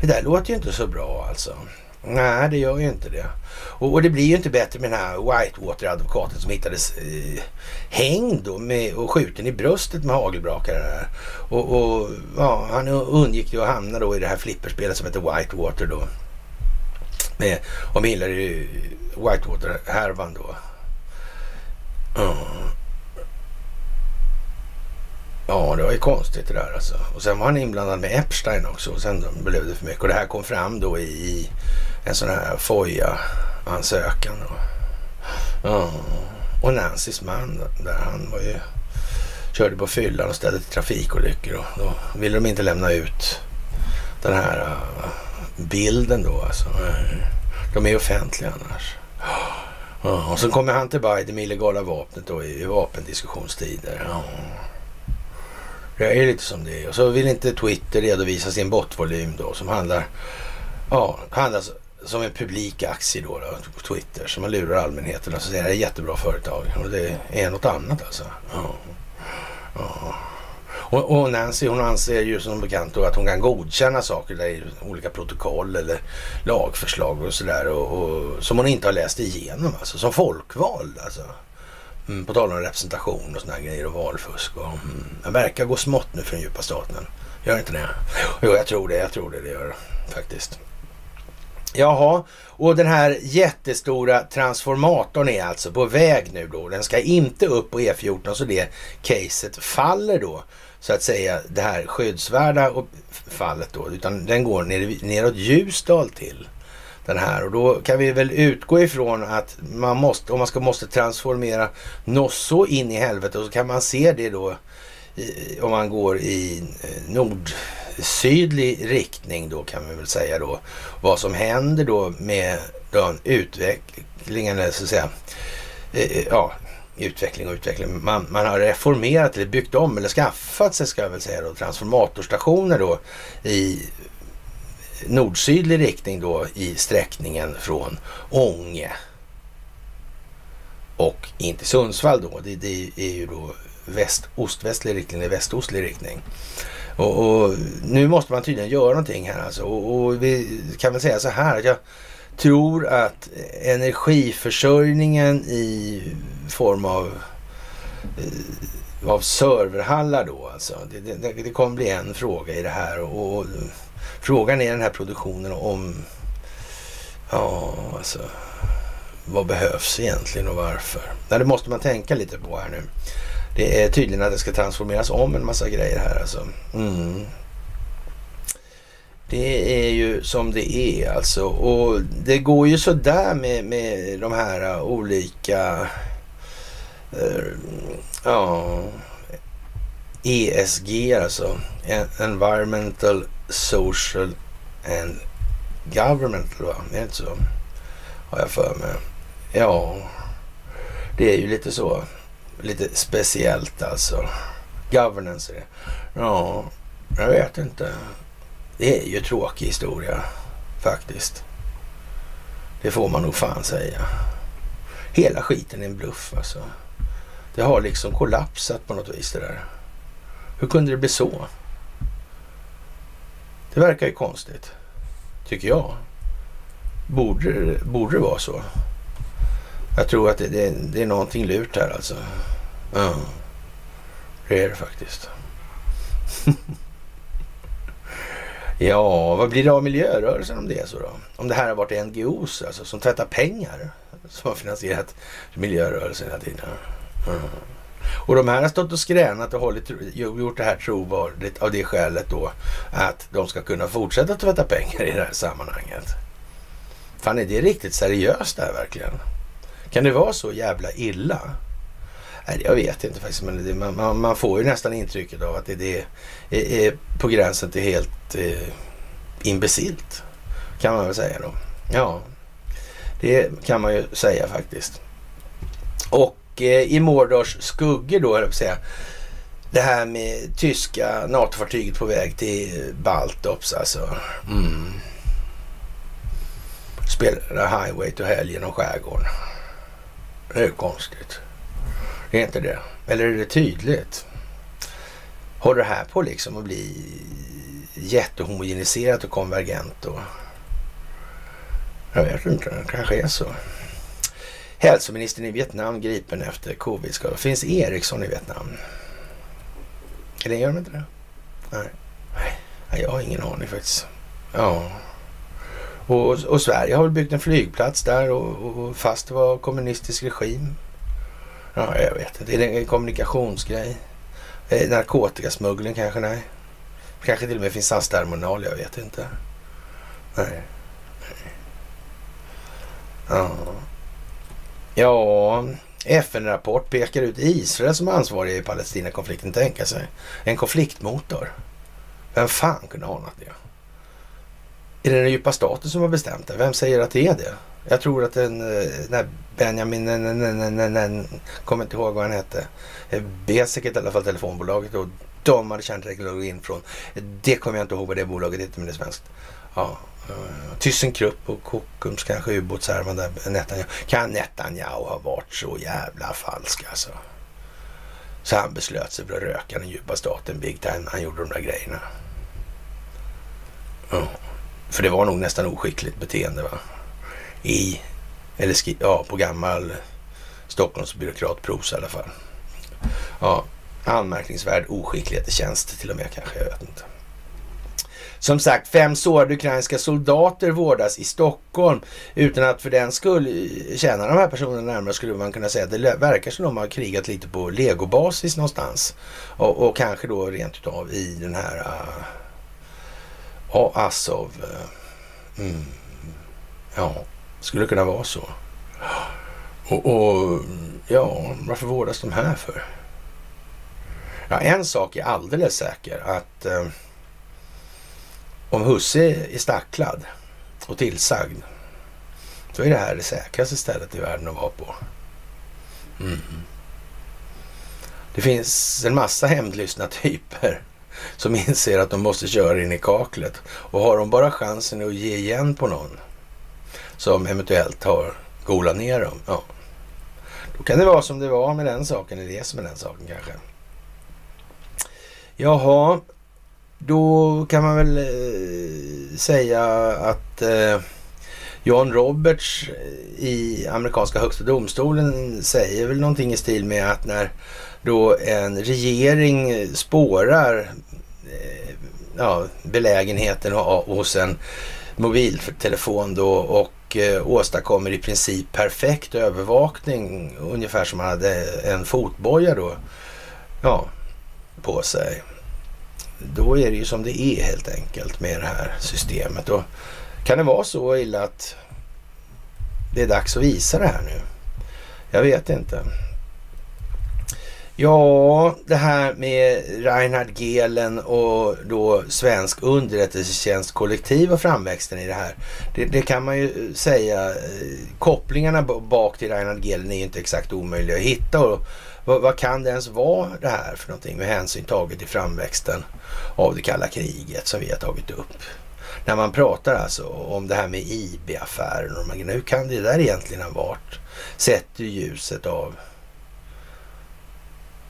Det där låter ju inte så bra alltså. Nej, det gör ju inte det. Och, och, det blir ju inte bättre med den här Whitewater-advokaten som hittades eh, hängd då med, och skjuten i bröstet med hagelbrakare. Där. Och, och ja, han undgick ju att hamna då i det här flipperspelet som heter Whitewater då. Med, om Hillary eh, Whitewater-härvan då. Mm. Ja, det var ju konstigt det där alltså. Och sen var han inblandad med Epstein också och sen blev det för mycket. Och det här kom fram då i en sån här FOIA-ansökan. Ja. Och Nancys man där, han var ju, körde på fyllan och ställde till trafikolyckor. Och då ville de inte lämna ut den här äh, bilden då alltså. De är offentliga annars. Och så kommer han till Biden med illegala vapnet då i, i vapendiskussionstider. Det är lite som det är. Och så vill inte Twitter redovisa sin botvolym då som handlar, ja, handlar som en publik aktie då, då Twitter. Så man lurar allmänheten och så säger det är ett jättebra företag. Och det är något annat alltså. Ja. Ja. Och, och, Nancy hon anser ju som bekant då att hon kan godkänna saker där i olika protokoll eller lagförslag och sådär. Och, och, som hon inte har läst igenom alltså. Som folkvald alltså. Mm, på tal om representation och sådana grejer och valfusk. Och, mm, det verkar gå smått nu för den djupa staten. Gör inte det? Jo, jag tror det. Jag tror det det gör faktiskt. Jaha, och den här jättestora transformatorn är alltså på väg nu då. Den ska inte upp på E14 så det caset faller då. Så att säga det här skyddsvärda fallet då. Utan den går ner, neråt Ljusdal till den här. Och då kan vi väl utgå ifrån att man måste, om man ska måste transformera något så in i helvete så kan man se det då i, om man går i eh, nordsydlig nord sydlig riktning då kan vi väl säga då. Vad som händer då med den utvecklingen, eller så att säga, eh, eh, ja, utveckling och utveckling. Man, man har reformerat eller byggt om eller skaffat sig ska jag väl säga då transformatorstationer då i nordsydlig riktning då i sträckningen från Ånge och in till Sundsvall då. Det, det är ju då väst, ostvästlig riktning, det är västostlig riktning. Och, och, nu måste man tydligen göra någonting här alltså. Och, och, vi kan väl säga så här att jag tror att energiförsörjningen i form av, eh, av serverhallar då alltså. Det, det, det kommer bli en fråga i det här. Och, och frågan är den här produktionen om, ja alltså, vad behövs egentligen och varför? Nej, det måste man tänka lite på här nu. Det är tydligen att det ska transformeras om en massa grejer här alltså. Mm. Det är ju som det är alltså. Och det går ju sådär med, med de här olika uh, ja, ESG alltså. Environmental, Social and Governmental va? Är det inte så? Har jag för mig. Ja, det är ju lite så lite speciellt alltså. Governance är det. Ja, jag vet inte. Det är ju tråkig historia faktiskt. Det får man nog fan säga. Hela skiten är en bluff alltså. Det har liksom kollapsat på något vis det där. Hur kunde det bli så? Det verkar ju konstigt. Tycker jag. Borde, borde det vara så? Jag tror att det, det, det är någonting lurt här alltså. Ja, det är det faktiskt. ja, vad blir det av miljörörelsen om det är så då? Om det här har varit NGOs alltså, som tvättar pengar som har finansierat miljörörelsen hela tiden. Mm. Och de här har stått och skränat och hållit, gjort det här trovärdigt av det skälet då att de ska kunna fortsätta tvätta pengar i det här sammanhanget. Fan, är det riktigt seriöst det här verkligen? Kan det vara så jävla illa? Nej, jag vet inte faktiskt, men det, man, man, man, får ju nästan intrycket av att det, det är, är, på gränsen till helt eh, imbecilt. Kan man väl säga då. Ja, det kan man ju säga faktiskt. Och Eh, i Mordors skuggor då, jag säga, det här med tyska NATO-fartyget på väg till Baltops alltså. Mm. Spelar Highway to Hell genom skärgården. Det är konstigt. Det är inte det. Eller är det tydligt? Håller det här på liksom att bli jättehomogeniserat och konvergent? Och... Jag vet inte, det kanske är så. Hälsoministern i Vietnam gripen efter covid. -skada. Finns Eriksson i Vietnam? Eller gör de inte det? Nej. Nej, jag har ingen aning faktiskt. Ja. Och, och Sverige har väl byggt en flygplats där och, och fast det var kommunistisk regim. Ja, jag vet inte. Är det en kommunikationsgrej? Eh, narkotikasmuggling kanske? Nej. Kanske till och med finns SAS-terminal. Jag vet inte. Nej. Ja. Ja, FN-rapport pekar ut Israel som ansvarig i Palestina-konflikten. Tänka sig. En konfliktmotor. Vem fan kunde ha anat det? Är det den djupa staten som har bestämt det? Vem säger att det är det? Jag tror att den, eh, den Benjamin, den, den, den, den, kommer inte ihåg vad han hette. Eh, Basic i alla fall telefonbolaget och de hade kärnteknologin från, det kommer jag inte ihåg vad det bolaget hette men det är svenskt. Ja, Eh, ThyssenKrupp och Kockums kanske ubåtshärvan där Netanyahu. Kan Netanyahu ha varit så jävla falsk alltså? Så han beslöt sig för att röka den djupa staten big time när han gjorde de där grejerna. Uh. För det var nog nästan oskickligt beteende va? I, eller ja, på gammal Stockholmsbyråkratprosa i alla fall. Ja, anmärkningsvärd oskicklighet i tjänst till och med kanske, jag vet inte. Som sagt, fem sårade ukrainska soldater vårdas i Stockholm utan att för den skull känna de här personerna närmare skulle man kunna säga att det verkar som de har krigat lite på legobasis någonstans. Och, och kanske då rent utav i den här ah, uh, Ja, Azov. Eh, mm. Ja, skulle kunna vara så. Och, och, ja, varför vårdas de här för? Ja, en sak är alldeles säker att eh, om Husse är stacklad och tillsagd, då är det här det säkraste stället i världen att vara på. Mm. Det finns en massa hämndlystna typer som inser att de måste köra in i kaklet. Och har de bara chansen att ge igen på någon som eventuellt har golat ner dem, ja, då kan det vara som det var med den saken, eller det som är den saken kanske. Jaha, då kan man väl eh, säga att eh, John Roberts eh, i amerikanska högsta domstolen säger väl någonting i stil med att när då en regering spårar ja, belägenheten hos en mobiltelefon då och åstadkommer i princip perfekt övervakning, ungefär som man hade en fotboja då, ja, på sig. Då är det ju som det är helt enkelt med det här systemet. Och kan det vara så illa att det är dags att visa det här nu? Jag vet inte. Ja, det här med Reinhard Gehlen och då svensk underrättelsetjänstkollektiv och framväxten i det här. Det, det, kan man ju säga, eh, kopplingarna bak till Reinhard Gehlen är ju inte exakt omöjliga att hitta. Och vad, vad, kan det ens vara det här för någonting med hänsyn taget till framväxten av det kalla kriget som vi har tagit upp? När man pratar alltså om det här med IB-affären, hur kan det där egentligen ha varit? Sett i ljuset av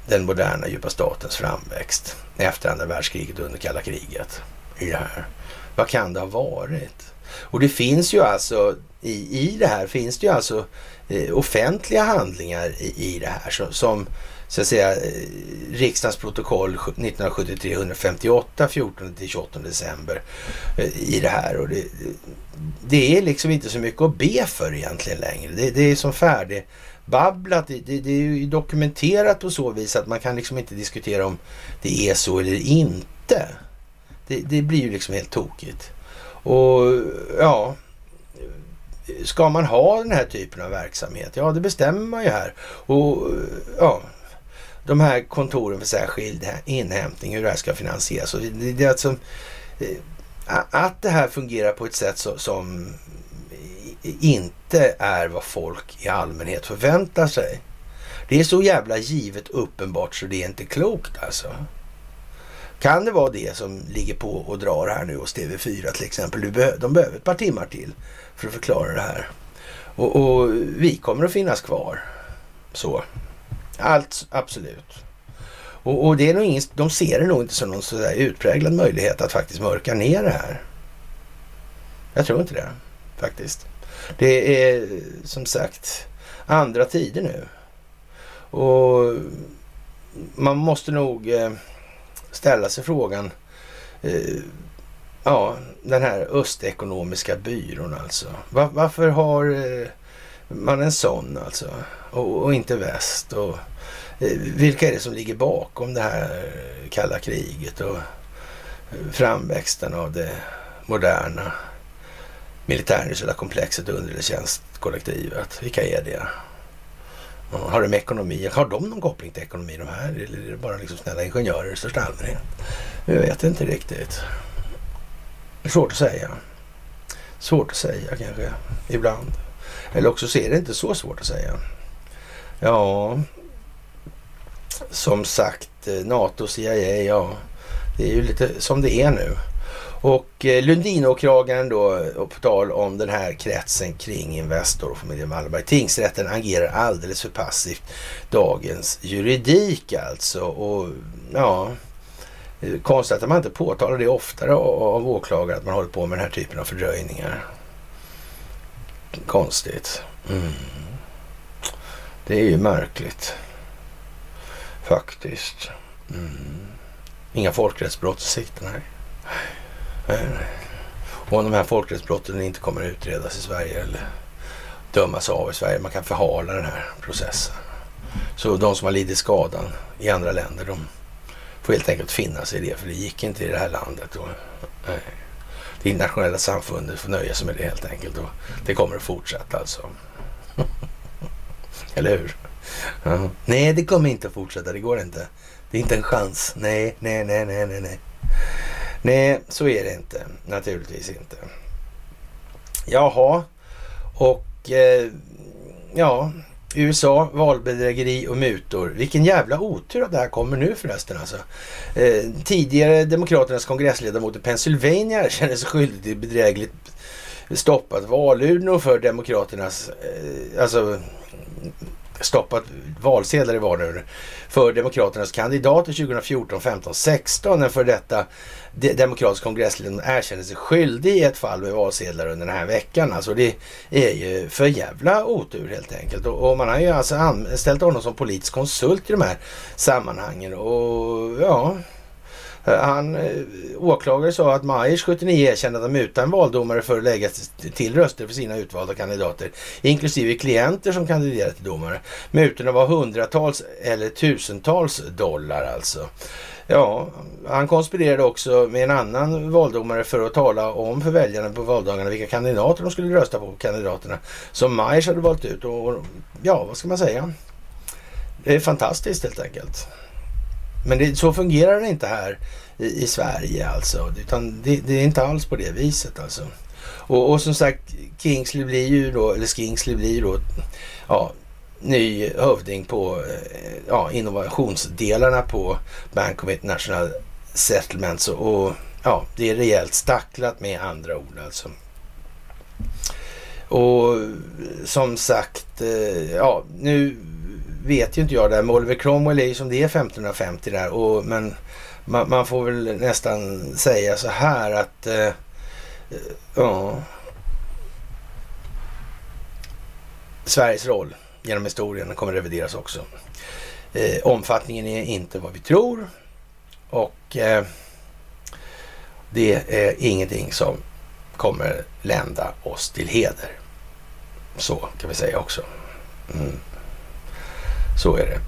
den moderna djupa statens framväxt efter andra världskriget och under kalla kriget i det här. Vad kan det ha varit? Och det finns ju alltså i, i det här finns det ju alltså Eh, offentliga handlingar i, i det här som, som så att säga riksdagens protokoll 1973 158 14 till 28 december eh, i det här. Och det, det är liksom inte så mycket att be för egentligen längre. Det, det är som färdig babblat. Det, det, det, är ju dokumenterat på så vis att man kan liksom inte diskutera om det är så eller inte. Det, det blir ju liksom helt tokigt. Och ja, ska man ha den här typen av verksamhet? Ja, det bestämmer man ju här. Och ja, de här kontoren för särskild inhämtning, hur det här ska finansieras. Och det, det är alltså, eh, att det här fungerar på ett sätt som inte är vad folk i allmänhet förväntar sig. Det är så jävla givet uppenbart så det är inte klokt alltså. Kan det vara det som ligger på och drar här nu hos TV4 till exempel? De behöver ett par timmar till för att förklara det här. Och, och vi kommer att finnas kvar. Så. Allt, absolut. Och, och, det är nog ingen, de ser det nog inte som någon sådär utpräglad möjlighet att faktiskt mörka ner det här. Jag tror inte det faktiskt. Det är som sagt andra tider nu. Och man måste nog eh, ställa sig frågan. Eh, ja, den här östekonomiska byrån alltså. varför har eh, man en sån alltså? Och, och inte väst? Och, eh, vilka är det som ligger bakom det här kalla kriget och eh, framväxten av det moderna militärindustriella komplexet underrättelsetjänstkollektivet. Vilka är det? Har de ekonomi? Har de någon koppling till ekonomi de här? Eller är det bara liksom snälla ingenjörer i största allmänhet? Jag vet inte riktigt. Det är svårt att säga. Svårt att säga kanske ibland. Eller också så är det inte så svårt att säga. Ja, som sagt, eh, NATO, CIA, ja. Det är ju lite som det är nu. Och eh, Lundinåklagaren då, och på tal om den här kretsen kring Investor och familjen Wallenberg. Tingsrätten agerar alldeles för passivt. Dagens juridik alltså. Och ja, konstigt att man inte påtalar det oftare av åklagare att man håller på med den här typen av fördröjningar. Konstigt. Mm. Det är ju märkligt. Faktiskt. Mm. Inga folkrättsbrott i sikte, nej. Och om de här folkrättsbrotten inte kommer att utredas i Sverige eller dömas av i Sverige, man kan förhala den här processen. Så de som har lidit skadan i andra länder, de får helt enkelt finna sig i det, för det gick inte i det här landet. Och, nej. Det internationella samfundet får nöja sig med det helt enkelt och det kommer att fortsätta alltså. Eller hur? Ja. Nej, det kommer inte att fortsätta. Det går inte. Det är inte en chans. Nej, nej, nej, nej, nej, nej. Nej, så är det inte. Naturligtvis inte. Jaha, och eh, ja, USA, valbedrägeri och mutor. Vilken jävla otur att det här kommer nu förresten alltså. Eh, tidigare Demokraternas kongressledamot i Pennsylvania känner sig skyldig till bedrägligt stoppat valurnor för Demokraternas, eh, alltså stoppat valsedlar i valurnor för Demokraternas kandidater 2014, 15, 16. En för detta demokratisk kongressledning erkänner sig skyldig i ett fall med valsedlar under den här veckan. Alltså det är ju för jävla otur helt enkelt. Och, och man har ju alltså anställt honom som politisk konsult i de här sammanhangen. Och ja, han, eh, åklagare sa att Majers 79 erkände att han mutade en valdomare för att lägga till röster för sina utvalda kandidater, inklusive klienter som kandiderade till domare. Mutorna var hundratals eller tusentals dollar alltså. Ja, han konspirerade också med en annan valdomare för att tala om för väljarna på valdagarna vilka kandidater de skulle rösta på, kandidaterna som Majers hade valt ut. Och ja, vad ska man säga? Det är fantastiskt helt enkelt. Men det, så fungerar det inte här i, i Sverige alltså. Utan det, det, är inte alls på det viset alltså. Och, och som sagt, Kingsley blir ju då, eller Skingsley blir då, ja, ny hövding på eh, ja, innovationsdelarna på Bank of International Settlements. Och, ja, det är rejält stacklat med andra ord alltså. Och som sagt, eh, ja, nu vet ju inte jag det här med Oliver Cromwell är ju som det är 1550 där. Och, men man, man får väl nästan säga så här att eh, eh ja, Sveriges roll genom historien kommer revideras också. Eh, omfattningen är inte vad vi tror och eh, det är ingenting som kommer lända oss till heder. Så kan vi säga också. Mm. Så är det.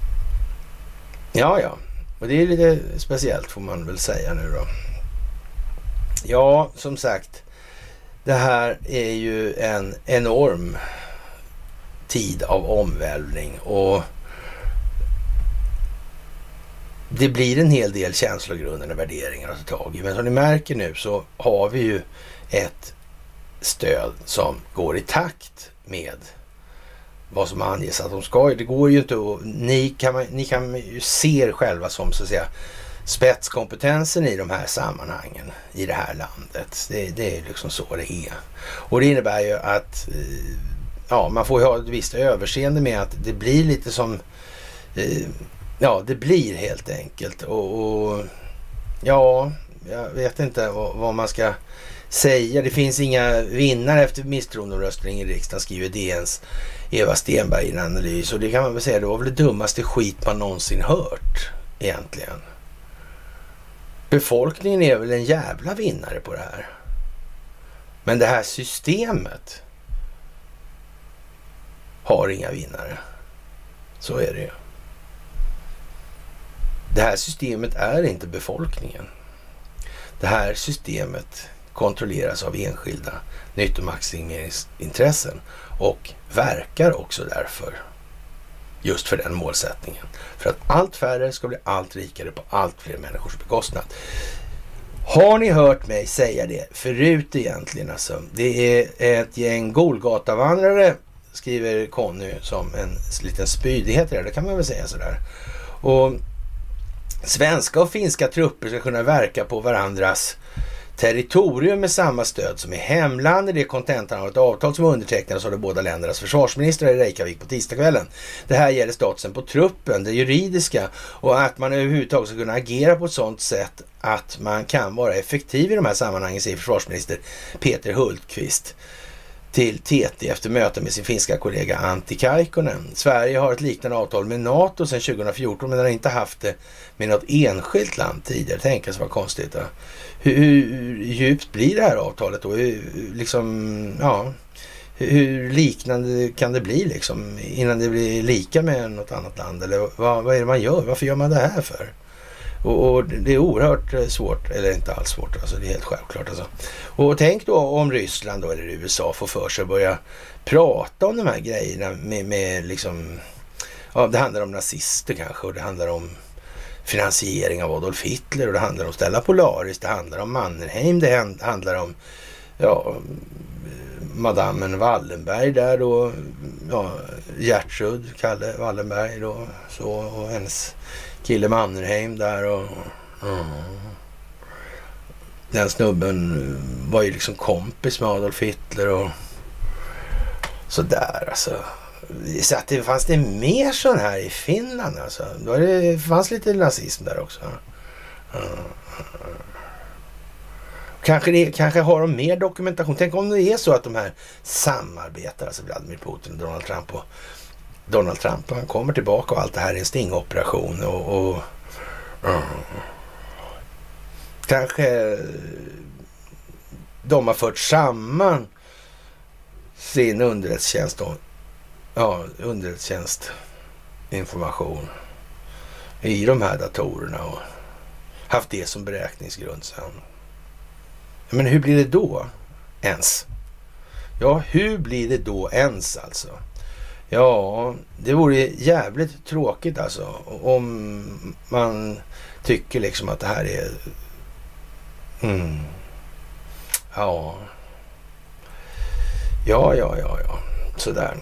Ja, ja. Och det är lite speciellt får man väl säga nu då. Ja, som sagt. Det här är ju en enorm tid av omvälvning och det blir en hel del känslogrunder och värderingar att ta tag i. Men som ni märker nu så har vi ju ett stöd som går i takt med vad som anges att de ska. Det går ju inte att... Ni kan, ni kan ju se er själva som så att säga spetskompetensen i de här sammanhangen i det här landet. Det, det är liksom så det är. Och det innebär ju att eh, ja, man får ju ha ett visst överseende med att det blir lite som... Eh, ja, det blir helt enkelt. Och, och ja, jag vet inte vad, vad, man ska säga. Det finns inga vinnare efter misstroendeomröstning i riksdagen, skriver DNs Eva Stenberg i en analys. Och det kan man väl säga, det var väl det dummaste skit man någonsin hört egentligen. Befolkningen är väl en jävla vinnare på det här. Men det här systemet har inga vinnare. Så är det ju. Det här systemet är inte befolkningen. Det här systemet kontrolleras av enskilda nyttomaximeringsintressen och verkar också därför just för den målsättningen. För att allt färre ska bli allt rikare på allt fler människors bekostnad. Har ni hört mig säga det förut egentligen alltså? Det är ett gäng Golgatavandrare skriver Conny som en liten spydighet. Det kan man väl säga sådär. Och svenska och finska trupper ska kunna verka på varandras territorium med samma stöd som i hemlandet. Det är kontentan av ett avtal som undertecknades av de båda ländernas försvarsministrar i Reykjavik på tisdagskvällen. Det här gäller statusen på truppen, det juridiska och att man överhuvudtaget ska kunna agera på ett sådant sätt att man kan vara effektiv i de här sammanhangen, säger försvarsminister Peter Hultqvist till TT efter möte med sin finska kollega Antti Kaikkonen. Sverige har ett liknande avtal med NATO sedan 2014 men har inte haft det med något enskilt land tidigare. Tänk vad konstigt. Ja. Hur, hur, djupt blir det här avtalet då? Hur, liksom, ja, hur liknande kan det bli liksom innan det blir lika med något annat land? Eller vad, vad är det man gör? Varför gör man det här för? Och, och, det är oerhört eh, svårt, eller inte alls svårt, alltså det är helt självklart. Alltså. Och tänk då om Ryssland då, eller USA får för sig att börja prata om de här grejerna med, med liksom, ja det handlar om nazister kanske och det handlar om finansiering av Adolf Hitler och det handlar om Stella Polaris, det handlar om Mannerheim, det handlar om ja, madammen Wallenberg där då, ja, Gertrud, Kalle Wallenberg då, så, och hennes kille Mannerheim där och ja. den snubben var ju liksom kompis med Adolf Hitler och sådär alltså. Så att det fanns det mer sån här i Finland alltså. Det fanns lite nazism där också. Kanske, det, kanske har de mer dokumentation. Tänk om det är så att de här samarbetar, alltså Vladimir Putin och Donald Trump. Och Donald Trump, han kommer tillbaka och allt det här är en stingoperation. Och, och uh, kanske eh, de har fört samman sin underrättelsetjänst ja, underrättelsetjänstinformation i de här datorerna och haft det som beräkningsgrund sen. Men hur blir det då ens? Ja, hur blir det då ens alltså? Ja, det vore jävligt tråkigt alltså om man tycker liksom att det här är... Mm, ja. Ja, ja, ja, ja. Sådär.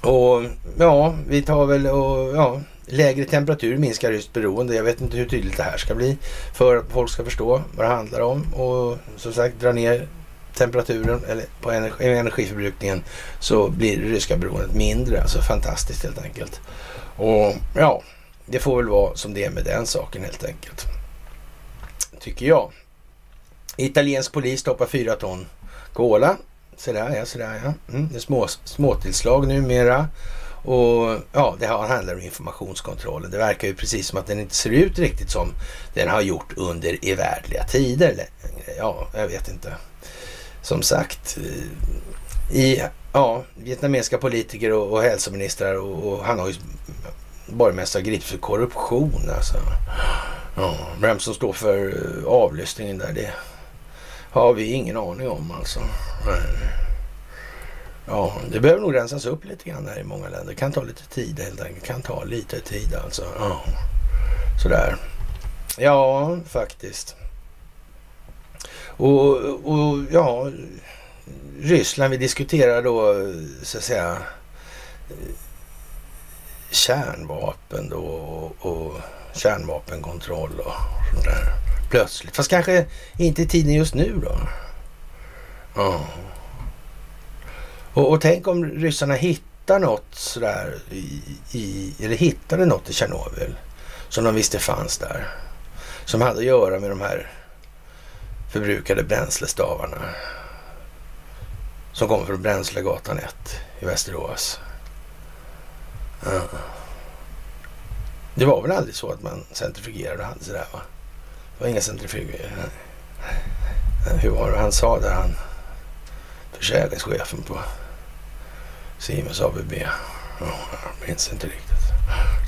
Och ja, vi tar väl och ja, lägre temperatur minskar ryskt beroende. Jag vet inte hur tydligt det här ska bli för att folk ska förstå vad det handlar om. Och som sagt, dra ner temperaturen eller på energi, energiförbrukningen så blir det ryska beroendet mindre. Alltså fantastiskt helt enkelt. Och ja, det får väl vara som det är med den saken helt enkelt. Tycker jag. Italiensk polis stoppar fyra ton kola Sådär ja, sådär ja. Mm, det är små, småtillslag numera. Och ja, det handlar om informationskontrollen. Det verkar ju precis som att den inte ser ut riktigt som den har gjort under evärdliga tider. Ja, jag vet inte. Som sagt, i ja, vietnamesiska politiker och, och hälsoministrar och, och han har ju borgmästare gripits för korruption alltså. Ja, vem som står för eh, avlyssningen där, det har vi ingen aning om alltså. Ja, det behöver nog rensas upp lite grann här i många länder. Det kan ta lite tid helt enkelt. kan ta lite tid alltså. Ja, sådär. Ja, faktiskt. Och, och ja, Ryssland, vi diskuterar då så att säga kärnvapen då och, och kärnvapenkontroll och sånt där plötsligt. Fast kanske inte i tiden just nu då. Ja. Och, och tänk om ryssarna hittar något sådär i, i, eller hittade något i Tjernobyl som de visste fanns där. Som hade att göra med de här förbrukade bränslestavarna som kommer från Bränslegatan 1 i Västerås. Ja. Det var väl aldrig så att man centrifugerade och hade sådär va? Det var inga centrifuger. Hur var det han sa där han försäljningschefen på Siemens ABB. Ja, jag minns inte riktigt.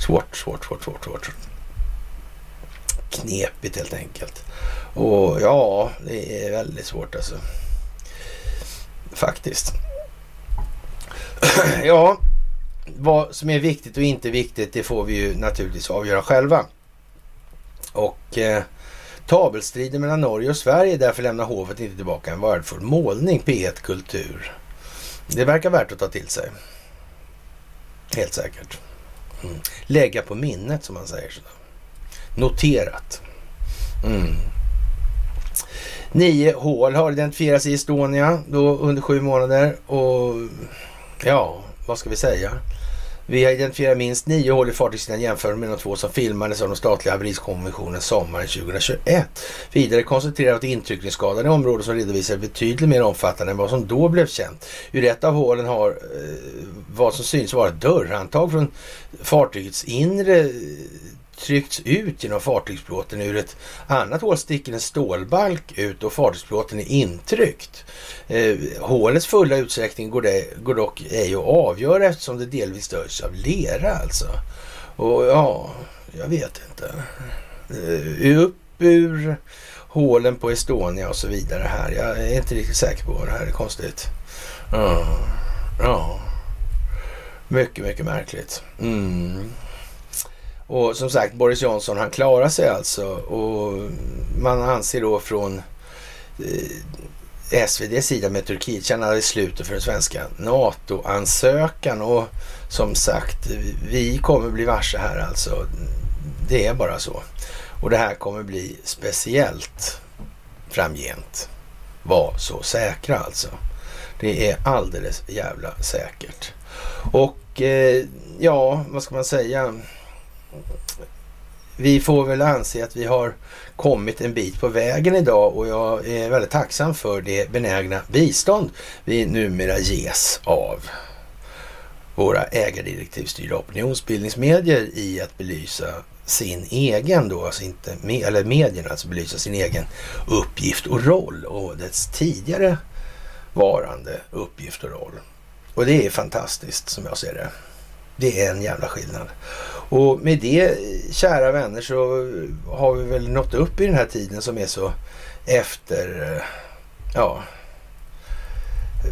Svårt, svårt, svårt, svårt, svårt. Knepigt helt enkelt. Och ja, det är väldigt svårt alltså. Faktiskt. ja, vad som är viktigt och inte viktigt, det får vi ju naturligtvis avgöra själva. Och eh, Tabelstriden mellan Norge och Sverige, därför lämnar hovet inte tillbaka en värdefull målning, P1 Kultur. Det verkar värt att ta till sig. Helt säkert. Mm. Lägga på minnet som man säger. Sådär. Noterat. Mm. Nio hål har identifierats i Estonia då under sju månader och ja, vad ska vi säga? Vi har identifierat minst nio hål i fartygssidan jämfört med de två som filmades av den statliga haverikommissionen sommaren 2021. Vidare konstaterar att intryckningsskadan i området som redovisar betydligt mer omfattande än vad som då blev känt. Ur ett av hålen har eh, vad som syns vara ett dörrhandtag från fartygets inre tryckts ut genom fartygsplåten. Ur ett annat hål sticker en stålbalk ut och fartygsplåten är intryckt. Eh, hålets fulla utsträckning går, det, går dock ej att avgöra eftersom det delvis störs av lera alltså. Och ja, jag vet inte. Eh, upp ur hålen på Estonia och så vidare här. Jag är inte riktigt säker på vad det här är konstigt. Ja, ja. Mycket, mycket märkligt. Mm. Och som sagt, Boris Johnson han klarar sig alltså. Och man anser då från eh, SVDs sida med Turkiet känna slutet för den svenska NATO-ansökan. Och som sagt, vi kommer bli varse här alltså. Det är bara så. Och det här kommer bli speciellt framgent. Var så säkra alltså. Det är alldeles jävla säkert. Och eh, ja, vad ska man säga? Vi får väl anse att vi har kommit en bit på vägen idag och jag är väldigt tacksam för det benägna bistånd vi numera ges av våra ägardirektivstyrda opinionsbildningsmedier i att belysa sin egen då, alltså inte med, eller medierna, alltså belysa sin egen uppgift och roll och dess tidigare varande uppgift och roll. Och det är fantastiskt som jag ser det. Det är en jävla skillnad. Och med det, kära vänner, så har vi väl nått upp i den här tiden som är så efter, eh, ja,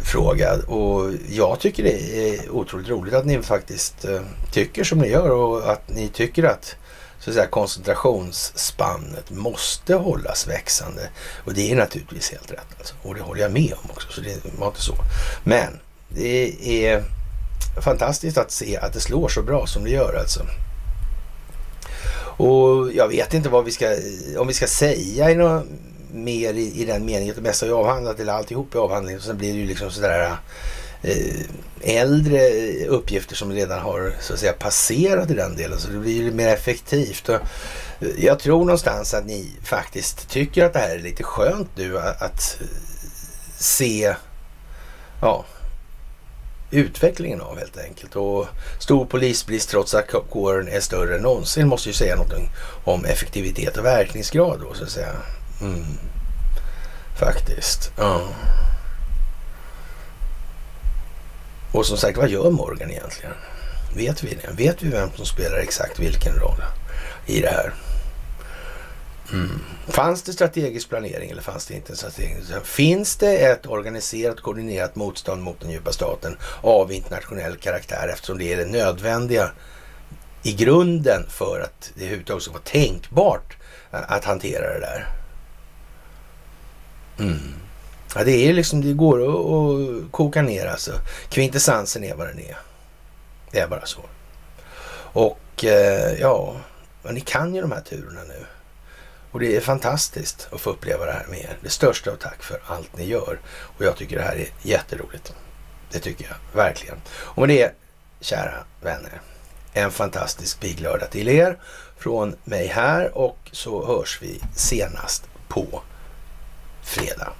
frågad. Och jag tycker det är otroligt roligt att ni faktiskt eh, tycker som ni gör och att ni tycker att så att säga, koncentrationsspannet måste hållas växande. Och det är naturligtvis helt rätt. Alltså. Och det håller jag med om också, så det var inte så. Men det är fantastiskt att se att det slår så bra som det gör alltså. Och jag vet inte vad vi ska, om vi ska säga i något mer i, i den meningen det mesta är avhandlat eller alltihop är avhandling. Och sen blir det ju liksom sådär eh, äldre uppgifter som redan har så att säga passerat i den delen. Så det blir ju mer effektivt. Och jag tror någonstans att ni faktiskt tycker att det här är lite skönt nu att, att se ja, utvecklingen av helt enkelt. Och stor polisbrist trots att kåren är större än någonsin måste ju säga någonting om effektivitet och verkningsgrad då så att säga. Mm. Faktiskt. Ja. Och som sagt, vad gör Morgan egentligen? Vet vi det? Vet vi vem som spelar exakt vilken roll i det här? Mm. Fanns det strategisk planering eller fanns det inte en strategisk? Finns det ett organiserat koordinerat motstånd mot den djupa staten av internationell karaktär eftersom det är det nödvändiga i grunden för att det överhuvudtaget ska vara tänkbart att hantera det där? Mm. Ja, det är liksom, det går att, att koka ner alltså. Kvintessensen är vad den är. Det är bara så. Och eh, ja, ni kan ju de här turerna nu. Och det är fantastiskt att få uppleva det här med er. Det största av tack för allt ni gör. Och jag tycker det här är jätteroligt. Det tycker jag verkligen. Och med det, kära vänner, en fantastisk piglördag till er från mig här och så hörs vi senast på fredag.